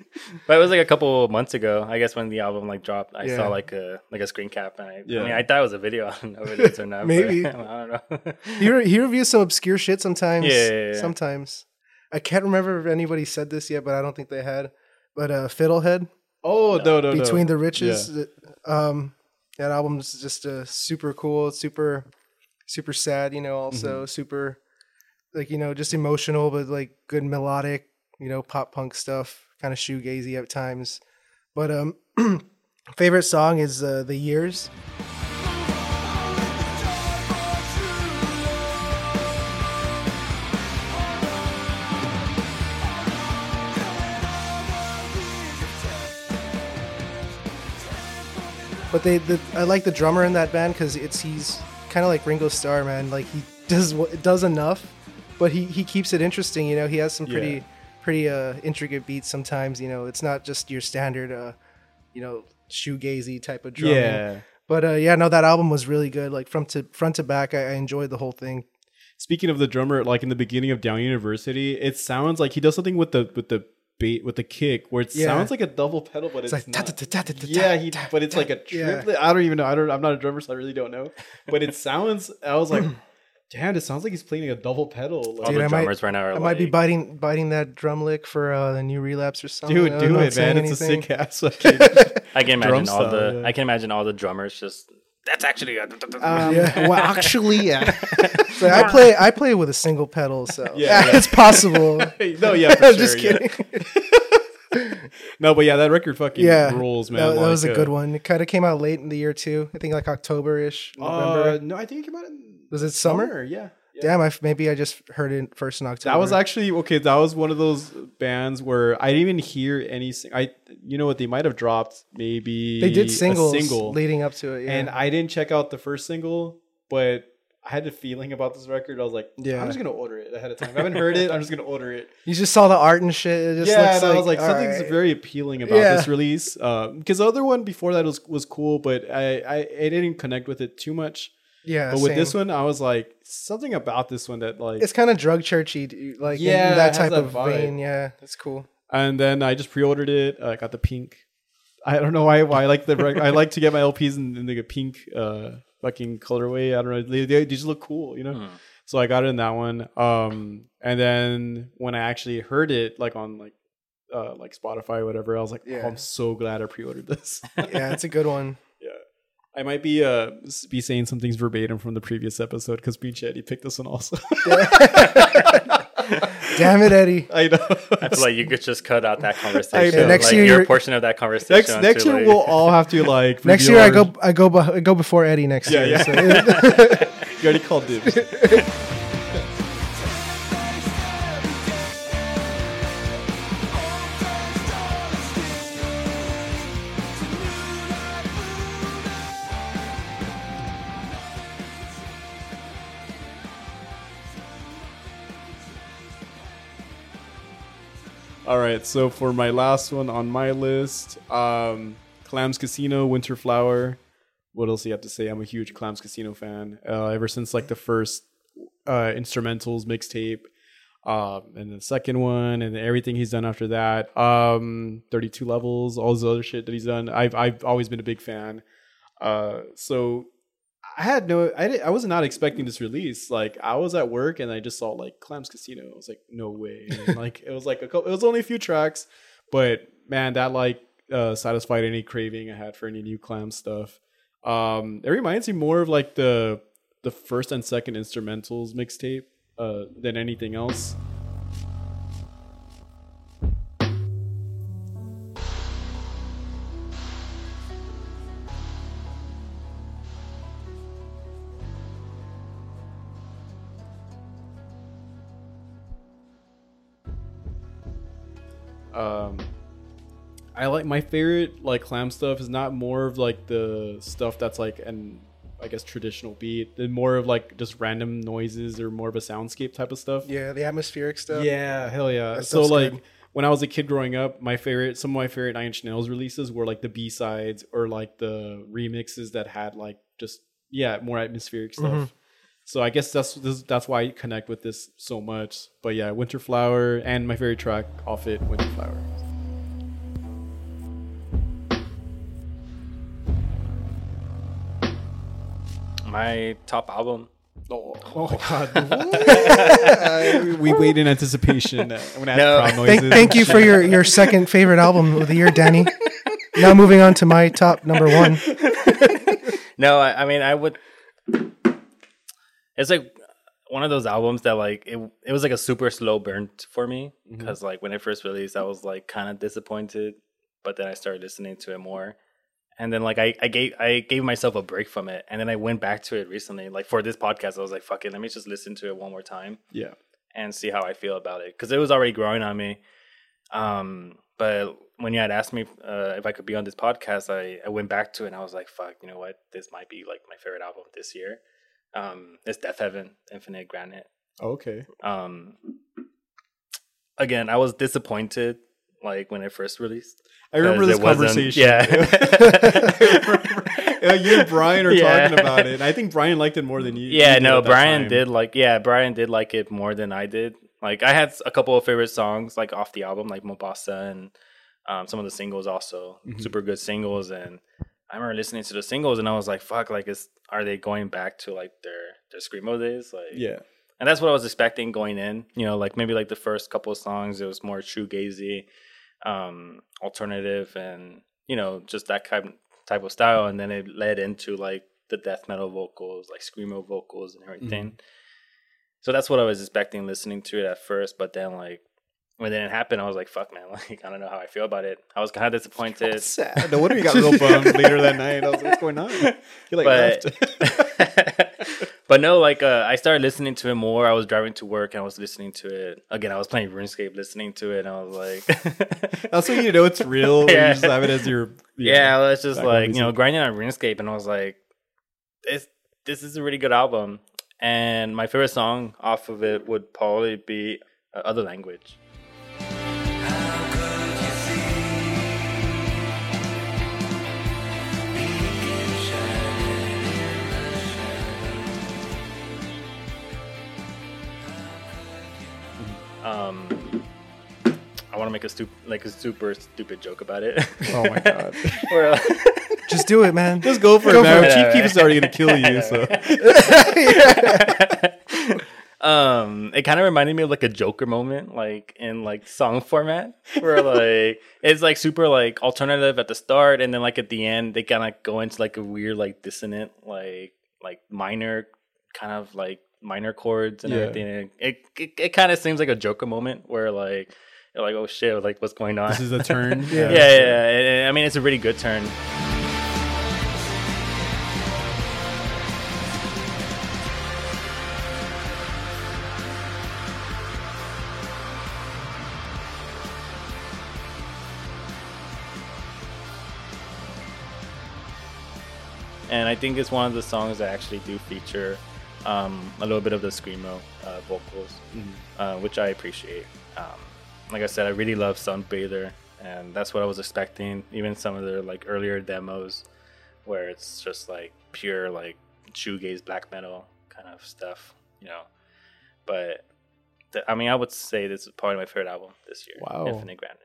[SPEAKER 2] but it was like a couple months ago, I guess, when the album like dropped. I
[SPEAKER 3] Yeah.
[SPEAKER 2] saw like a like a screen cap, and I,
[SPEAKER 1] Yeah.
[SPEAKER 2] I mean, I thought it was a video. I don't know if it is or not. but
[SPEAKER 3] Maybe.
[SPEAKER 2] I don't know.
[SPEAKER 3] he, re- he reviews some obscure shit sometimes.
[SPEAKER 2] Yeah, yeah, yeah.
[SPEAKER 3] Sometimes. I can't remember if anybody said this yet, but I don't think they had. But uh, Fiddlehead,
[SPEAKER 1] Oh no, no, no.
[SPEAKER 3] Between the Richness, um, that album's just uh, super cool, super, super sad. You know, also
[SPEAKER 1] Mm-hmm.
[SPEAKER 3] super, like you know, just emotional, but like good melodic, you know, pop punk stuff, kind of shoegazy at times. But um, favorite song is uh, "The Years." But they, the, I like the drummer in that band because it's he's kind of like Ringo Starr, man. Like he does does enough, but he he keeps it interesting. You know, he has some pretty
[SPEAKER 1] Yeah.
[SPEAKER 3] pretty uh, intricate beats. Sometimes you know, it's not just your standard, uh, you know, shoegazy type of drumming.
[SPEAKER 1] Yeah.
[SPEAKER 3] But uh, yeah, no, that album was really good. Like from to front to back, I, I enjoyed the whole thing.
[SPEAKER 1] Speaking of the drummer, like in the beginning of Down University, it sounds like he does something with the with the beat with the kick where it
[SPEAKER 3] Yeah.
[SPEAKER 1] sounds like a double pedal, but it's,
[SPEAKER 3] It's like
[SPEAKER 1] not. yeah, he but it's like a
[SPEAKER 3] Yeah.
[SPEAKER 1] triplet. I don't even know. I don't. I'm not a drummer, so I really don't know. But it sounds. I was like, damn, it sounds like he's playing a double pedal.
[SPEAKER 2] All
[SPEAKER 1] Like,
[SPEAKER 3] Dude,
[SPEAKER 2] the
[SPEAKER 3] I might-
[SPEAKER 2] drummers right now are
[SPEAKER 3] I
[SPEAKER 2] like,
[SPEAKER 3] might be biting biting that drum lick for uh, the new relapse or something.
[SPEAKER 1] dude,
[SPEAKER 3] I'm
[SPEAKER 1] do it,
[SPEAKER 3] saying
[SPEAKER 1] man. It's a sick ass. fucking-
[SPEAKER 2] I can imagine all
[SPEAKER 1] style,
[SPEAKER 2] the
[SPEAKER 1] yeah.
[SPEAKER 2] I can imagine all the drummers just that's actually a,
[SPEAKER 1] Um,
[SPEAKER 3] Yeah.
[SPEAKER 1] Well, actually, yeah.
[SPEAKER 3] So I play I play with a single pedal, so
[SPEAKER 1] Yeah,
[SPEAKER 3] yeah, it's possible.
[SPEAKER 1] no, yeah, for
[SPEAKER 3] I'm
[SPEAKER 1] sure,
[SPEAKER 3] just
[SPEAKER 1] yeah.
[SPEAKER 3] kidding.
[SPEAKER 1] No, but yeah, that record fucking
[SPEAKER 3] Yeah,
[SPEAKER 1] rules, man.
[SPEAKER 3] that, that was a good
[SPEAKER 1] uh,
[SPEAKER 3] one. It kind of came out late in the year too. I think like October ish,
[SPEAKER 1] Uh, no, I think it came out in
[SPEAKER 3] Was it summer?
[SPEAKER 1] Yeah. yeah.
[SPEAKER 3] Damn, I maybe I just heard it first in October.
[SPEAKER 1] That was actually okay. That was one of those bands where I didn't even hear any. Sing- I, you know what? They might have dropped maybe
[SPEAKER 3] they did
[SPEAKER 1] a
[SPEAKER 3] singles
[SPEAKER 1] single,
[SPEAKER 3] leading up to it. Yeah.
[SPEAKER 1] and I didn't check out the first single, but I had a feeling about this record. I was like,
[SPEAKER 3] Yeah.
[SPEAKER 1] I'm just gonna order it ahead of time. I haven't heard it. I'm just gonna order it.
[SPEAKER 3] you just saw the art and shit. It just
[SPEAKER 1] yeah,
[SPEAKER 3] looks
[SPEAKER 1] and I was like, something's
[SPEAKER 3] right.
[SPEAKER 1] very appealing about
[SPEAKER 3] Yeah.
[SPEAKER 1] this release. Um, because the other one before that was was cool, but I, I I didn't connect with it too much.
[SPEAKER 3] Yeah.
[SPEAKER 1] But with
[SPEAKER 3] same.
[SPEAKER 1] this one, I was like, something about this one that like
[SPEAKER 3] it's kind of drug churchy, like
[SPEAKER 1] Yeah, it
[SPEAKER 3] that type
[SPEAKER 1] that
[SPEAKER 3] of
[SPEAKER 1] vibe.
[SPEAKER 3] vein. Yeah, that's cool.
[SPEAKER 1] and then I just pre-ordered it. I got the pink. I don't know why. Why I like the. I like to get my LPs in, in the pink, uh, fucking colorway. I don't know. They, they just look cool, you know.
[SPEAKER 2] Hmm.
[SPEAKER 1] So I got it in that one. Um, and then when I actually heard it, like on like, uh, like Spotify or whatever, I was like,
[SPEAKER 3] Yeah.
[SPEAKER 1] oh, I'm so glad I pre-ordered this.
[SPEAKER 3] Yeah, it's a good one.
[SPEAKER 1] yeah. I might be uh be saying some things verbatim from the previous episode because Beachhead he picked this one also.
[SPEAKER 3] Damn it, Eddie.
[SPEAKER 1] I know.
[SPEAKER 2] I feel like you could just cut out that conversation.
[SPEAKER 1] know.
[SPEAKER 3] Next
[SPEAKER 2] like
[SPEAKER 3] year
[SPEAKER 2] your
[SPEAKER 3] you're-
[SPEAKER 2] portion of that conversation.
[SPEAKER 1] next next year
[SPEAKER 2] like-
[SPEAKER 1] we'll all have to like
[SPEAKER 3] Next
[SPEAKER 1] reveal
[SPEAKER 3] year, I go, I go, I go before Eddie next
[SPEAKER 1] Yeah,
[SPEAKER 3] year.
[SPEAKER 1] yeah.
[SPEAKER 3] so-
[SPEAKER 1] You already called dibs. All right, so for my last one on my list, um, Clams Casino, Winter Flower. What else do you have to say? I'm a huge Clams Casino fan. Uh, ever since like the first uh, instrumentals mixtape, um, and the second one, and everything he's done after that. Um, 32 levels, all this other shit that he's done. I've I've always been a big fan. Uh, so I had no, I didn't, I was not expecting this release. Like I was at work and I just saw like Clams Casino. I was like, no way. And, like it was like a couple, it was only a few tracks, but man, that like uh, satisfied any craving I had for any new Clam stuff. Um, it reminds me more of like the the first and second instrumentals mixtape uh, than anything else. Um, I like my favorite like clam stuff is not more of like the stuff that's like an I guess traditional beat, than more of like just random noises or more of a soundscape type of stuff.
[SPEAKER 3] Yeah, the atmospheric stuff.
[SPEAKER 1] Yeah, hell yeah. So like
[SPEAKER 3] good.
[SPEAKER 1] when I was a kid growing up, my favorite some of my favorite Nine Inch Nails releases were like the B sides or like the remixes that had like just yeah more atmospheric stuff.
[SPEAKER 3] Mm-hmm.
[SPEAKER 1] So I guess that's this, that's why I connect with this so much. But yeah, Winter Flower and my favorite track off it, Winter Flower.
[SPEAKER 2] My top album.
[SPEAKER 1] Oh, oh God! we wait in anticipation. uh, When I
[SPEAKER 2] No.
[SPEAKER 1] crowd noises.
[SPEAKER 3] Thank, thank you for your, your second favorite album of the year, Danny. Now moving on to my top number one.
[SPEAKER 2] No, I, I mean I would. It's like one of those albums that like it. It was like a super slow burn for me because like when it first released, I was like kind of disappointed, but then I started listening to it more, and then like I, I gave I gave myself a break from it, and then I went back to it recently. Like for this podcast, I was like, "Fuck it, let me just listen to it one more time."
[SPEAKER 1] Yeah.
[SPEAKER 2] and see how I feel about it because it was already growing on me. Um, but when you had asked me uh, if I could be on this podcast, I, I went back to it and I was like, "Fuck, you know what? This might be like my favorite album this year." Um, it's Deafheaven, Infinite Granite.
[SPEAKER 1] Okay.
[SPEAKER 2] Um, again, I was disappointed like when it first released.
[SPEAKER 1] I remember this conversation.
[SPEAKER 2] Yeah.
[SPEAKER 1] You and Brian are
[SPEAKER 2] Yeah.
[SPEAKER 1] talking about it. and I think Brian liked it more than you. you
[SPEAKER 2] Yeah,
[SPEAKER 1] did
[SPEAKER 2] no, Brian
[SPEAKER 1] time.
[SPEAKER 2] did like yeah, Brian did like it more than I did. Like I had a couple of favorite songs like off the album, like Mombasa and um, some of the singles also
[SPEAKER 1] Mm-hmm.
[SPEAKER 2] super good singles. And I remember listening to the singles and I was like, "Fuck!" Like, is are they going back to like their their screamo days? Like,
[SPEAKER 1] Yeah.
[SPEAKER 2] and that's what I was expecting going in. You know, like maybe like the first couple of songs, it was more shoegazy, um, alternative, and you know, just that kind type of style. And then it led into like the death metal vocals, like screamo vocals, and everything. So that's what I was expecting listening to it at first, but then like when it didn't I was like, "Fuck, man! Like I don't know how I feel about it." I was kind of disappointed.
[SPEAKER 1] Sad. No wonder you got real bummed later that night. I was like, what's going on? You like
[SPEAKER 2] but
[SPEAKER 1] left.
[SPEAKER 2] but no, like uh, I started listening to it more. I was driving to work and I was listening to it again. I was playing RuneScape, listening to it, and I was like,
[SPEAKER 1] That's when you know it's real.
[SPEAKER 2] Yeah.
[SPEAKER 1] You just have it as your
[SPEAKER 2] yeah, I was just like you know grinding on RuneScape, and I was like, this this is a really good album. And my favorite song off of it would probably be uh, "Other Language." Um, I want to make a stup- like a super stupid joke about it.
[SPEAKER 1] Oh my god.
[SPEAKER 2] Where, uh,
[SPEAKER 3] Just do it, man.
[SPEAKER 1] Just go for
[SPEAKER 3] Go
[SPEAKER 1] it, man.
[SPEAKER 3] for it.
[SPEAKER 1] Chief Keef is already gonna kill you. So
[SPEAKER 2] um, it kind of reminded me of like a Joker moment, like in like song format, where like it's like super like alternative at the start, and then like at the end they kind of go into like a weird like dissonant like like minor kind of like minor chords and
[SPEAKER 1] Yeah.
[SPEAKER 2] everything. It it, it kind of seems like a Joker moment where like you're like oh shit, like what's going on?
[SPEAKER 1] this is a turn.
[SPEAKER 3] Yeah.
[SPEAKER 2] yeah, yeah, yeah. I mean, it's a really good turn. And I think it's one of the songs that actually do feature um, a little bit of the screamo uh, vocals, uh, which I appreciate. Um, like I said, I really love Sunbather, and that's what I was expecting. Even some of their like earlier demos, where it's just like pure like shoegaze black metal kind of stuff, you know. But th- I mean, I would say this is probably my favorite album this year.
[SPEAKER 1] Wow.
[SPEAKER 2] Infinite Granite.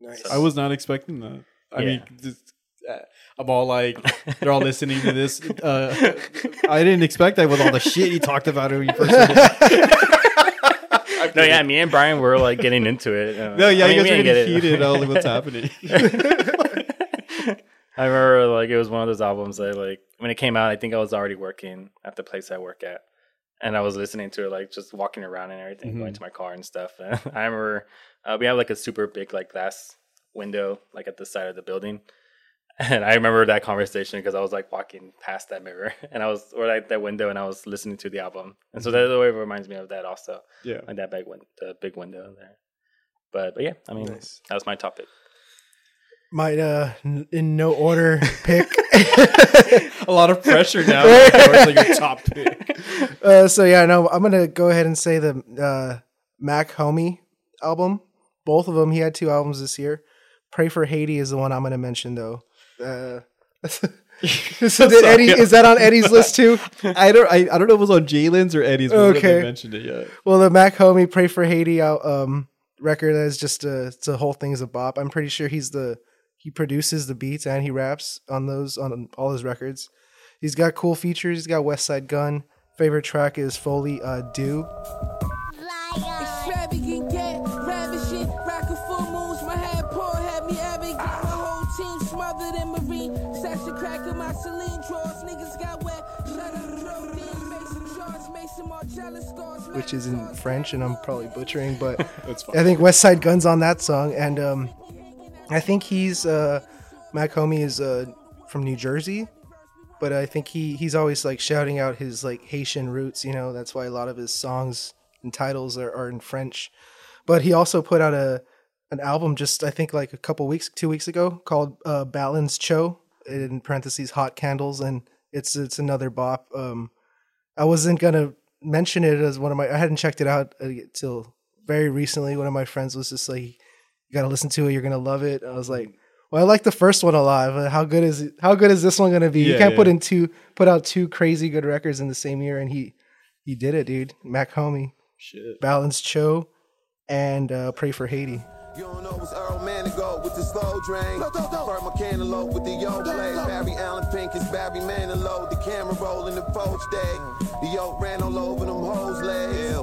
[SPEAKER 3] Nice.
[SPEAKER 2] So-
[SPEAKER 1] I was not expecting that. I
[SPEAKER 2] Yeah.
[SPEAKER 1] mean, just, I'm all like, they're all listening to this. Uh, I didn't expect that with all the shit he talked about when you first it.
[SPEAKER 2] No, yeah, me and Brian were like getting into it. uh,
[SPEAKER 1] No, yeah,
[SPEAKER 2] I mean,
[SPEAKER 1] you
[SPEAKER 2] we
[SPEAKER 1] guys are
[SPEAKER 2] didn't get it.
[SPEAKER 1] heated. I was like, what's happening?
[SPEAKER 2] I remember like it was one of those albums that like when it came out, I think I was already working at the place I work at, and I was listening to it like just walking around and everything,
[SPEAKER 1] Mhm.
[SPEAKER 2] going to my car and stuff. And I remember uh, we have like a super big like glass window like at the side of the building, and I remember that conversation because I was like walking past that mirror and I was or like that window and I was listening to the album, and so that way reminds me of that also,
[SPEAKER 1] yeah.
[SPEAKER 2] like that big win- the big window there. But but yeah, I mean
[SPEAKER 3] Nice.
[SPEAKER 2] that was my topic.
[SPEAKER 3] My uh, n- in no order pick.
[SPEAKER 1] A lot of pressure now. It's like your top pick.
[SPEAKER 3] uh, so yeah, no, I'm gonna go ahead and say the uh, Mach-Hommy album. Both of them. He had two albums this year. Pray for Haiti is the one I'm gonna mention though. Uh, so did Eddie is that on Eddie's list too?
[SPEAKER 1] I don't. I, I don't know if it was on Jalen's or Eddie's. Okay, mentioned it yet.
[SPEAKER 3] Well, the Mach-Hommy Pray for Haiti out um record is just a it's a whole thing's a bop. I'm pretty sure he's the he produces the beats and he raps on those on all his records. He's got cool features. He's got Westside Gunn. Favorite track is Foley uh Do. Which is in French, and I'm probably butchering, but I think Westside Gunn's on that song, and um, I think he's uh, Mach-Hommy is uh, from New Jersey, but I think he he's always like shouting out his like Haitian roots. You know, that's why a lot of his songs and titles are, are in French. But he also put out a an album just I think like a couple weeks, two weeks ago, called uh, Balens Cho in parentheses Hot Candles, and it's it's another bop. Um, I wasn't gonna mention it as one of my. I hadn't checked it out until very recently. One of my friends was just like, "You gotta listen to it. You're gonna love it." I was like, "Well, I like the first one a lot. But how good is it? How good is this one gonna be? you can't put in two, put out two crazy good records in the same year." And he he did it, dude. Mach-Hommy,
[SPEAKER 1] Shit.
[SPEAKER 3] Balens Cho, and uh, Pray for Haiti.
[SPEAKER 4] You don't know it's Earl Manigault with the slow drain. Burt McCantelope with the yo play. Barry Allen Pink is Barry Manilow. The camera rolling the poach day. The yo ran all over them hoes legs.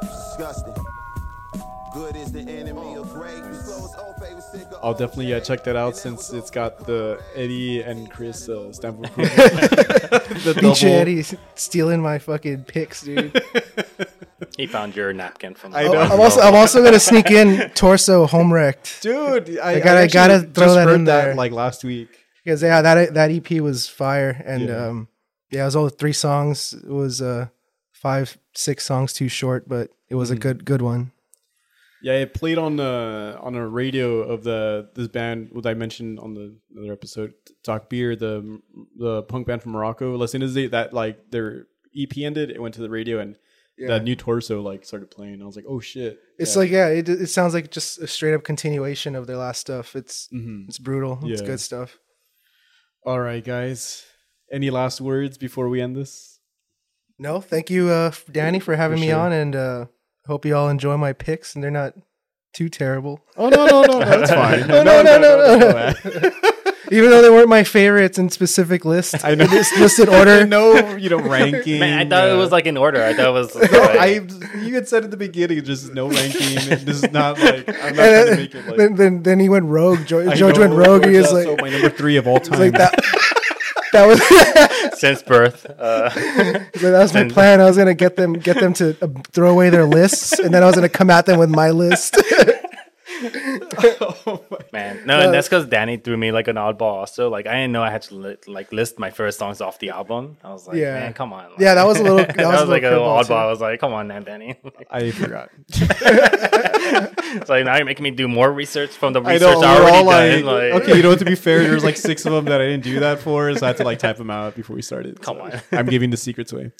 [SPEAKER 4] Disgusting. Good is the enemy of great. We flow is old favorite cigar.
[SPEAKER 1] I'll definitely yeah check that out since it's got the Eddie and Chris uh, stamp of approval. the
[SPEAKER 3] Beach
[SPEAKER 1] double-
[SPEAKER 3] Eddie stealing my fucking picks, dude.
[SPEAKER 2] He found your napkin from.
[SPEAKER 1] I know.
[SPEAKER 3] I'm also I'm also gonna sneak in Torso Home Wrecked.
[SPEAKER 1] dude. I,
[SPEAKER 3] I gotta-
[SPEAKER 1] actually
[SPEAKER 3] gotta throw that
[SPEAKER 1] heard
[SPEAKER 3] in there.
[SPEAKER 1] like last week.
[SPEAKER 3] Because yeah, that that EP was fire, and
[SPEAKER 1] Yeah.
[SPEAKER 3] um, yeah, it was all three songs. It was uh, five, six songs too short, but it was a
[SPEAKER 1] Mm-hmm.
[SPEAKER 3] good, good one.
[SPEAKER 1] Yeah, it played on the on a radio of the this band what I mentioned on the other episode, Talk Beer, the the punk band from Morocco. As soon as they that like their EP ended, it went to the radio and that new torso like started playing. I was like, oh shit!
[SPEAKER 3] It's
[SPEAKER 1] Yeah.
[SPEAKER 3] like yeah, it it sounds like just a straight up continuation of their last stuff. It's
[SPEAKER 1] Mhm.
[SPEAKER 3] it's brutal. It's
[SPEAKER 1] Yeah.
[SPEAKER 3] good stuff.
[SPEAKER 1] All right, guys. Any last words before we end this?
[SPEAKER 3] No, thank you, uh, Danny, for having me
[SPEAKER 1] sure.
[SPEAKER 3] on, and uh, hope you all enjoy my picks, and they're not too terrible.
[SPEAKER 1] Oh no no no, that's fine.
[SPEAKER 3] Oh, no, no, no, no.
[SPEAKER 1] man.
[SPEAKER 3] Even though they weren't my favorites in specific lists,
[SPEAKER 1] I know
[SPEAKER 3] this listed order.
[SPEAKER 1] no, you know ranking.
[SPEAKER 2] Man, I thought it
[SPEAKER 1] uh,
[SPEAKER 2] was like in order. I thought it was.
[SPEAKER 1] No,
[SPEAKER 2] like-
[SPEAKER 1] I you had said at the beginning just no ranking. This is not like I'm not
[SPEAKER 3] And
[SPEAKER 1] trying to
[SPEAKER 3] then,
[SPEAKER 1] make it like
[SPEAKER 3] then, then, then he went rogue. Jo-
[SPEAKER 1] I
[SPEAKER 3] George
[SPEAKER 1] know,
[SPEAKER 3] went rogue. He was like,
[SPEAKER 1] also my number three of all time.
[SPEAKER 3] Like that. that was
[SPEAKER 2] since birth. Uh,
[SPEAKER 3] that was my plan. I was gonna get them get them to uh, throw away their lists, and then I was gonna come at them with my list.
[SPEAKER 1] oh
[SPEAKER 2] man, no, and that's because Danny threw me like an oddball. Also, like I didn't know I had to li- like list my first songs off the album. I was like,
[SPEAKER 3] Yeah.
[SPEAKER 2] man, come on. Like,
[SPEAKER 3] yeah, that was a little. That,
[SPEAKER 2] that
[SPEAKER 3] was,
[SPEAKER 2] was,
[SPEAKER 3] a
[SPEAKER 2] like a
[SPEAKER 3] little
[SPEAKER 2] oddball.
[SPEAKER 3] too.
[SPEAKER 2] I was like, come on, man, Danny.
[SPEAKER 1] I forgot.
[SPEAKER 2] so like now you're making me do more research from the
[SPEAKER 1] I
[SPEAKER 2] research
[SPEAKER 1] know
[SPEAKER 2] I, already
[SPEAKER 1] like,
[SPEAKER 2] done. Like,
[SPEAKER 1] okay, you know, what? to be fair, there's like six of them that I didn't do that for, so I had to like type them out before we started.
[SPEAKER 2] Come
[SPEAKER 1] So
[SPEAKER 2] on.
[SPEAKER 1] I'm giving the secrets away.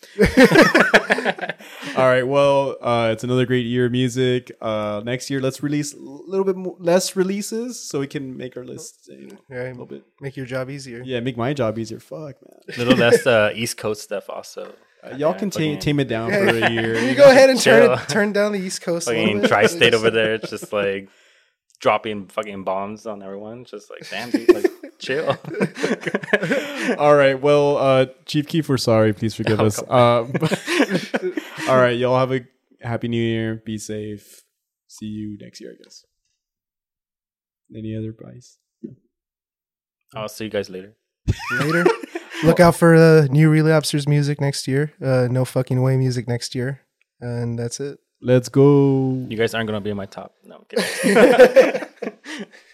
[SPEAKER 1] All right. Well, uh, it's another great year of music. Uh, next year, let's release a little bit more, less releases so we can make our list you know, a little bit.
[SPEAKER 3] Make your job easier.
[SPEAKER 1] Yeah, make my job easier. Fuck, man.
[SPEAKER 2] A little less uh, East Coast stuff also.
[SPEAKER 1] Uh, y'all can tame, tame it down for a year.
[SPEAKER 3] You go ahead and turn it, turn down the East Coast. a little
[SPEAKER 2] Fucking
[SPEAKER 3] bit.
[SPEAKER 2] tri-state over there. It's just like dropping fucking bombs on everyone. Just like damn, dude, like chill.
[SPEAKER 1] All right. Well, uh, Chief Keef, we're sorry. Please forgive
[SPEAKER 2] Oh,
[SPEAKER 1] us. Uh, all right. Y'all have a happy new year. Be safe. See you next year, I guess. Any other advice?
[SPEAKER 2] I'll see you guys later.
[SPEAKER 3] later. Look out for uh, new relapsers music next year. Uh, no fucking way music next year, and that's it.
[SPEAKER 1] Let's go.
[SPEAKER 2] You guys aren't gonna be in my top. No, I'm kidding.